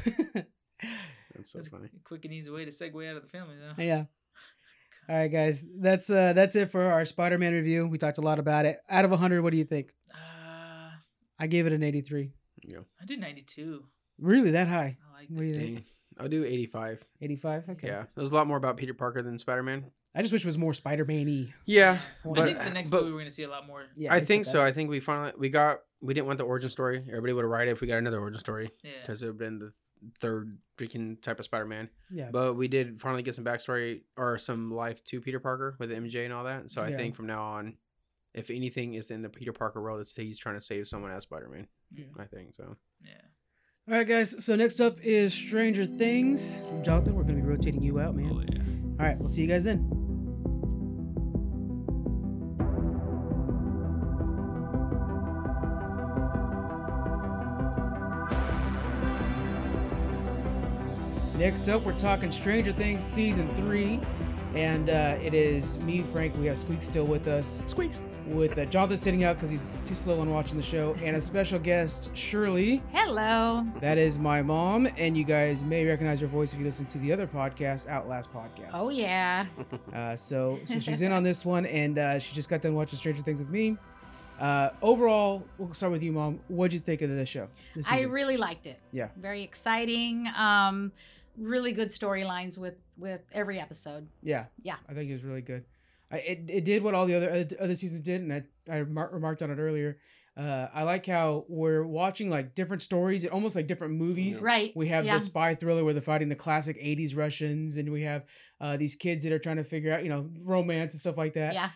S3: That's so
S2: That's
S3: funny.
S2: a quick and easy way to segue out of the family, though.
S1: yeah. *laughs* All right, guys. That's uh that's it for our Spider-Man review. We talked a lot about it. Out of 100, what do you think?
S2: Uh,
S1: I gave it an 83. Yeah.
S2: I did 92.
S1: Really that high?
S2: I like
S1: What do you think?
S3: I'll do 85.
S1: 85? Okay.
S3: Yeah. There's a lot more about Peter Parker than Spider Man.
S1: I just wish it was more Spider-Man-y.
S3: Yeah.
S2: I
S3: But,
S2: think the next
S3: but
S2: movie we're gonna see a lot more.
S1: Yeah,
S3: I
S1: they
S3: think so.
S1: that.
S3: I think we finally we got we didn't want the origin story. Everybody would have write it if we got another origin story
S2: Yeah.
S3: because it would have been the third freaking type of Spider Man.
S1: Yeah.
S3: But we did finally get some backstory or some life to Peter Parker with MJ and all that. So I
S1: Yeah.
S3: think from now on, if anything is in the Peter Parker world, it's he's trying to save someone as Spider Man.
S2: Yeah.
S3: I think so.
S2: Yeah.
S1: All right, guys. So next up is Stranger Things. Jonathan, we're going to be rotating you out, man.
S2: Oh yeah.
S1: All right, we'll see you guys then. Next up, we're talking Stranger Things season three, and uh, it is me, Frank. We have Squeak still with us.
S3: Squeaks.
S1: With uh, Jonathan sitting out because he's too slow on watching the show, and a special guest, Shirley.
S5: Hello.
S1: That is my mom, and you guys may recognize her voice if you listen to the other podcast, Outlast Podcast.
S5: Oh yeah. *laughs*
S1: Uh, so, so she's in on this one, and uh, she just got done watching Stranger Things with me. Uh, overall, we'll start with you, mom. What'd you think of the show? This
S5: I really liked it.
S1: Yeah.
S5: Very exciting. Um, really good storylines with with every episode.
S1: yeah,
S5: Yeah.
S1: I think it was really good. I, it, it did what all the other other seasons did, and I, I remar- remarked on it earlier. Uh, I like how we're watching like different stories, almost like different movies.
S5: Right.
S1: We have
S5: Yeah.
S1: the spy thriller where they're fighting the classic '80s Russians, and we have uh, these kids that are trying to figure out, you know, romance and stuff like that.
S5: Yeah.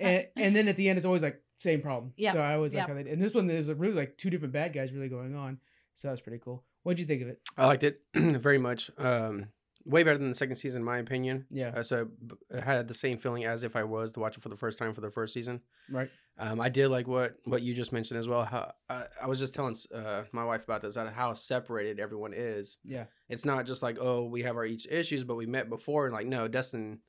S1: and, and then at the end, it's always like same problem.
S5: Yep,
S1: So I always like
S5: yep.
S1: how they. And this one, there's really like two different bad guys really going on. So that was pretty cool. What'd you think of it?
S3: I liked it *clears throat* very much. Um, way better than the second season, in my opinion.
S1: Yeah.
S3: Uh, so b- I had the same feeling as if I was to watch it for the first time for the first season.
S1: Right.
S3: Um, I did like what what you just mentioned as well. How I, I was just telling uh, my wife about this, how separated everyone is.
S1: Yeah.
S3: It's not just like oh we have our each issues, but we met before and like no, Dustin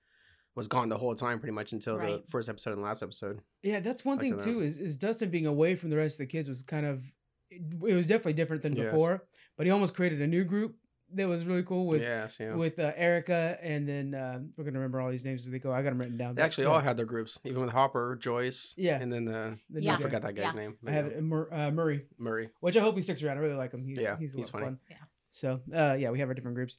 S3: was gone the whole time pretty much until
S5: Right.
S3: the first episode and last episode.
S1: Yeah, that's one thing too. Is is Dustin being away from the rest of the kids was kind of. It was definitely different than
S3: Yes.
S1: before, but he almost created a new group that was really cool with
S3: yes, yeah.
S1: with uh, Erica, and then um, we're gonna remember all these names as they go. I got them written down.
S3: they actually
S1: but
S3: all had their groups, even with Hopper, Joyce,
S1: Yeah.
S3: and then the
S1: the
S5: Yeah.
S3: I forgot that guy's
S5: Yeah.
S3: name.
S1: I have it, uh, Murray,
S3: Murray.
S1: which I hope he sticks around. I really like him. He's
S3: Yeah,
S1: he's a
S3: he's
S1: lot of fun.
S5: Yeah.
S1: So uh, yeah, we have our different groups.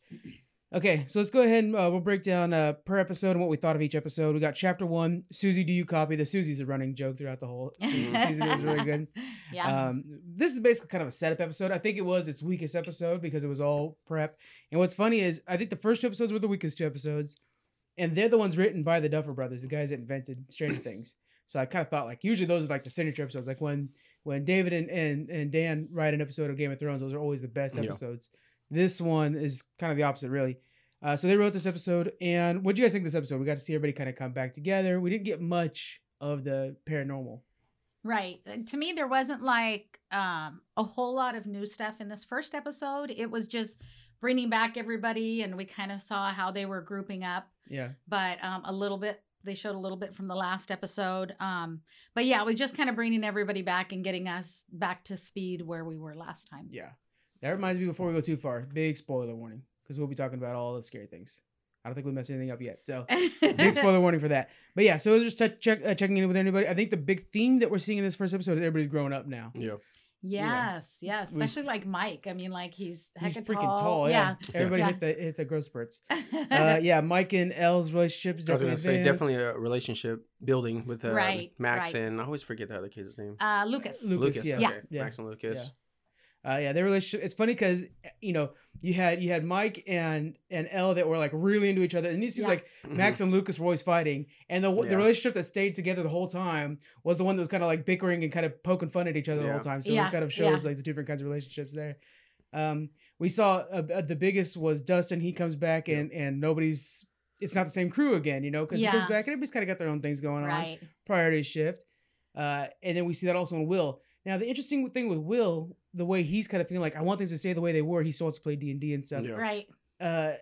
S1: Okay, so let's go ahead and uh, we'll break down uh, per episode and what we thought of each episode. We got chapter one, Suzie, do you copy? The Suzie's a running joke throughout the whole *laughs* season. It was really good. *laughs*
S5: yeah.
S1: Um, this is basically kind of a setup episode. I think it was its weakest episode because it was all prep. And what's funny is I think the first two episodes were the weakest two episodes, and they're the ones written by the Duffer Brothers, the guys that invented Stranger *laughs* Things. So I kind of thought like usually those are like the signature episodes, like when when David and, and and Dan write an episode of Game of Thrones, those are always the best
S3: Yeah.
S1: This one is kind of the opposite, really. Uh, so they wrote this episode, and what do you guys think of this episode? We got to see everybody kind of come back together. We didn't get much of the paranormal.
S5: Right. Uh, To me, there wasn't like um, a whole lot of new stuff in this first episode. It was just bringing back everybody, and we kind of saw how they were grouping up.
S1: Yeah.
S5: But um, a little bit, they showed a little bit from the last episode. Um, but yeah, it was just kind of bringing everybody back and getting us back to speed where we were last time.
S1: Yeah. That reminds me before we go too far, big spoiler warning because we'll be talking about all the scary things. I don't think we messed anything up yet. So, big *laughs* spoiler warning for that. But yeah, so it was just check, check, uh, checking in with anybody. I think the big theme that we're seeing in this first episode is everybody's growing up now.
S3: Yeah.
S5: Yes, yes,
S1: We
S5: especially
S1: s-
S5: like Mike. I mean, like he's
S1: He's freaking tall. yeah. Everybody
S5: Yeah.
S1: hit the hit the growth spurts. *laughs* Uh, yeah, Mike and El's relationship is
S3: I was gonna say definitely a relationship building with uh,
S5: Right,
S3: Max
S5: right.
S3: and I always forget the other kid's name.
S5: uh, Lucas.
S1: Lucas, yeah.
S5: Yeah.
S3: Okay.
S1: Yeah.
S3: Max and Lucas.
S1: Uh, yeah, their relationship. It's funny because you know you had you had Mike and and El that were like really into each other, and it seems
S5: Yeah.
S1: like
S3: Mhm.
S1: Max and Lucas were always fighting, and the the relationship that stayed together the whole time was the one that was kind of like bickering and kind of poking fun at each other the whole time. So
S5: Yeah,
S1: it kind of
S5: yeah.
S1: shows like the different kinds of relationships there. Um, we saw uh, uh, the biggest was Dustin. He comes back
S3: Yeah.
S1: and and nobody's. It's not the same crew again, you know, because he comes back and everybody's kind of got their own things going on
S5: Right.
S1: priority shift. Uh, and then we see that also in Will. Now the interesting thing with Will, the way he's kind of feeling like I want things to stay the way they were. He still wants to play D and D and stuff.
S3: Yeah.
S5: Right.
S1: Uh,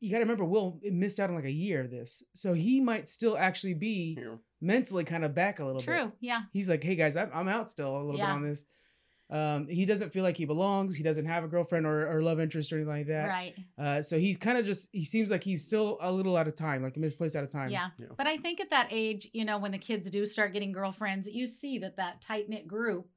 S1: you got to remember Will missed out on like a year of this, so he might still actually be
S3: Yeah.
S1: mentally kind of back a little bit.
S5: True. Yeah.
S1: He's like, hey guys, I'm, I'm out still a little
S5: Yeah.
S1: bit on this. Um, he doesn't feel like he belongs. He doesn't have a girlfriend or, or love interest or anything like that.
S5: Right.
S1: Uh, so he kind of just he seems like he's still a little out of time, like misplaced out of time.
S5: Yeah.
S3: Yeah.
S5: But I think at that age, you know, when the kids do start getting girlfriends, you see that that tight knit group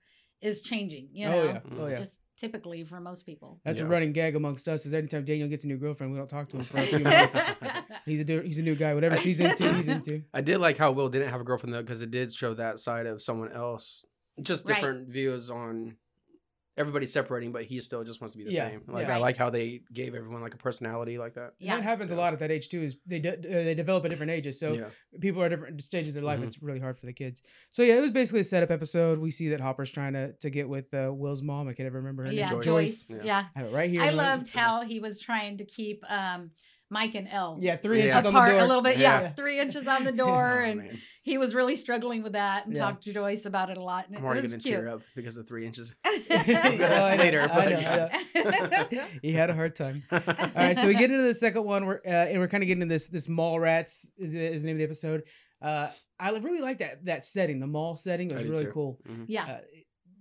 S5: is changing. You oh, know,
S1: Oh yeah. Oh yeah.
S5: just typically for most people.
S1: That's a running gag amongst us. Is anytime Daniel gets a new girlfriend, we don't talk to him for a few months. *laughs* He's a he's a new guy. Whatever she's into, he's into.
S3: I did like how Will didn't have a girlfriend though, because it did show that side of someone else. Just
S5: Right.
S3: different views on everybody separating, but he still just wants to be the
S1: Yeah,
S3: same. Like
S1: yeah.
S3: I like how they gave everyone like a personality like that.
S1: Yeah. That happens a lot at that age too. Is they de- uh, they develop at different ages, so
S3: yeah.
S1: people are at different stages of their life.
S3: Mhm.
S1: It's really hard for the kids. So yeah, it was basically a setup episode. We see that Hopper's trying to to get with uh, Will's mom. I can't ever remember her
S5: Yeah.
S1: name.
S3: Joyce.
S5: Joyce.
S3: Yeah.
S5: Yeah.
S1: I have it right here.
S5: I loved how he was trying to keep um, Mike and El
S1: Yeah, three
S3: Yeah.
S1: inches on the
S5: apart
S1: door.
S5: a little bit. Yeah.
S3: Yeah.
S5: Three inches on the *laughs* door.
S3: Oh,
S5: and
S3: man.
S5: he was really struggling with that and
S1: Yeah.
S5: talked to Joyce about it a lot. And
S3: I'm
S5: it
S3: already
S5: was
S3: gonna
S5: cute.
S3: tear up because of three inches. *laughs* *laughs* That's
S1: know,
S3: later,
S1: I
S3: but
S1: know,
S3: yeah.
S1: He had a hard time. All right, so we get into the second one, we're, uh, and we're kind of getting into this this mall rats is, is the name of the episode. Uh, I really like that that setting, the mall setting. It was really
S3: too.
S1: cool.
S3: Mhm.
S5: yeah.
S1: Uh,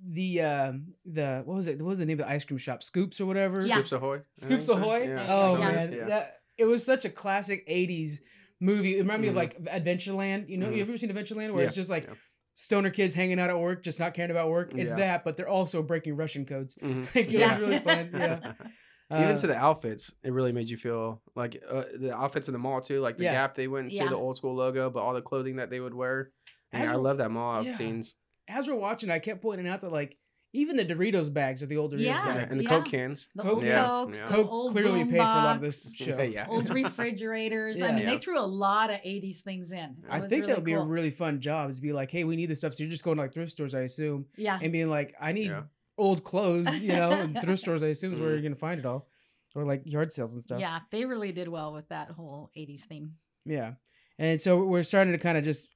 S1: the um the what was it? What was the name of the ice cream shop? Scoops or whatever.
S5: Yeah.
S3: Scoops Ahoy.
S1: Scoops. Ahoy.
S3: Yeah.
S1: Oh
S5: Yeah.
S1: man,
S3: Yeah.
S1: that it was such a classic '80s movie. It reminded me of
S3: Mhm.
S1: like Adventureland. You know,
S3: Mhm.
S1: you ever seen Adventureland where it's just like
S3: yeah.
S1: stoner kids hanging out at work, just not caring about work? It's
S3: Yeah.
S1: that, but they're also breaking Russian codes.
S3: Mhm. *laughs*
S1: Like, it
S5: Yeah.
S1: was really fun. *laughs* Yeah. *laughs*
S3: Even
S1: Uh,
S3: to the outfits, it really made you feel like uh, the outfits in the mall too. Like the
S1: Yeah.
S3: Gap, they wouldn't see
S5: Yeah.
S3: the old school logo, but all the clothing that they would wear. And
S1: As
S3: I
S1: we're-
S3: love that mall
S1: yeah.
S3: scenes
S1: as we're watching, I kept pointing out that like even the Doritos bags are the old Doritos
S5: Yeah.
S3: Yeah,
S1: bags.
S3: and the
S5: Yeah.
S3: Coke cans.
S5: The
S1: Coke-
S5: old
S3: Yeah.
S5: Cokes,
S3: Yeah.
S5: the
S1: Coke
S5: old
S1: clearly
S5: boom
S1: paid for a lot of this show. *laughs*
S3: Yeah, yeah.
S5: old *laughs* refrigerators. I mean,
S3: Yeah.
S5: they threw a lot of 80s things in. It
S1: I
S5: was
S1: think that
S5: really
S1: would be a really fun job is be like, hey, we need this stuff. So you're just going to like thrift stores, I assume,
S5: Yeah.
S1: and being like, I need
S3: Yeah.
S1: old clothes, you know, and thrift *laughs* stores, I assume, is where
S3: Mhm.
S1: you're gonna find it all, or like yard sales and stuff.
S5: Yeah. They really did well with that whole 80s theme.
S1: Yeah. And so we're starting to kind of just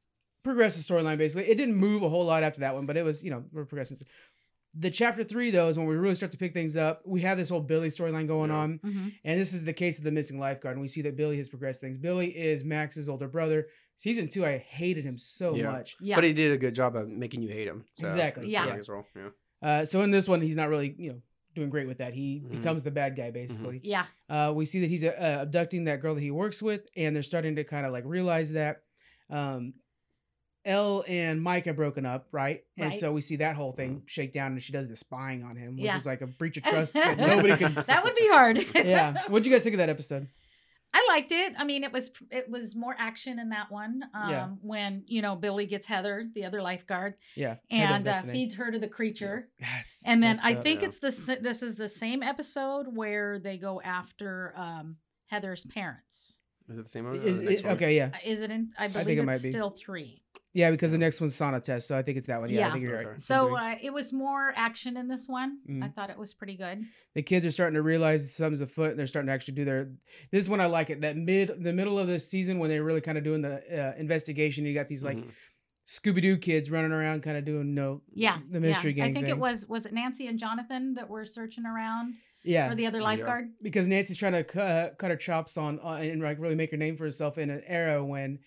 S1: progress the storyline basically. It didn't move a whole lot after that one, but it was, you know, we're progressing. The chapter three, though, is when we really start to pick things up. We have this whole Billy storyline going
S3: Yeah.
S1: on,
S5: Mhm.
S1: and this is the case of the missing lifeguard. And we see that Billy has progressed things. Billy is Max's older brother. Season two, I hated him so
S3: Yeah.
S1: much.
S5: Yeah.
S3: But he did a good job of making you hate him. So
S1: Exactly.
S5: Yeah.
S3: really his yeah.
S1: Uh, so in this one, he's not really, you know, doing great with that. He
S3: Mhm.
S1: becomes the bad guy basically.
S5: yeah.
S1: Uh, we see that he's uh, abducting that girl that he works with, and they're starting to kind of like realize that. Um, El and Mike have broken up, right? And
S5: Right.
S1: so we see that whole thing shake down, and she does the spying on him, which
S5: Yeah.
S1: is like a breach of *laughs* trust that nobody can. *laughs*
S5: That would be hard. *laughs*
S1: yeah. What'd you guys think of that episode?
S5: I liked it. I mean, it was it was more action in that one. Um,
S1: Yeah.
S5: when you know Billy gets Heather, the other lifeguard,
S1: Yeah.
S5: And uh,
S1: that's the name.
S5: feeds her to the creature.
S1: Yes.
S5: And then I
S1: up.
S5: think
S3: yeah.
S5: it's the this is the same episode where they go after um, Heather's parents.
S3: Is it the same one?
S1: Is-
S3: the
S1: is- okay, yeah.
S5: Uh, Is it in? I believe
S1: think it
S5: it's
S1: might be.
S5: still three.
S1: Yeah, because the next one's sauna test, so I think it's that one. Yeah, I think you're
S3: Okay.
S1: right.
S5: So uh, it was more action in this one. I
S1: Mhm.
S5: thought it was pretty good.
S1: the kids are starting to realize something's afoot and they're starting to actually do their this is when i like it that mid the middle of the season when they're really kind of doing the uh, investigation you got these like
S3: Mhm.
S1: scooby-doo kids running around kind of doing no
S5: Yeah,
S1: the mystery
S5: yeah.
S1: gang
S5: I think
S1: thing.
S5: it was was it Nancy and Jonathan that were searching around
S1: yeah
S5: for the other
S3: Yeah.
S5: lifeguard.
S1: because nancy's trying to cut, cut her chops on, on and like really make her name for herself in an era when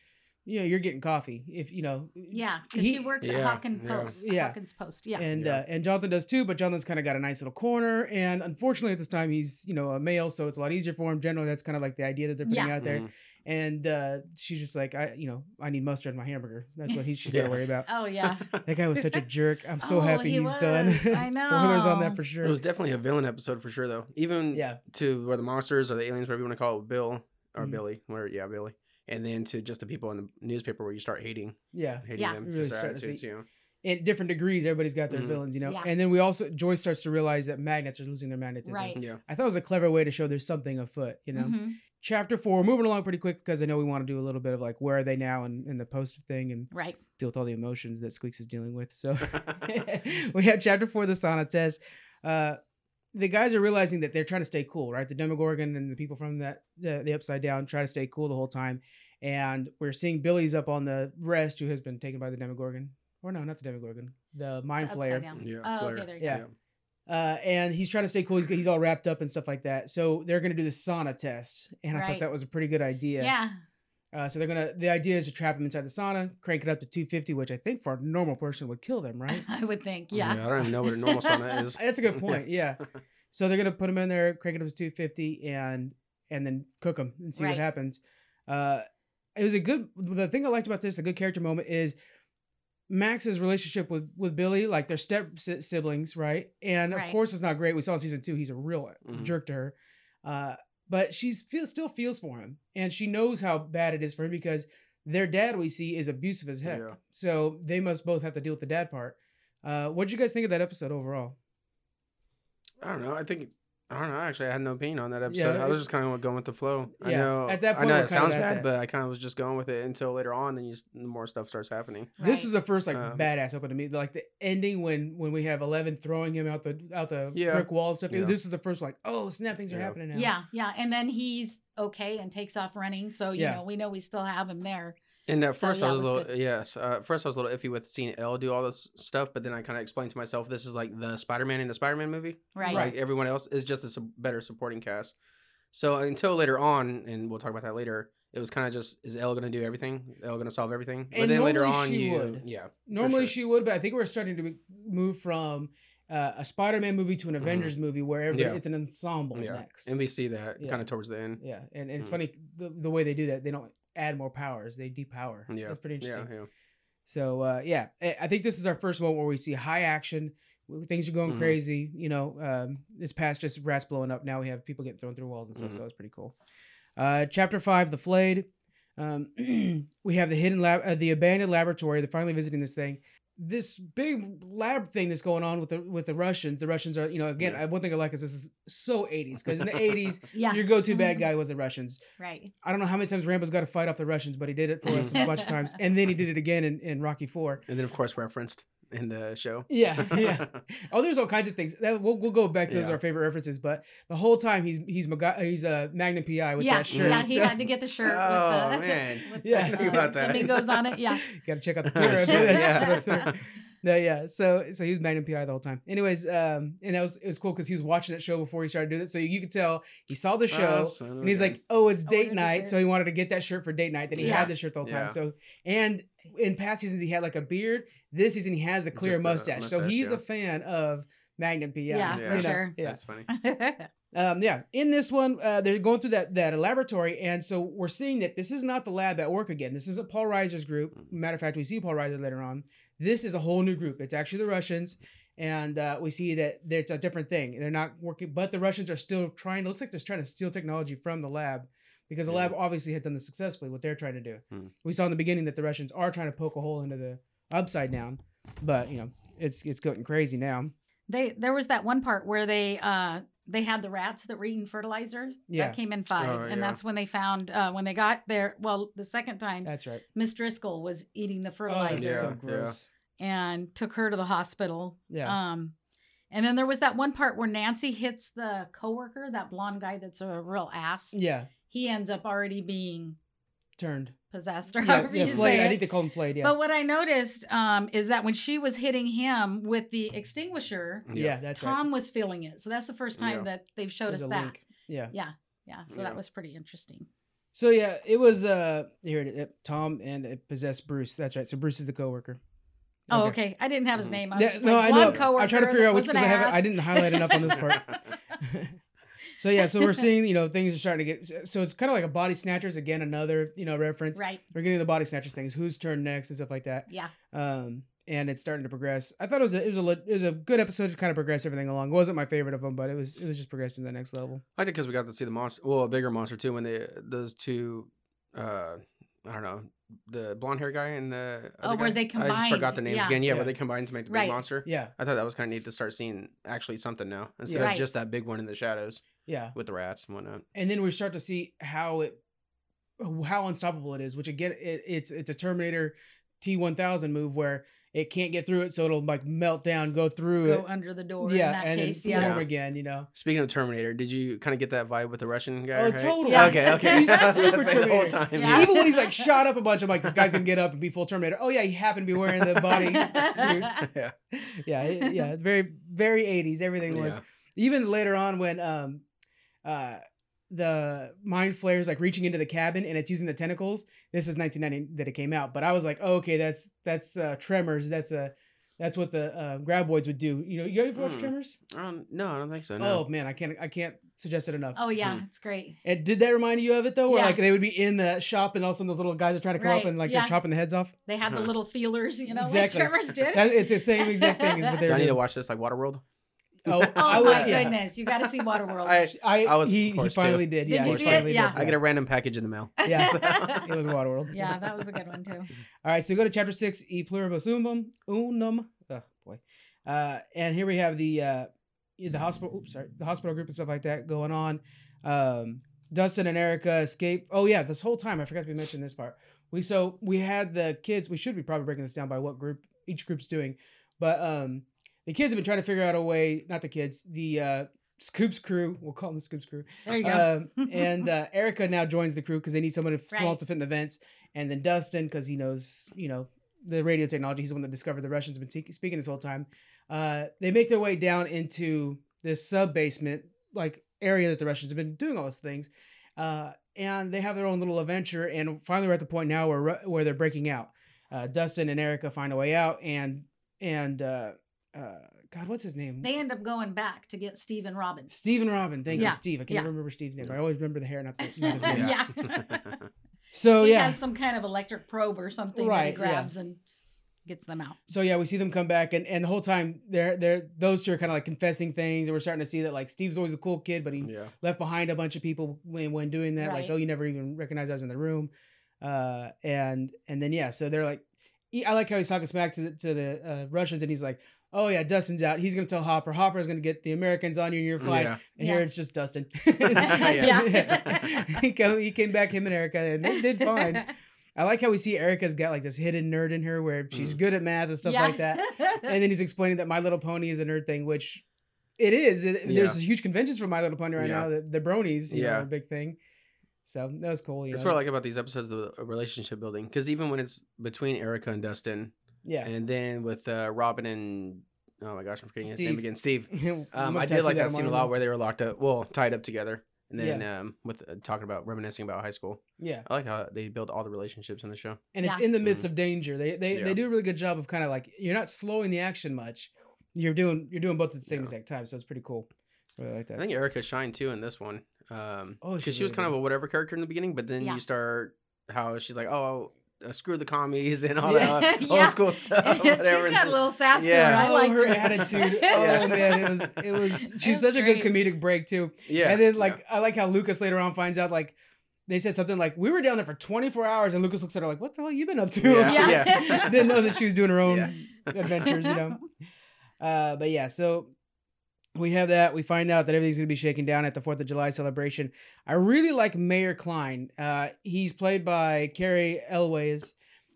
S1: you know you're getting coffee if you know
S5: Yeah, because
S1: He-
S5: she works at
S3: Yeah,
S5: Hawkins
S3: yeah.
S5: Post.
S1: Yeah.
S5: Hawkins Post. Yeah.
S1: and
S3: Yeah.
S1: uh, and Jonathan does too, but Jonathan's kind of got a nice little corner, and unfortunately at this time he's you know a male, so it's a lot easier for him. Generally, that's kind of like the idea that they're putting
S5: Yeah.
S1: out there.
S3: Mhm.
S1: And uh, she's just like, I you know I need mustard in my hamburger. That's what he's she's
S3: Yeah.
S1: got to worry about.
S5: oh yeah. *laughs*
S1: That guy was such a jerk. I'm so *laughs*
S5: Oh,
S1: happy
S5: he
S1: he's done.
S5: was. I *laughs*
S1: Spoilers on that for sure.
S3: It was definitely a villain episode for sure, though. Even
S1: yeah,
S3: to where the monsters or the aliens, whatever you want to call it, Bill or
S1: Mhm.
S3: Billy, where yeah, Billy, and then to just the people in the newspaper where you start hating,
S1: yeah.
S3: hating
S5: Yeah.
S3: them,
S1: You really
S3: just their
S1: start to
S3: attitudes,
S1: see-
S3: you know.
S1: In different degrees, everybody's got their
S3: Mhm.
S1: villains, you know.
S5: Yeah.
S1: And then we also Joyce starts to realize that magnets are losing their magnetism.
S5: Right.
S3: Yeah,
S1: I thought it was a clever way to show there's something afoot, you know.
S5: Mhm.
S1: chapter four, we're moving along pretty quick because I know we want to do a little bit of like where are they now and, and the post thing and
S5: Right.
S1: deal with all the emotions that Squeaks is dealing with. So *laughs* *laughs* we have chapter four, the sauna test. Uh, the guys are realizing that they're trying to stay cool, right? The Demogorgon and the people from that the, the Upside Down try to stay cool the whole time, and we're seeing Billy's up on the rest, who has been taken by the Demogorgon, or no, not the Demogorgon, the Mind
S5: The
S1: Flayer.
S5: upside down.
S3: yeah.
S5: Oh,
S3: Flayer.
S5: okay, there you
S1: Yeah.
S5: go.
S1: Uh, and he's trying to stay cool. He's, he's all wrapped up and stuff like that. So they're gonna do the sauna test, and I thought that was a pretty good idea.
S5: Yeah.
S1: Uh, so they're gonna. The idea is to trap them inside the sauna, crank it up to 250, which I think for a normal person would kill them, right? *laughs*
S5: I would think.
S3: Yeah.
S5: Yeah.
S3: I don't even know what a normal sauna *laughs* is.
S1: That's a good point. *laughs* Yeah. So they're gonna put them in there, crank it up to 250, and and then cook them and see
S5: Right.
S1: what happens. Uh, it was a good. The thing I liked about this, a good character moment, is Max's relationship with with Billy, like their step siblings, right? And of
S5: Right.
S1: course, it's not great. We saw in season two, he's a real
S3: Mhm.
S1: jerk to her. Uh, but she feel, still feels for him, and she knows how bad it is for him because their dad we see is abusive as heck.
S3: Yeah.
S1: So they must both have to deal with the dad part. Uh, what did you guys think of that episode overall?
S3: I don't know. I think I don't know. Actually, I had no opinion on that
S1: Yeah,
S3: episode. I was just kind of going with the flow.
S1: Yeah, I
S3: know.
S1: at that point,
S3: I
S1: know
S3: it sounds bad,
S1: that.
S3: but I kind of was just going with it until later on. Then you s- more stuff starts happening.
S1: This is the first like
S3: Um,
S1: badass open to me. Like the ending when when we have Eleven throwing him out the out the
S3: Yeah.
S1: brick wall and stuff.
S3: Yeah.
S1: This is the first like oh snap things are happening now.
S5: Yeah. Yeah. And then he's okay and takes off running. So you
S1: Yeah.
S5: know we know we still have him there.
S3: And at
S5: So,
S3: first,
S5: yeah,
S3: I
S5: it
S3: was a little
S5: good.
S3: yes. Uh, at first, I was a little iffy with seeing El do all this stuff, but then I kind of explained to myself this is like the Spider-Man in the Spider-Man movie.
S5: Right.
S3: Like everyone else is just a sub- better supporting cast. So until later on, and we'll talk about that later, it was kind of just is El going to do everything? El going to solve everything? But
S1: And
S3: then later on, you
S1: would.
S3: yeah.
S1: Normally
S3: sure.
S1: she would, but I think we're starting to move from uh, a Spider-Man movie to an Avengers movie where
S3: Mm-hmm. Yeah.
S1: it's an ensemble
S3: yeah,
S1: next.
S3: and we see that
S1: Yeah.
S3: kind of towards the end.
S1: yeah, and, and it's
S3: Mhm.
S1: funny the, the way they do that. They don't add more powers; they depower.
S3: Yeah,
S1: that's pretty interesting.
S3: Yeah, yeah.
S1: So uh, yeah, I think this is our first one where we see high action. Things are going
S3: Mhm.
S1: crazy. You know, um, it's past just rats blowing up. Now we have people getting thrown through walls and stuff.
S3: Mhm.
S1: So it's pretty cool. Uh, chapter five, the flayed. Um, *clears throat* we have the hidden lab, uh, the abandoned laboratory. They're finally visiting this thing. This big lab thing that's going on with the with the Russians. The Russians are, you know, again,
S3: Yeah.
S1: One thing I like is this is so 80s because in the 80s, *laughs*
S5: Yeah.
S1: your go-to bad
S5: Mhm.
S1: guy was the Russians.
S5: Right.
S1: I don't know how many times Rambo's got to fight off the Russians, but he did it for us a *laughs* bunch of times, and then he did it again in, in Rocky Four.
S3: And then of course referenced in the show.
S1: Yeah, *laughs* yeah. *laughs* Oh, there's all kinds of things. That, we'll, we'll go back to those
S3: Yeah.
S1: our favorite references, but the whole time he's he's Maga- he's a Magnum PI with
S5: yeah.
S1: that shirt.
S5: Yeah. He
S1: so-
S5: had to get the shirt.
S3: Oh,
S5: with the, *laughs*
S3: man.
S5: with
S1: Yeah.
S5: the,
S1: Think
S3: about that.
S5: Flamingos on it. Yeah.
S1: Got to check out the Twitter. I bet.
S3: Yeah.
S1: The Twitter. No, yeah. So so he was Magnum PI the whole time. Anyways, um, and that was it was cool because he was watching that show before he started doing it, so you could tell he saw the show.
S3: Oh, son
S1: and he's like, "Oh, it's
S5: Oh,
S1: date night," so he wanted to get that shirt for date night. Then he
S5: Yeah.
S1: had the shirt the whole time.
S3: Yeah.
S1: So, and in past seasons he had like a beard. This season he has a clear
S3: Just a
S1: mustache. So he's
S3: yeah.
S1: a fan of Magnum PI.
S5: Yeah,
S3: for
S1: you know?
S5: sure.
S1: Yeah.
S3: That's funny. *laughs*
S1: Um, yeah. In this one, uh, they're going through that that laboratory, and so we're seeing that this is not the lab at work again. This isn't Paul Reiser's group.
S3: Mm-hmm.
S1: Matter of fact, we see Paul Reiser later on. This is a whole new group. It's actually the Russians, and uh, we see that it's a different thing. They're not working, but the Russians are still trying. It looks like they're trying to steal technology from the lab because the
S3: Yeah.
S1: lab obviously had done this successfully. What they're trying to do,
S3: Hmm.
S1: we saw in the beginning that the Russians are trying to poke a hole into the upside down, but you know it's it's getting crazy now.
S5: They there was that one part where they uh they had the rats that were eating fertilizer.
S1: Yeah.
S5: That came in five.
S3: Oh,
S5: and
S3: yeah.
S5: that's when they found uh when they got there well, the second time
S1: That's right.
S5: Miss Driscoll was eating the
S1: Oh,
S5: fertilizer
S1: it's
S3: Yeah,
S1: so
S3: yeah.
S1: gross.
S5: and took her to the hospital.
S1: Yeah.
S5: Um and then there was that one part where Nancy hits the coworker, that blonde guy that's a real ass.
S1: Yeah,
S5: He ends up already being
S1: turned.
S5: Possessed or
S1: Yeah,
S5: however
S1: yeah
S5: you
S1: flayed.
S5: say
S1: I
S5: it.
S1: think they call him flayed. Yeah,
S5: But what I noticed um, is that when she was hitting him with the extinguisher,
S1: yeah, that's right.
S5: Tom was feeling it. So that's the first time
S3: Yeah.
S5: that they've showed
S1: There's
S5: us that.
S1: link. Yeah.
S5: Yeah. Yeah. So
S3: Yeah.
S5: that was pretty interesting.
S1: So yeah, it was uh here it is. Tom and it possessed Bruce. That's right. So Bruce is the coworker.
S5: Oh, okay. I did didn't have his
S3: Mhm.
S5: name. I was
S1: Yeah,
S5: just
S1: no,
S5: like,
S1: I know. I'm trying to figure out which because I haven't. I didn't highlight enough on this part. *laughs* *laughs* so yeah, so we're seeing you know things are starting to get. So it's kind of like a body snatchers again. Another you know reference.
S5: right.
S1: We're getting the body snatchers things. Who's turn next and stuff like that.
S5: Yeah.
S1: Um, and it's starting to progress. I thought it was a, it was a it was a good episode to kind of progress everything along. It wasn't my favorite of them, but it was it was just progressed to the next level.
S3: I think because we got to see the monster, well, a bigger monster too. When they those two, uh, I don't know, the blonde hair guy and the
S5: Oh,
S3: other
S5: where
S3: guy?
S5: they combined.
S3: I just forgot the names
S5: yeah.
S3: again. Yeah,
S1: Yeah.
S3: where they combined to make the
S5: Right.
S3: big monster.
S1: Yeah,
S3: I thought that was kind of neat to start seeing actually something now instead
S1: Yeah.
S3: of
S5: Right.
S3: just that big one in the shadows
S1: yeah.
S3: with the rats and whatnot.
S1: and then we start to see how it how unstoppable it is which again it, it's it's a terminator t1000 move where it can't get through it so it'll like melt down go through
S5: Go
S1: it
S5: under the door
S1: yeah
S5: in that
S1: and
S5: case.
S1: then
S5: Yeah.
S1: form
S3: Yeah.
S1: again you know
S3: Speaking of Terminator, did you kind of get that vibe with the Russian guy?
S1: Oh,
S3: right?
S1: totally.
S5: Yeah.
S3: Okay, okay. *laughs*
S1: He's *laughs*
S3: That's what I
S1: super
S3: was saying the whole
S1: Terminator.
S3: time.
S5: Yeah.
S1: even when he's like shot up a bunch i'm like this guy's gonna get up and be full terminator oh yeah he happened to be wearing the body *laughs* suit
S3: yeah.
S1: yeah it- yeah very very 80s everything was
S3: Yeah.
S1: even later on when um uh the mind flayer's like reaching into the cabin and it's using the tentacles this is 1990 that it came out but i was like oh, okay that's that's uh tremors that's a that's what the uh, graboids would do you know you ever watch
S3: Hmm.
S1: tremors
S3: Um, no, I don't think so.
S1: oh man i can't i can't suggest it enough
S5: Oh yeah,
S3: Hmm.
S5: it's great.
S1: and did that remind you of it though where
S5: Yeah.
S1: like they would be in the shop and all of a sudden those little guys are trying to come
S5: Right,
S1: up and like
S5: yeah.
S1: they're chopping the heads off
S5: They had the little feelers, you know,
S1: Exactly.
S5: like Tremors did.
S1: that, it's the same exact thing as what *laughs*
S3: Do
S1: they're
S3: I need to watch this like Waterworld?
S1: Oh, *laughs*
S5: oh
S1: I
S5: my
S1: yeah.
S5: goodness, you got to see Waterworld.
S3: I
S1: I,
S3: I was
S1: he, he
S3: forced to.
S1: finally did.
S5: Did
S1: yeah,
S5: you see it? Yeah.
S1: did,
S3: I get a random package in the mail. *laughs*
S1: Yeah, *laughs*
S3: So-
S1: it was Waterworld.
S5: yeah, that was a good one too.
S1: All right, so go to chapter six, E pluribus unum, unum. Oh boy, uh, and here we have the uh, the hospital. Oops, sorry, the hospital group and stuff like that going on. Um, Dustin and Erica escape. Oh yeah, this whole time I forgot to mention this part. We so we had the kids. We should be probably breaking this down by what group each group's doing, but um, the kids have been trying to figure out a way. Not the kids, the uh, Scoops crew. We'll call them the Scoops crew.
S5: There you go.
S1: Um, *laughs* and uh, Erica now joins the crew because they need someone to small to fit in the vents. And then Dustin, because he knows, you know, the radio technology. He's the one that discovered the Russians have been te- speaking this whole time. Uh, they make their way down into this sub basement like area that the Russians have been doing all these things. Uh, and they have their own little adventure. And finally, we're at the point now where where they're breaking out. Uh, Dustin and Erica find a way out, and and uh, God, what's his name?
S5: they end up going back to get Steve and Robin.
S1: Steve and Robin. Thank
S5: Yeah,
S1: you, Steve. I can't
S5: yeah.
S1: remember Steve's name. but I always remember the hair, not, the, not his name.
S5: Yeah. *laughs*
S1: So
S5: he
S1: yeah,
S5: has some kind of electric probe or something that
S1: Right,
S5: he
S1: yeah.
S5: grabs and gets them out.
S1: so yeah, we see them come back, and, and the whole time they're they're those two are kind of like confessing things, and we're starting to see that like Steve's always a cool kid, but he
S3: yeah.
S1: left behind a bunch of people when when doing that. Like, oh, you never even recognized us in the room, uh, and and then yeah, so they're like, I like how he's talking smack to the, to the uh, Russians, and he's like, oh yeah, Dustin's out. He's gonna tell Hopper. Hopper's gonna get the Americans on you, and you're fine.
S3: Yeah.
S1: And
S5: Yeah.
S1: here it's just Dustin. *laughs* *laughs*
S5: Yeah. *laughs*
S1: he, came, he came back, him and Erica, and they did fine. I like how we see Erica's got like this hidden nerd in her where she's
S3: Mm.
S1: good at math and stuff like that. And then he's explaining that My Little Pony is a nerd thing, which it is. It, There's huge conventions for My Little Pony right
S3: Yeah.
S1: now. The, the bronies, you know,
S3: Yeah.
S1: are a big thing. So that was cool.
S3: That's
S1: know?
S3: what I like about these episodes, the relationship building. Because even when it's between Erica and Dustin,
S1: yeah.
S3: and then with uh, Robin and oh my gosh, I'm forgetting his
S1: Steve.
S3: name again, Steve. *laughs* Um, I did like that scene a lot where they were locked up, well, tied up together, and then um, with uh, talking about reminiscing about high school.
S1: Yeah.
S3: I like how they build all the relationships in the show.
S1: And it's in the midst of danger. They they,
S3: Yeah.
S1: they do a really good job of kind of like you're not slowing the action much. You're doing you're doing both at the same
S3: Yeah.
S1: exact time, so it's pretty cool. Really like that.
S3: I think Erica shined too in this one. Um,
S1: Oh,
S3: because
S1: she's
S3: she was kind
S1: good.
S3: of a whatever character in the beginning, but then
S5: Yeah.
S3: you start how she's like, oh, uh, screw the commies and all
S1: Yeah.
S3: that *laughs*
S5: Yeah.
S3: old school stuff. *laughs*
S5: She's
S3: Whatever.
S5: got a little sass to her. I liked
S1: her
S5: her
S1: attitude. *laughs*
S3: Yeah.
S1: Oh man, it was it was she's
S5: was
S1: such a good comedic break too.
S3: yeah,
S1: and then
S3: yeah.
S1: like I like how Lucas later on finds out like they said something like, "We were down there for 24 hours," and Lucas looks at her like, "What the hell you been up to?"
S3: Yeah.
S5: Yeah.
S1: Didn't know that she was doing her own
S3: Yeah.
S1: adventures, you know. Uh, but yeah, so we have that. We find out that everything's gonna be shaking down at the Fourth of July celebration. I really like Mayor Kline. Uh, he's played by Cary Elwes,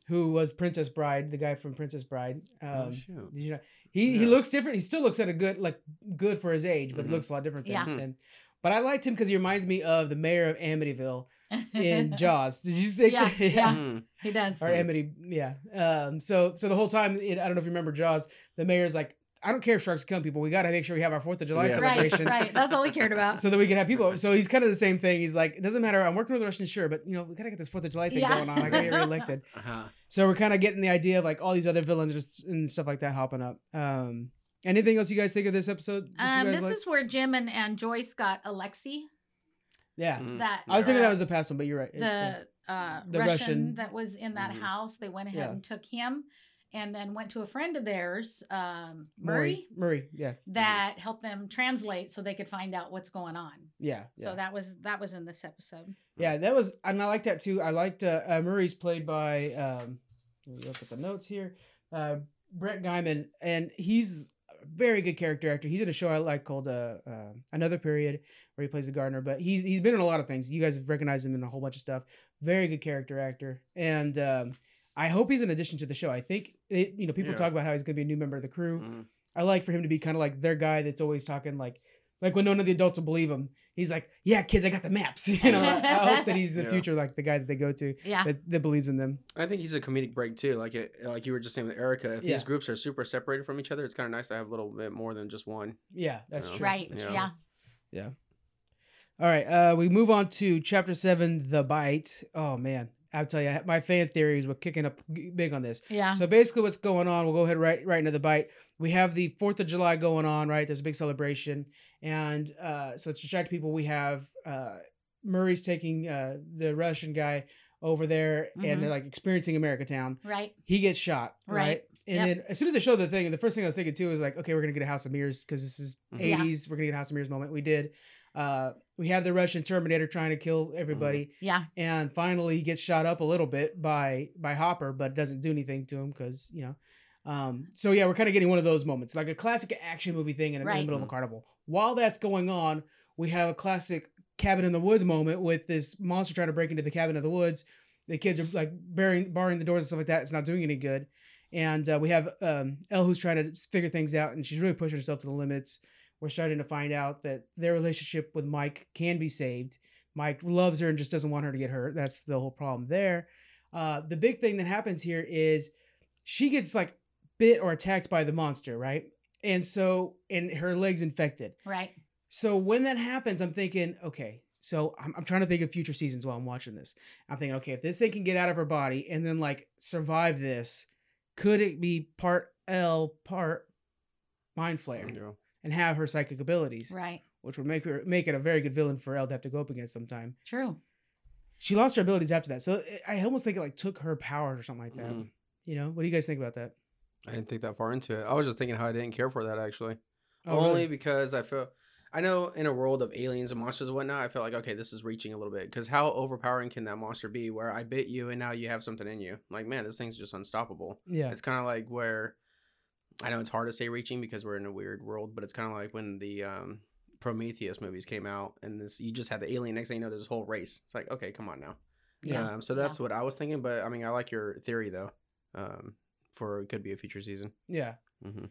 S1: who was Princess Bride, the guy from Princess Bride. Um,
S3: Oh, shoot.
S1: did you know? He he looks different. He still looks at a good like good for his age, but
S3: Mhm.
S1: he looks a lot different than.
S5: Yeah.
S1: than- but I liked him because he reminds me of the mayor of Amityville *laughs* in Jaws. Did you think?
S5: Yeah, *laughs* yeah.
S3: Mm.
S5: he does.
S1: or Amity, yeah. Um, so so the whole time, it, I don't know if you remember Jaws. The mayor's like, I don't care if sharks kill people. We got to make sure we have our Fourth of July
S3: Yeah.
S5: Right,
S1: celebration.
S5: right. That's all he cared about. *laughs*
S1: So that we can have people. So he's kind of the same thing. He's like, it doesn't matter. I'm working with the Russians, sure, but you know, we gotta get this Fourth of July thing
S5: Yeah.
S1: going on. I gotta get reelected. *laughs*
S3: Uh-huh.
S1: So we're kind of getting the idea of like all these other villains just and stuff like that hopping up. Um, anything else you guys think of this episode?
S5: Um, this
S1: liked?
S5: is where Jim and, and Joyce got Alexei.
S1: yeah.
S3: Mm.
S5: That
S1: I was thinking that was the past one, but you're right. It- yeah.
S5: the uh,
S1: The
S5: Russian,
S1: Russian-
S5: that was in that
S3: Mhm.
S5: house. They went ahead
S1: Yeah.
S5: and took him, and then went to a friend of theirs, um, Murray,
S1: Murray. Yeah.
S5: that helped them translate so they could find out what's going on.
S1: Yeah. Yeah.
S5: So that was that was in this episode.
S1: Yeah, that was, and I like that too. I liked uh, uh, Murray's played by. Um, let me look at the notes here. Uh, Brett Gelman, and he's a very good character actor. He's in a show I like called uh, uh, Another Period, where he plays the gardener. But he's he's been in a lot of things. You guys have recognized him in a whole bunch of stuff. Very good character actor, and um, I hope he's an addition to the show. I think it, you know people
S3: Yeah.
S1: talk about how he's going to be a new member of the crew.
S3: Mm.
S1: I like for him to be kind of like their guy that's always talking like like when none of the adults will believe him. He's like, "Yeah, kids, I got the maps." *laughs* You know, I, I hope that he's the *laughs*
S3: Yeah.
S1: future like the guy that they go to
S5: Yeah,
S1: that, that believes in them.
S3: I think he's a comedic break too. Like it, like you were just saying with Erica. If
S1: Yeah.
S3: these groups are super separated from each other, it's kind of nice to have a little bit more than just one.
S1: Yeah, that's
S3: Yeah.
S1: true.
S5: right.
S1: That's
S3: Yeah.
S1: true.
S5: Yeah.
S1: All right, uh, we move on to chapter seven, the bite. Oh man, I'll tell you, my fan theories were kicking up big on this.
S5: Yeah.
S1: So basically, what's going on? We'll go ahead right right into the bite. We have the Fourth of July going on, right? There's a big celebration, and uh, so it's distract people. We have uh, Murray's taking uh, the Russian guy over there,
S5: Mhm.
S1: and they're like experiencing America Town.
S5: Right.
S1: He gets shot, right?
S5: Right.
S1: And
S5: Yep.
S1: then as soon as they show the thing, the first thing I was thinking too is like, okay, we're gonna get a House of Mirrors because this is
S3: Mhm.
S5: Yeah.
S1: 80s. We're gonna get a House of Mirrors moment. We did. Uh, we have the Russian Terminator trying to kill everybody
S5: Yeah.
S1: and finally he gets shot up a little bit by by Hopper, but doesn't do anything to him because you know. Um, so yeah, we're kind of getting one of those moments, like a classic action movie thing in, in the
S5: Right.
S1: middle of a carnival. While that's going on, we have a classic cabin in the woods moment with this monster trying to break into the cabin of the woods. The kids are like barring, barring the doors and stuff like that. It's not doing any good. And uh, we have um, El who's trying to figure things out, and she's really pushing herself to the limits. We're starting to find out that their relationship with Mike can be saved. Mike loves her and just doesn't want her to get hurt. That's the whole problem there. Uh, the big thing that happens here is she gets like bit or attacked by the monster, right? And so, and her leg's infected.
S5: Right.
S1: So when that happens, I'm thinking, okay, so I'm, I'm trying to think of future seasons while I'm watching this. I'm thinking, okay, if this thing can get out of her body and then like survive this, could it be part El, part mind flayer,
S3: You know.
S1: And have her psychic abilities,
S5: Right.
S1: which would make her make it a very good villain for El to have to go up against sometime.
S5: True.
S1: She lost her abilities after that, so it- I almost think it like took her powers or something like that.
S3: Mhm.
S1: You know, what do you guys think about that?
S3: I didn't think that far into it. I was just thinking how I didn't care for that actually.
S1: Oh,
S3: Only
S1: really?
S3: because I feel I know in a world of aliens and monsters and whatnot, I feel like okay, this is reaching a little bit. Because how overpowering can that monster be? Where I bit you and now you have something in you. Like man, this thing's just unstoppable.
S1: Yeah,
S3: It's kind of like where I know it's hard to say reaching because we're in a weird world, but it's kind of like when the um, Prometheus movies came out and this you just had the alien. Next thing you know, there's this whole race. It's like okay, come on now.
S1: Yeah.
S3: Um, so that's what I was thinking. But I mean, I like your theory though. Um, for it could be a future season.
S1: yeah.
S3: hmm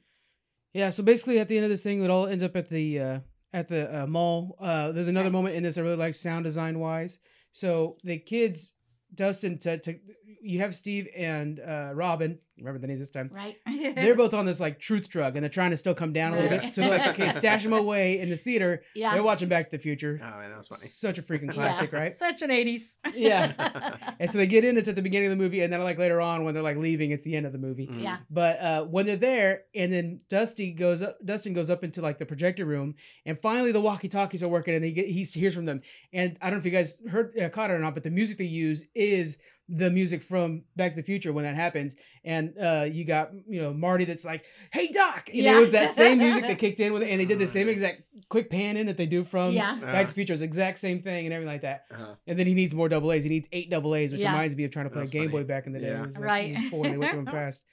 S1: Yeah, so basically at the end of this thing, it all ends up at the uh, at the uh, mall. Uh, there's another
S5: Right.
S1: moment in this I really like sound design wise. So the kids, Dustin, to, to you have Steve and uh, Robin. Remember the names this time.
S5: Right. *laughs*
S1: They're both on this like truth drug, and they're trying to still come down a little bit. So they're like, okay, stash *laughs* them away in this theater.
S5: yeah.
S1: They're watching Back to the Future.
S3: Oh man, that was funny.
S1: Such a freaking
S5: Yeah.
S1: classic, right?
S5: Such an 80s.
S1: Yeah. *laughs* And so they get in. It's at the beginning of the movie, and then like later on when they're like leaving, it's the end of the movie.
S3: Mhm.
S5: yeah.
S1: But uh, when they're there, and then Dusty goes up, Dustin goes up into like the projector room, and finally the walkie talkies are working, and he get, he hears from them. And I don't know if you guys heard uh, caught it or not, but the music they use is the music from Back to the Future when that happens, and uh, you got you know Marty that's like, "Hey Doc," and
S5: Yeah.
S1: it was that same music that *laughs* kicked in with it, and they did the same exact quick pan in that they do from
S5: Yeah.
S1: Back to the Future. It's the exact same thing and everything like that.
S3: Uh-huh.
S1: And then he needs more double A's. He needs eight double A's, which
S5: Yeah.
S1: reminds me of trying to play a Game
S3: funny.
S1: Boy back in the day.
S3: Yeah.
S1: It was like
S5: Right.
S1: four and they went through them *laughs* fast.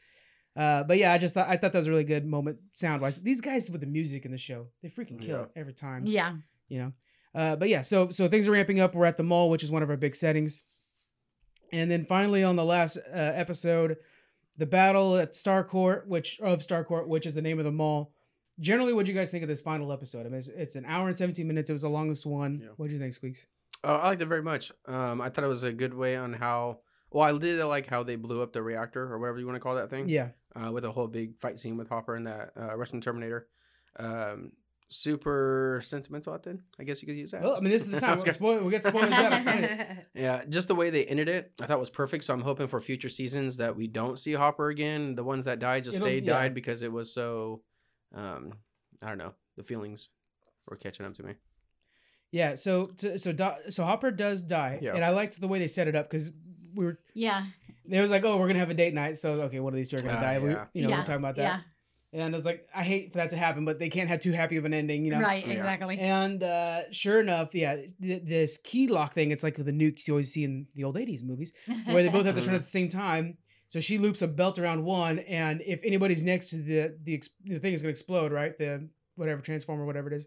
S1: Uh, but yeah, I just thought I thought that was a really good moment sound wise. These guys with the music in the show, they freaking kill
S3: Yeah.
S1: it every time.
S5: Yeah.
S1: You know. Uh, but yeah, so so things are ramping up. We're at the mall, which is one of our big settings. And then finally on the last uh, episode, the battle at Starcourt, which of Starcourt, which is the name of the mall. Generally, what do you guys think of this final episode? I mean, it's, it's an hour and 17 minutes. It was the longest one.
S3: Yeah.
S1: What do you think, Squeaks?
S3: Oh, I liked it very much. Um, I thought it was a good way on how. Well, I did like how they blew up the reactor or whatever you want to call that thing.
S1: Yeah.
S3: Uh, with a whole big fight scene with Hopper and that uh, Russian Terminator. Um, super sentimental. I think. I guess you could use that.
S1: Well, I mean, this is the *laughs* time.
S3: Okay.
S1: We'll spoil, we get spoilers out. *laughs*
S3: Yeah, just the way they ended it, I thought was perfect. So I'm hoping for future seasons that we don't see Hopper again. The ones that died just
S1: It'll-
S3: stayed
S1: yeah.
S3: died because it was so, um, I don't know, the feelings were catching up to me.
S1: Yeah. So to, so Do, so Hopper does die,
S3: Yeah.
S1: and I liked the way they set it up because we were.
S5: Yeah.
S1: It was like, oh, we're gonna have a date night, so okay, one of these two are gonna
S3: Ah,
S1: die. We,
S3: yeah.
S1: you know,
S5: yeah.
S1: we're talking about that.
S5: Yeah.
S1: And I was like, I hate for that to happen, but they can't have too happy of an ending, you know.
S5: Right.
S3: Yeah.
S5: Exactly.
S1: And uh, sure enough, yeah, th- this key lock thing, it's like with the nukes you always see in the old 80s movies, where they both have to turn at *laughs* the same time. So she loops a belt around one, and if anybody's next to the the, ex- the thing is going to explode, right? The whatever transformer, whatever it is.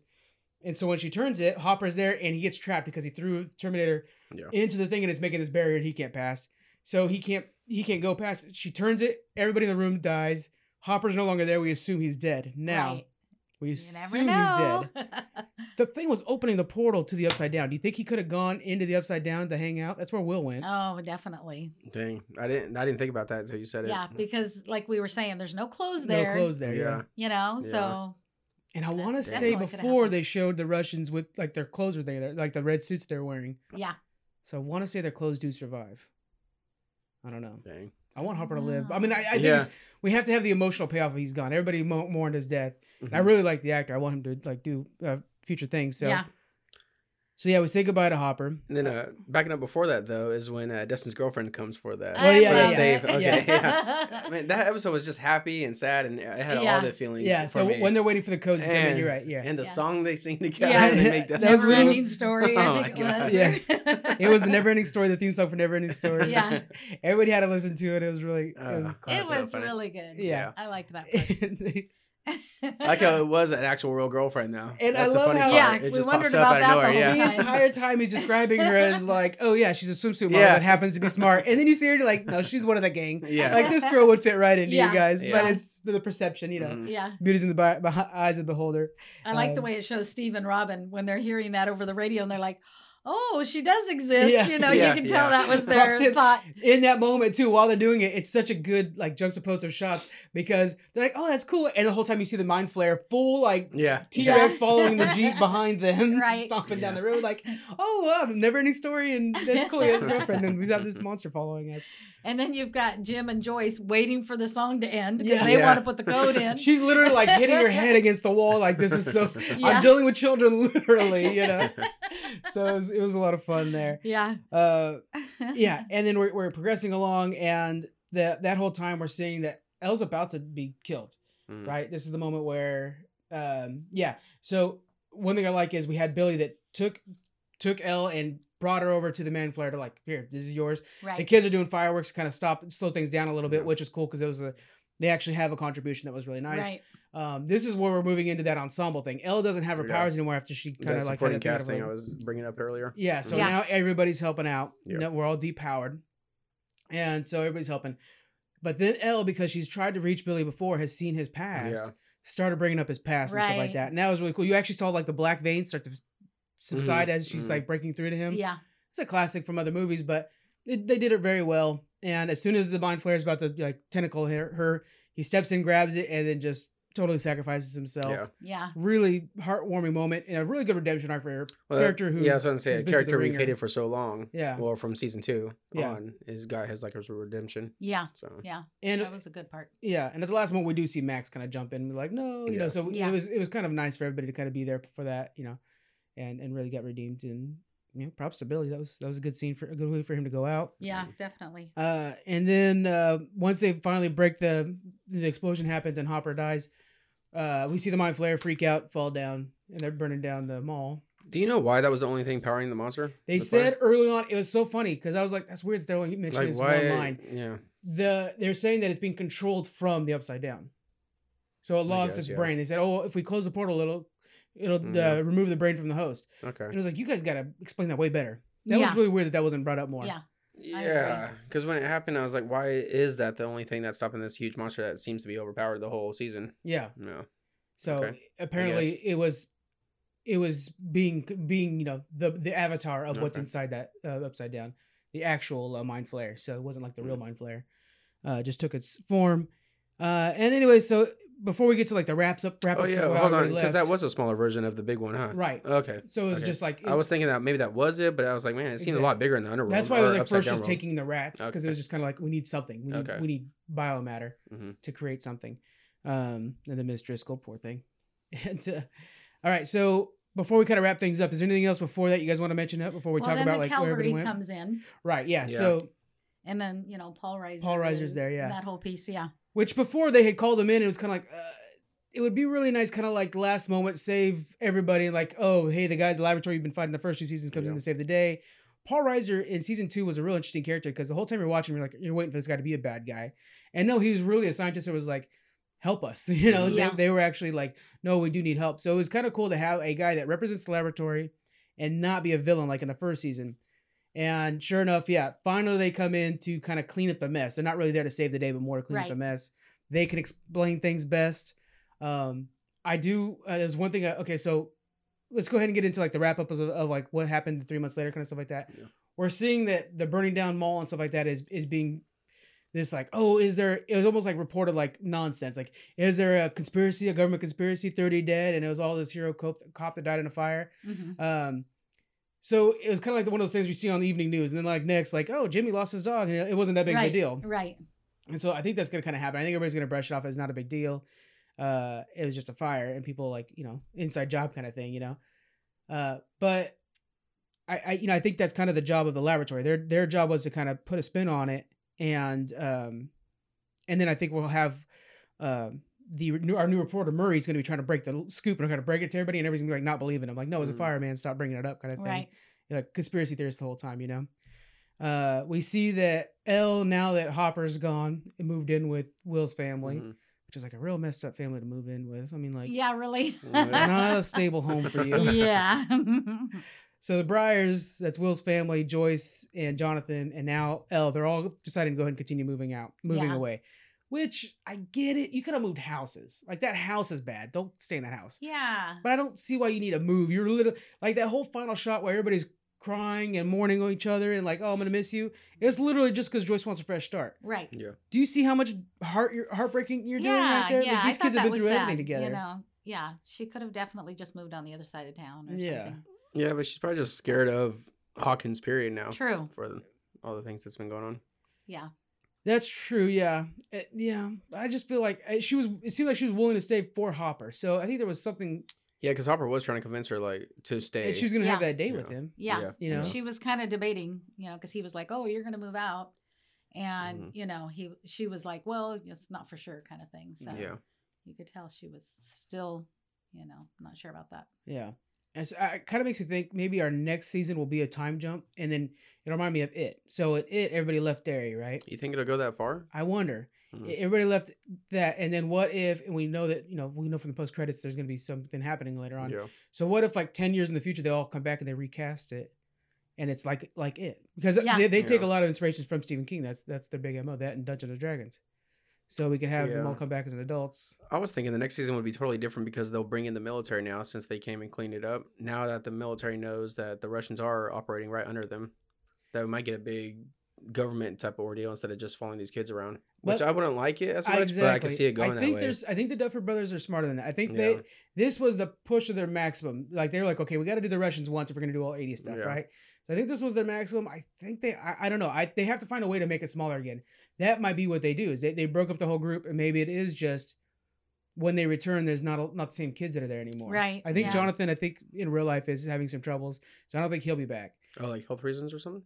S1: And so when she turns it, Hopper's there, and he gets trapped because he threw Terminator
S3: Yeah.
S1: into the thing, and it's making this barrier he can't pass. So he can't he can't go past. it. She turns it. Everybody in the room dies. Hopper's no longer there. We assume he's dead. Now
S5: Right.
S1: we assume he's dead. *laughs* The thing was opening the portal to the upside down. Do you think he could have gone into the upside down to hang out? That's where Will went.
S5: oh, definitely.
S3: Dang, I didn't, I didn't think about that until you said it.
S5: Yeah, because like we were saying, there's no clothes there.
S1: no clothes there. Yeah.
S3: Yeah.
S5: You know,
S3: Yeah.
S5: so
S1: And I want to say before they showed the Russians with like their clothes were there, like the red suits they're wearing.
S5: yeah.
S1: So I want to say their clothes do survive. I don't know.
S3: Dang.
S1: I want Hopper to live. I mean, I, I think
S3: Yeah.
S1: we have to have the emotional payoff. If he's gone. Everybody mourned his death. And I really like the actor. I want him to like do uh, future things. So
S5: Yeah.
S1: So yeah, we say goodbye to Hopper.
S3: And then uh, backing up before that though is when uh, Dustin's girlfriend comes for that.
S1: Oh, yeah,
S3: for
S1: yeah,
S3: the
S1: yeah.
S3: save. Okay,
S1: Yeah.
S3: yeah. *laughs* Man, that episode was just happy and sad, and it had
S5: Yeah.
S3: all the feelings.
S1: Yeah.
S3: for
S1: So
S3: me.
S1: when they're waiting for the codes to come in, you're right. Yeah.
S3: and the
S5: Yeah.
S3: song they sing together,
S5: Yeah.
S3: they make *laughs*
S1: That
S3: Dustin
S5: Never ending story,
S3: Oh
S5: I think
S3: my
S5: it was.
S1: Yeah. *laughs* it was the never ending story, the theme song for Never Ending Story.
S5: Yeah.
S1: Everybody had to listen to it. It was really it was
S3: Uh,
S5: It
S3: That's so
S5: really good.
S1: Yeah.
S5: I liked that part.
S3: I like how it *laughs* was an actual real girlfriend though.
S1: And I
S3: That's
S1: love
S3: the funny
S1: how-
S3: part.
S5: Yeah,
S3: it
S5: we
S3: just
S5: wondered
S3: pops up
S5: about
S3: out
S5: that
S3: of
S5: the
S3: nowhere.
S5: whole
S3: Yeah. *laughs*
S1: the entire time he's describing her as like, oh yeah, she's a swimsuit model
S3: Yeah.
S1: that happens to be smart, and then you see her you're like, no, she's one of the gang.
S3: Yeah.
S1: Like this girl would fit right into
S5: Yeah.
S1: you guys, but it's the, the perception, you know.
S3: Mhm.
S5: yeah.
S1: Beauty's in the bi- behi- eyes of the beholder.
S5: I like the
S1: Um,
S5: way it shows Steve and Robin when they're hearing that over the radio and they're like, oh, she does exist.
S1: Yeah.
S5: You know,
S3: Yeah,
S5: you can tell
S3: yeah.
S5: that was *laughs*
S1: Props
S5: their
S1: to-
S5: thought.
S1: In that moment too, while they're doing it, it's such a good like juxtaposed of shots because they're like, oh, that's cool, and the whole time you see the mind flayer, full like
S3: Yeah.
S1: T
S5: Yeah.
S1: Rex following the *laughs* Jeep behind them, *laughs*
S5: Right.
S1: stomping down the road, like, oh wow, never ending story, and that's cool. He has a girlfriend, and we have this monster following us.
S5: And then you've got Jim and Joyce waiting for the song to end because
S1: Yeah.
S5: they
S3: Yeah.
S5: want to put the code in.
S1: She's literally like hitting her head against the wall, like this is so. *laughs*
S5: Yeah.
S1: I'm dealing with children, literally, you know. *laughs* So it was, it was a lot of fun there.
S5: yeah.
S1: Uh, yeah, *laughs* and then we're, we're progressing along, and that that whole time we're seeing that El's about to be killed.
S3: Mm.
S1: right? This is the moment where, um, yeah. So one thing I like is we had Billy that took took El and brought her over to the man flare to like, here, this is yours. The kids are doing fireworks, to kind of stop, slow things down a little bit,
S3: Yeah.
S1: which is cool because it was a they actually have a contribution that was really nice.
S5: Right.
S1: Um, this is where we're moving into that ensemble thing. El doesn't have her
S3: Yeah.
S1: powers anymore after she kind of like had
S3: supporting
S1: that thing
S3: cast thing I was bringing up earlier.
S1: Yeah, so
S5: Yeah.
S1: now everybody's helping out.
S3: Yeah.
S1: We're all depowered. And so everybody's helping. But then El, because she's tried to reach Billy before, has seen his past,
S3: Yeah.
S1: started bringing up his past and stuff like that. And that was really cool. You actually saw like the black veins start to subside as she's
S3: mhm.
S1: like breaking through to him.
S5: Yeah.
S1: It's a classic from other movies, but it, they did it very well. And as soon as the mind flayer is about to like tentacle her, her, he steps in, grabs it, and then just totally sacrifices himself.
S3: Yeah.
S5: Yeah.
S1: Really heartwarming moment and a really good redemption arc for her
S3: Well,
S1: character who
S3: yeah, I was gonna say a
S1: been through the
S3: character we've hated for so long.
S1: Yeah.
S3: Well, from season two
S1: Yeah.
S3: on, his guy has like a redemption.
S5: Yeah.
S3: So
S5: Yeah.
S1: and
S5: That was a good part.
S1: Yeah, and at the last moment we do see Max kind of jump in, and be like, no, you know. So
S5: Yeah.
S1: it was it was kind of nice for everybody to kind of be there for that, you know, and and really got redeemed and you know, props to Billy. That was that was a good scene for a good way for him to go out.
S5: Yeah, definitely.
S1: Uh, and then uh, once they finally break the the explosion happens and Hopper dies, uh, we see the mind flayer freak out, fall down, and they're burning down the mall.
S3: Do you know why that was the only thing powering the monster?
S1: They
S3: The
S1: said
S3: fire?
S1: early on it was so funny because I was like, that's weird that they're only mentioning this one line.
S3: Yeah.
S1: The they're saying that it's being controlled from the upside down, so it lost
S3: guess,
S1: its
S3: yeah.
S1: brain. They said, oh, if we close the portal, it'll it'll
S3: Mm,
S1: uh,
S3: yeah.
S1: remove the brain from the host.
S3: Okay.
S1: And it was like, you guys got to explain that way better. That was really weird that that wasn't brought up more.
S5: Yeah.
S3: Yeah, because when it happened, I was like, "Why is that the only thing that's stopping this huge monster that seems to be overpowered the whole season?"
S1: Yeah.
S3: No.
S1: So
S3: Okay.
S1: apparently it was it was being being you know the the avatar of what's inside that uh, upside down, the actual uh, mind flayer. So it wasn't like the real mind flayer. Uh, just took its form. Uh, and anyway, so before we get to like the wraps up wrap
S3: Oh
S1: up,
S3: yeah, hold on, because that was a smaller version of the big one, huh?
S1: right.
S3: Okay.
S1: So it was
S3: okay.
S1: just like
S3: I was thinking that maybe that was it, but I was like, man, it seemed
S1: Exactly.
S3: a lot bigger in the underworld.
S1: That's why I was like first just
S3: world.
S1: taking the rats because it was just kind of like we need something. We need
S3: Okay.
S1: we need biomatter
S3: Mhm.
S1: to create something. Um, and then Miss Driscoll, poor thing. *laughs* And uh, all right, so before we kind of wrap things up, is there anything else before that you guys want to mention up before we
S5: well,
S1: talk
S5: then
S1: about
S5: the
S1: like where everybody
S5: cavalry
S1: went?
S5: comes in,
S1: Right, yeah.
S3: Yeah.
S1: So
S5: and then you know Paul Reiser.
S1: Paul Reiser's there, yeah.
S5: That whole piece, yeah.
S1: Which before they had called him in, it was kind of like. Uh, it would be really nice, kind of like last moment, save everybody. Like, oh, hey, the guy at the laboratory you've been fighting the first two seasons comes in to save the day. Paul Reiser in season two was a real interesting character because the whole time you're watching, you're like, you're waiting for this guy to be a bad guy, and no, he was really a scientist who was like, help us. *laughs* You know,
S5: Yeah.
S1: they, they were actually like, no, we do need help. So it was kind of cool to have a guy that represents the laboratory and not be a villain like in the first season. And sure enough, yeah, finally they come in to kind of clean up the mess. They're not really there to save the day, but more to clean up the mess. They can explain things best. Um, I do. Uh, there's one thing. I, okay, so let's go ahead and get into like the wrap up of, of like what happened three months later, kind of stuff like that.
S3: Yeah.
S1: We're seeing that the burning down mall and stuff like that is is being this like oh is there it was almost like reported like nonsense like is there a conspiracy a government conspiracy 30 dead and it was all this hero cop, cop that died in a fire
S5: hmm
S1: um so it was kind of like one of those things we see on the evening news and then like next like oh jimmy lost his dog and it wasn't that big
S5: right,
S1: of a deal
S5: Right.
S1: and so I think that's gonna kind of happen. I think everybody's gonna brush it off as not a big deal. Uh, it was just a fire, and people like you know inside job kind of thing, you know. Uh, but I, I you know I think that's kind of the job of the laboratory. Their their job was to kind of put a spin on it, and um, and then I think we'll have um the new, our new reporter Murray is gonna be trying to break the scoop and kind of break it to everybody, and everybody's gonna be like not believing him, like no, it's a
S3: Mhm.
S1: fire, man, stop bringing it up, kind of thing
S5: Right.
S1: like conspiracy theorists the whole time, you know. Uh, we see that El now that Hopper's gone, it moved in with Will's family,
S3: Mhm.
S1: which is like a real messed up family to move in with. I mean, like,
S5: yeah. Really. *laughs*
S1: Not a stable home for you.
S5: yeah. *laughs* *laughs*
S1: So the Byers, that's Will's family, Joyce and Jonathan, and now El, they're all deciding to go ahead and continue moving out, moving
S5: Yeah.
S1: away. Which I get it. You could have moved houses. Like that house is bad. Don't stay in that house.
S5: yeah.
S1: But I don't see why you need to move. You're little like that whole final shot where everybody's crying and mourning on each other and like, oh, I'm gonna miss you. It's literally just because Joyce wants a fresh start.
S5: Right.
S3: Yeah.
S1: Do you see how much heart you're, heartbreaking you're doing right there?
S5: Yeah.
S1: Like,
S5: I
S1: these
S5: thought
S1: kids have been
S5: was
S1: through
S5: sad,
S1: everything together.
S5: You know. Yeah. She could have definitely just moved on the other side of town or
S1: Yeah.
S5: something.
S3: Yeah, but she's probably just scared of Hawkins. Period. Now
S5: True.
S3: for the, all the things that's been going on.
S5: Yeah.
S1: That's true. Yeah, Uh, yeah. I just feel like uh, she was. It seemed like she was willing to stay for Hopper. So I think there was something.
S3: Yeah, because Hopper was trying to convince her like to stay.
S1: and She was gonna have
S5: Yeah.
S1: that date with him.
S5: Yeah.
S3: Yeah.
S1: You
S5: And
S1: know?
S5: she was kind of debating, you know, because he was like, "Oh, you're going to move out," and
S3: Mhm.
S5: you know, he she was like, "Well, it's not for sure," kind of thing. So
S3: Yeah.
S5: you could tell she was still, you know, not sure about that.
S1: Yeah. And so, uh, it kind of makes me think maybe our next season will be a time jump, and then it'll remind me of it. So at it, everybody left Derry, right?
S3: You think it'll go that far?
S1: I wonder.
S3: Mhm.
S1: E- Everybody left that, and then what if? And we know that you know we know from the post credits there's going to be something happening later on.
S3: Yeah.
S1: So what if like ten years in the future they all come back and they recast it, and it's like like it because
S5: Yeah.
S1: they, they take
S3: Yeah.
S1: a lot of inspirations from Stephen King. That's that's their big mo. That and Dungeons and Dragons. So we could have them all come back as an adults.
S3: I was thinking the next season would be totally different because they'll bring in the military now since they came and cleaned it up. Now that the military knows that the Russians are operating right under them, that we might get a big government type of ordeal instead of just following these kids around. Which
S1: But-
S3: I wouldn't like it as much,
S1: exactly.
S3: but I can see it going
S1: I
S3: that
S1: think
S3: way.
S1: I think the Duffer Brothers are smarter than that. I think
S3: Yeah.
S1: they. This was the push of their maximum. Like they're like, okay, we got to do the Russians once if we're gonna do all 80 stuff,
S3: Yeah.
S1: right? So I think this was their maximum. I think they. I, I don't know. I they have to find a way to make it smaller again. That might be what they do. Is they, they broke up the whole group and maybe it is just when they return, there's not a, not the same kids that are there anymore.
S5: Right,
S1: I think
S5: yeah.
S1: Jonathan. I think in real life is having some troubles, so I don't think he'll be back.
S3: Oh, like health reasons or something.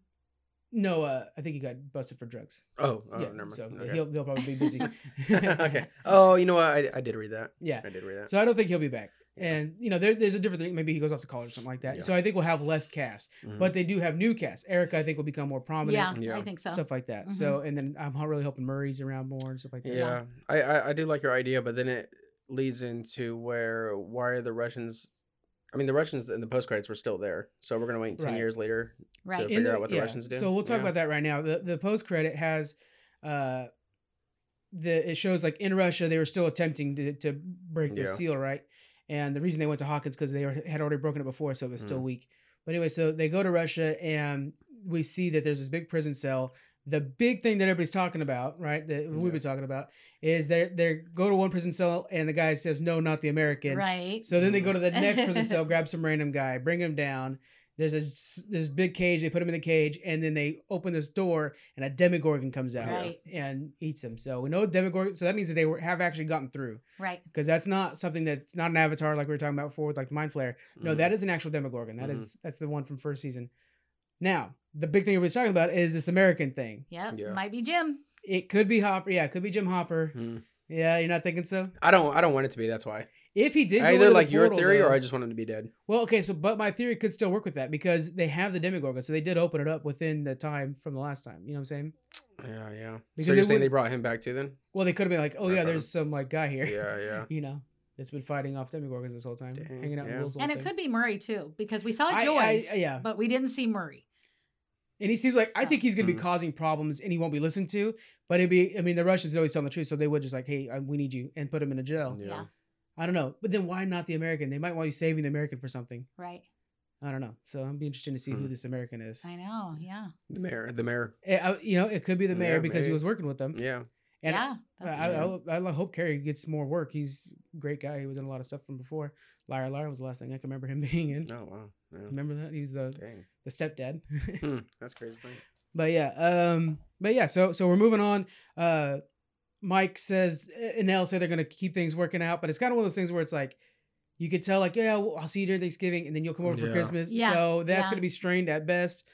S1: No, uh, I think he got busted for drugs.
S3: Oh, oh,
S1: yeah,
S3: never mind.
S1: so
S3: Okay.
S1: he'll he'll probably be busy. *laughs*
S3: okay. Oh, you know what? I, I did read that.
S1: Yeah.
S3: I did read that.
S1: So I don't think he'll be back.
S3: Yeah.
S1: And you know, there, there's a different thing. Maybe he goes off to college or something like that.
S3: Yeah.
S1: So I think we'll have less cast,
S3: Mhm.
S1: but they do have new cast. Erica, I think, will become more prominent.
S5: yeah,
S3: Yeah.
S5: I think so.
S1: Stuff like that. So, and then I'm really hoping Murray's around more and stuff like that.
S3: yeah, I, I I do like your idea, but then it leads into where why are the Russians? I mean, the Russians in the post credits were still there, so we're gonna wait ten
S1: Right.
S3: years later
S5: right.
S3: to
S1: In
S3: figure out what the Russians do.
S1: So we'll talk
S3: Yeah.
S1: about that right now. The the post credit has uh the it shows like in Russia they were still attempting to, to break the
S3: Yeah.
S1: seal, right? And the reason they went to Hawkins because they were, had already broken it before, so it was still
S3: Mhm.
S1: weak. But anyway, so they go to Russia and we see that there's this big prison cell. The big thing that everybody's talking about, right? That we've been talking about is they they go to one prison cell and the guy says no, not the American.
S5: right.
S1: So then they go to the next prison cell, *laughs* grab some random guy, bring him down. There's this this big cage. They put him in the cage, and then they open this door, and a Demogorgon comes out
S5: Right.
S1: and eats him. So we know Demogorgon. So that means that they were, have actually gotten through,
S5: right.
S1: because that's not something that's not an avatar like we were talking about before with like Mind Flayer. No,
S3: Mhm.
S1: that is an actual Demogorgon. That
S3: Mhm.
S1: is that's the one from first season. Now the big thing everybody's talking about is this American thing.
S5: Yep.
S3: Yeah.
S5: Might be Jim.
S1: It could be Hopper. Yeah, it could be Jim Hopper.
S3: Mhm.
S1: Yeah, you're not thinking so.
S3: I don't I don't want it to be. That's why.
S1: If he did, go
S3: Either
S1: into the
S3: like your
S1: portal,
S3: theory,
S1: though-
S3: or I just want him to be dead.
S1: Well, okay, so but my theory could still work with that because they have the Demogorgon, so they did open it up within the time from the last time. You know what I'm saying?
S3: Yeah, yeah.
S1: Because
S3: so you're saying
S1: would-
S3: they brought him back too? Then?
S1: Well, they could have been like, oh yeah, there's some like guy here,
S3: Yeah, yeah. *laughs*
S1: you know, that's been fighting off Demogorgons this whole time,
S3: Dang,
S1: hanging out in
S3: yeah.
S1: Will's
S5: And it
S1: thing.
S5: could be Murray too, because we saw
S1: I- I-
S5: Joyce,
S1: yeah.
S5: but we didn't see Murray.
S1: And he seems like I think he's gonna be
S3: Mhm.
S1: causing problems, and he won't be listened to. But it'd be, I mean, the Russians always tell the truth, so they would just like, hey, uh, we need you, and put him in a jail.
S3: Yeah.
S5: Yeah.
S1: I don't know, but then why not the American? They might want you saving the American for something.
S5: Right.
S1: I don't know. So I'm be interested to see who
S3: Hmm.
S1: this American is.
S5: I know. Yeah.
S3: The mayor. The mayor.
S1: Eh, I- you know, it could be the mayor
S3: Yeah,
S1: because he was working with them.
S3: Yeah.
S1: And
S5: yeah.
S1: I, I, I, I hope Cary gets more work. He's a great guy. He was in a lot of stuff from before. Liar Liar was the last thing I can remember him *laughs* being in.
S3: Oh wow. Yeah.
S1: Remember that? He was the
S3: Dang.
S1: the stepdad.
S3: Hmm, *laughs* That's crazy. Funny.
S1: but yeah, um, but yeah. So so we're moving on. Uh, Mike says and Nell say they're gonna keep things working out, but it's kind of one of those things where it's like you could tell like yeah, well, I'll see you during Thanksgiving, and then you'll come over for Christmas.
S5: Yeah,
S1: So that's
S5: yeah.
S1: gonna be strained at best.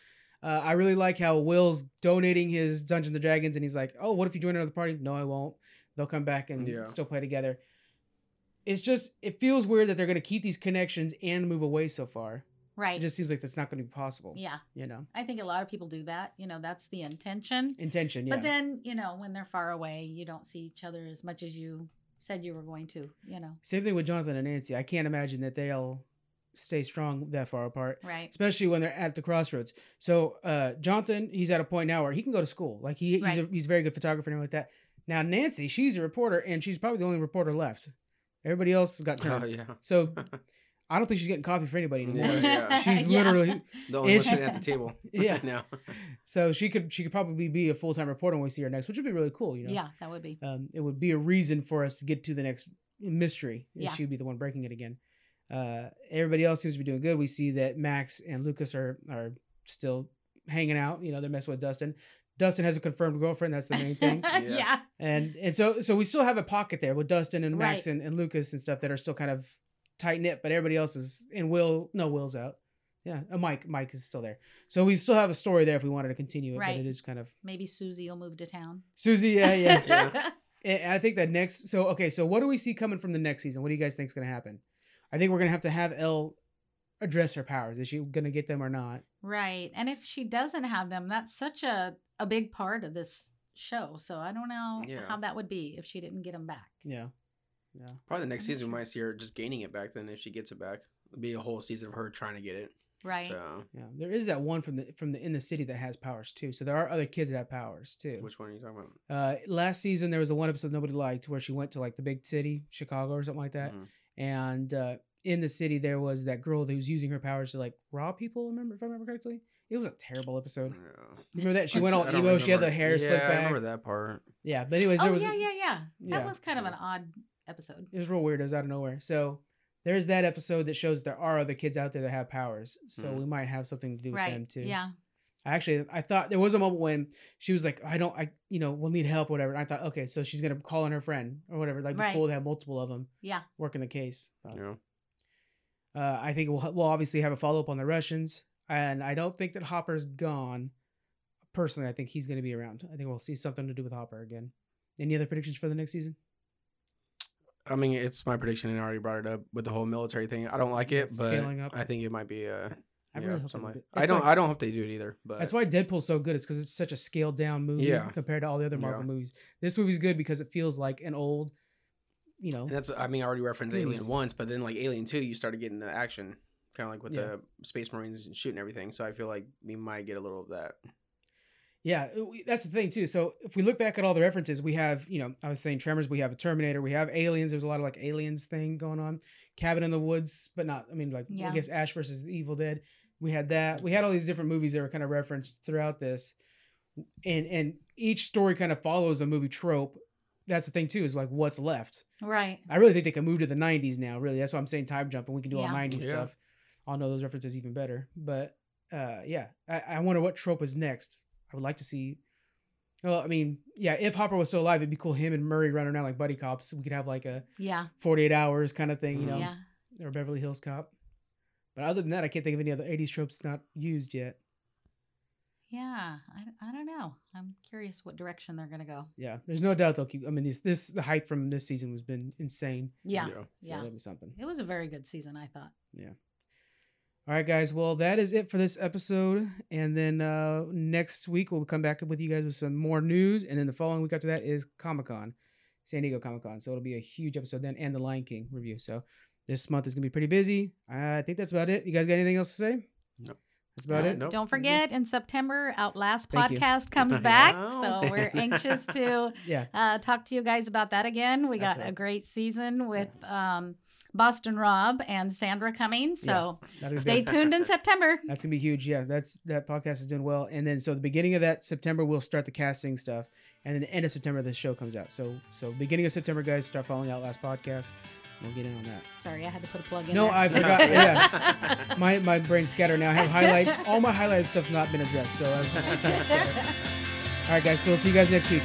S1: Uh, I really like how Will's donating his Dungeons and Dragons, and he's like, "Oh, what if you join another party?" No, I won't. They'll come back and
S3: Yeah.
S1: still play together. It's just it feels weird that they're gonna keep these connections and move away so far.
S5: Right.
S1: It just seems like that's not gonna be possible.
S5: yeah.
S1: You know,
S5: I think a lot of people do that. You know, that's the intention.
S1: intention. Yeah.
S5: But then, you know, when they're far away, you don't see each other as much as you said you were going to, you know.
S1: Same thing with Jonathan and Nancy. I can't imagine that they'll stay strong that far apart,
S5: Right.
S1: especially when they're at the crossroads. So uh, Jonathan, he's at a point now where he can go to school. Like he, he's a he's a very good photographer and everything like that. Now Nancy, she's a reporter and she's probably the only reporter left. Everybody else got turned. *laughs*
S3: Oh yeah.
S1: So *laughs* I don't think she's getting coffee for anybody anymore.
S3: Yeah, *laughs* yeah.
S1: She's
S5: Yeah.
S1: literally
S3: The only one
S1: It's-
S3: sitting at the table. *laughs*
S1: Yeah.
S3: now.
S1: so she could she could probably be a full time reporter when we see her next, which would be really cool. You know.
S5: Yeah, that would be.
S1: um, it would be a reason for us to get to the next mystery. if
S5: Yeah.
S1: She would be the one breaking it again. Uh, everybody else seems to be doing good. We see that Max and Lucas are are still hanging out. You know, they're messing with Dustin. Dustin has a confirmed girlfriend. That's the main thing. *laughs*
S5: yeah.
S1: and and so so we still have a pocket there with Dustin and Max
S5: Right.
S1: and, and Lucas and stuff that are still kind of tight knit, but everybody else is and Will no Will's out. Yeah, uh, Mike Mike is still there. So we still have a story there if we wanted to continue it,
S5: Right.
S1: but it is kind of
S5: Maybe Suzie will move to town.
S1: Suzie. Yeah, yeah. *laughs*
S3: Yeah.
S1: And I think that next, so okay, so what do we see coming from the next season? What do you guys think is going to happen? I think we're going to have to have El address her powers. Is she going to get them or not?
S5: right. And if she doesn't have them, that's such a, a big part of this show. So I don't know
S3: Yeah.
S5: how that would be if she didn't get them back.
S1: Yeah, yeah,
S3: Probably the next
S5: I'm not
S3: season we might see her just gaining it back. Then if she gets it back, it'll be a whole season of her trying to get it.
S5: Right.
S3: So
S1: yeah. There is that one from the from the in the city that has powers too. So there are other kids that have powers too.
S3: which one are you talking about?
S1: Uh, last season there was a one episode nobody liked where she went to like the big city, Chicago or something like that,
S3: Mhm.
S1: and uh, in the city there was that girl who was using her powers to like rob people. Remember if I remember correctly? It was a terrible episode.
S3: Yeah.
S1: Remember that she
S3: I
S1: went
S3: d-
S1: all
S3: I don't
S1: emo. She had the hair
S3: yeah,
S1: slicked
S3: I
S1: back.
S3: remember that part.
S1: Yeah, but anyways, there
S5: Oh,
S1: was
S5: yeah, yeah, yeah.
S1: yeah.
S5: That was kind of an odd episode.
S1: it was real weird. It was out of nowhere. So there's that episode that shows there are other kids out there that have powers. So
S3: Mhm.
S1: we might have something to do with them too.
S5: Yeah.
S1: I actually I thought there was a moment when she was like, I don't I you know, we'll need help or whatever. And I thought, okay, so she's gonna call on her friend or whatever. Like
S5: Right.
S1: be cool to have multiple of them
S5: Yeah.
S1: working the case. But,
S3: You know.
S1: uh, I think we'll we'll obviously have a follow up on the Russians. and I don't think that Hopper's gone. Personally, I think he's going to be around. I think we'll see something to do with Hopper again. Any other predictions for the next season?
S3: I mean, it's my prediction, and I already brought it up with the whole military thing. I don't like it, but
S1: Scaling up.
S3: I think it might be. Uh,
S1: I really hope they
S3: something
S1: do
S3: like-
S1: it.
S3: I
S1: It's
S3: don't.
S1: like-
S3: I don't hope they do it either. But
S1: That's why Deadpool's so good. It's because it's such a scaled down movie
S3: Yeah.
S1: compared to all the other Marvel
S3: Yeah.
S1: movies. This movie's good because it feels like an old, you know,
S3: And that's. I mean, I already referenced. Alien once, but then like Alien Two, you started getting the action, kind of like with
S1: Yeah.
S3: the Space Marines and shooting everything. So I feel like we might get a little of that.
S1: Yeah, that's the thing too. So if we look back at all the references, we have, you know, I was saying Tremors, we have a Terminator, we have Aliens. There's a lot of like Aliens thing going on. Cabin in the Woods, but not. I mean, like
S5: Yeah.
S1: I guess Ash versus the Evil Dead. We had that. We had all these different movies that were kind of referenced throughout this, and and each story kind of follows a movie trope. That's the thing too, is like what's left.
S5: Right.
S1: I really think they can move to the '90s now. Really, that's why I'm saying time jump, and we can do all '90s
S3: Yeah.
S1: stuff. I'll know those references even better. But uh, yeah, I, I wonder what trope is next. I would like to see. Well, I mean, yeah, if Hopper was still alive, it'd be cool him and Murray running around like buddy cops. We could have like a
S5: Yeah.
S1: 48 hours kind of thing, you mm-hmm. know,
S5: Yeah.
S1: or Beverly Hills Cop. But other than that, I can't think of any other 80s tropes not used yet.
S5: Yeah. I, I don't know. I'm curious what direction they're going to go.
S1: Yeah, there's no doubt they'll keep. I mean, this this the hype from this season has been insane.
S5: Yeah.
S3: Yeah.
S1: So
S5: Yeah.
S1: that'll be something.
S5: It was a very good season, I thought.
S1: All right, guys. Well, that is it for this episode. And then uh, next week we'll come back with you guys with some more news. And then the following week after that is Comic Con, San Diego Comic Con. So it'll be a huge episode then, and the Lion King review. So this month is gonna be pretty busy. I think that's about it. You guys got anything else to say?
S3: Nope.
S1: That's about
S5: Uh,
S1: it.
S3: Nope.
S5: Don't forget, in September, Outlast
S1: Thank you.
S5: podcast comes *laughs* back. So we're *laughs* anxious to
S1: Yeah.
S5: uh, talk to you guys about that again. We
S1: That's
S5: got a great season with um, Boston Rob and Sandra coming. So
S1: That'll
S5: stay *laughs* tuned in September.
S1: That's gonna be huge. Yeah, that's that podcast is doing well. And then so the beginning of that September we'll start the casting stuff, and then the end of September the show comes out. So so beginning of September, guys, start following Outlast podcast. We'll get in on that.
S5: Sorry, I had to put a plug in.
S1: No,
S5: there.
S1: I forgot. Yeah, *laughs* my my brain scattered now. I have highlights. All my highlighted stuff's not been addressed. So, *laughs* all right, guys. So we'll see you guys next week.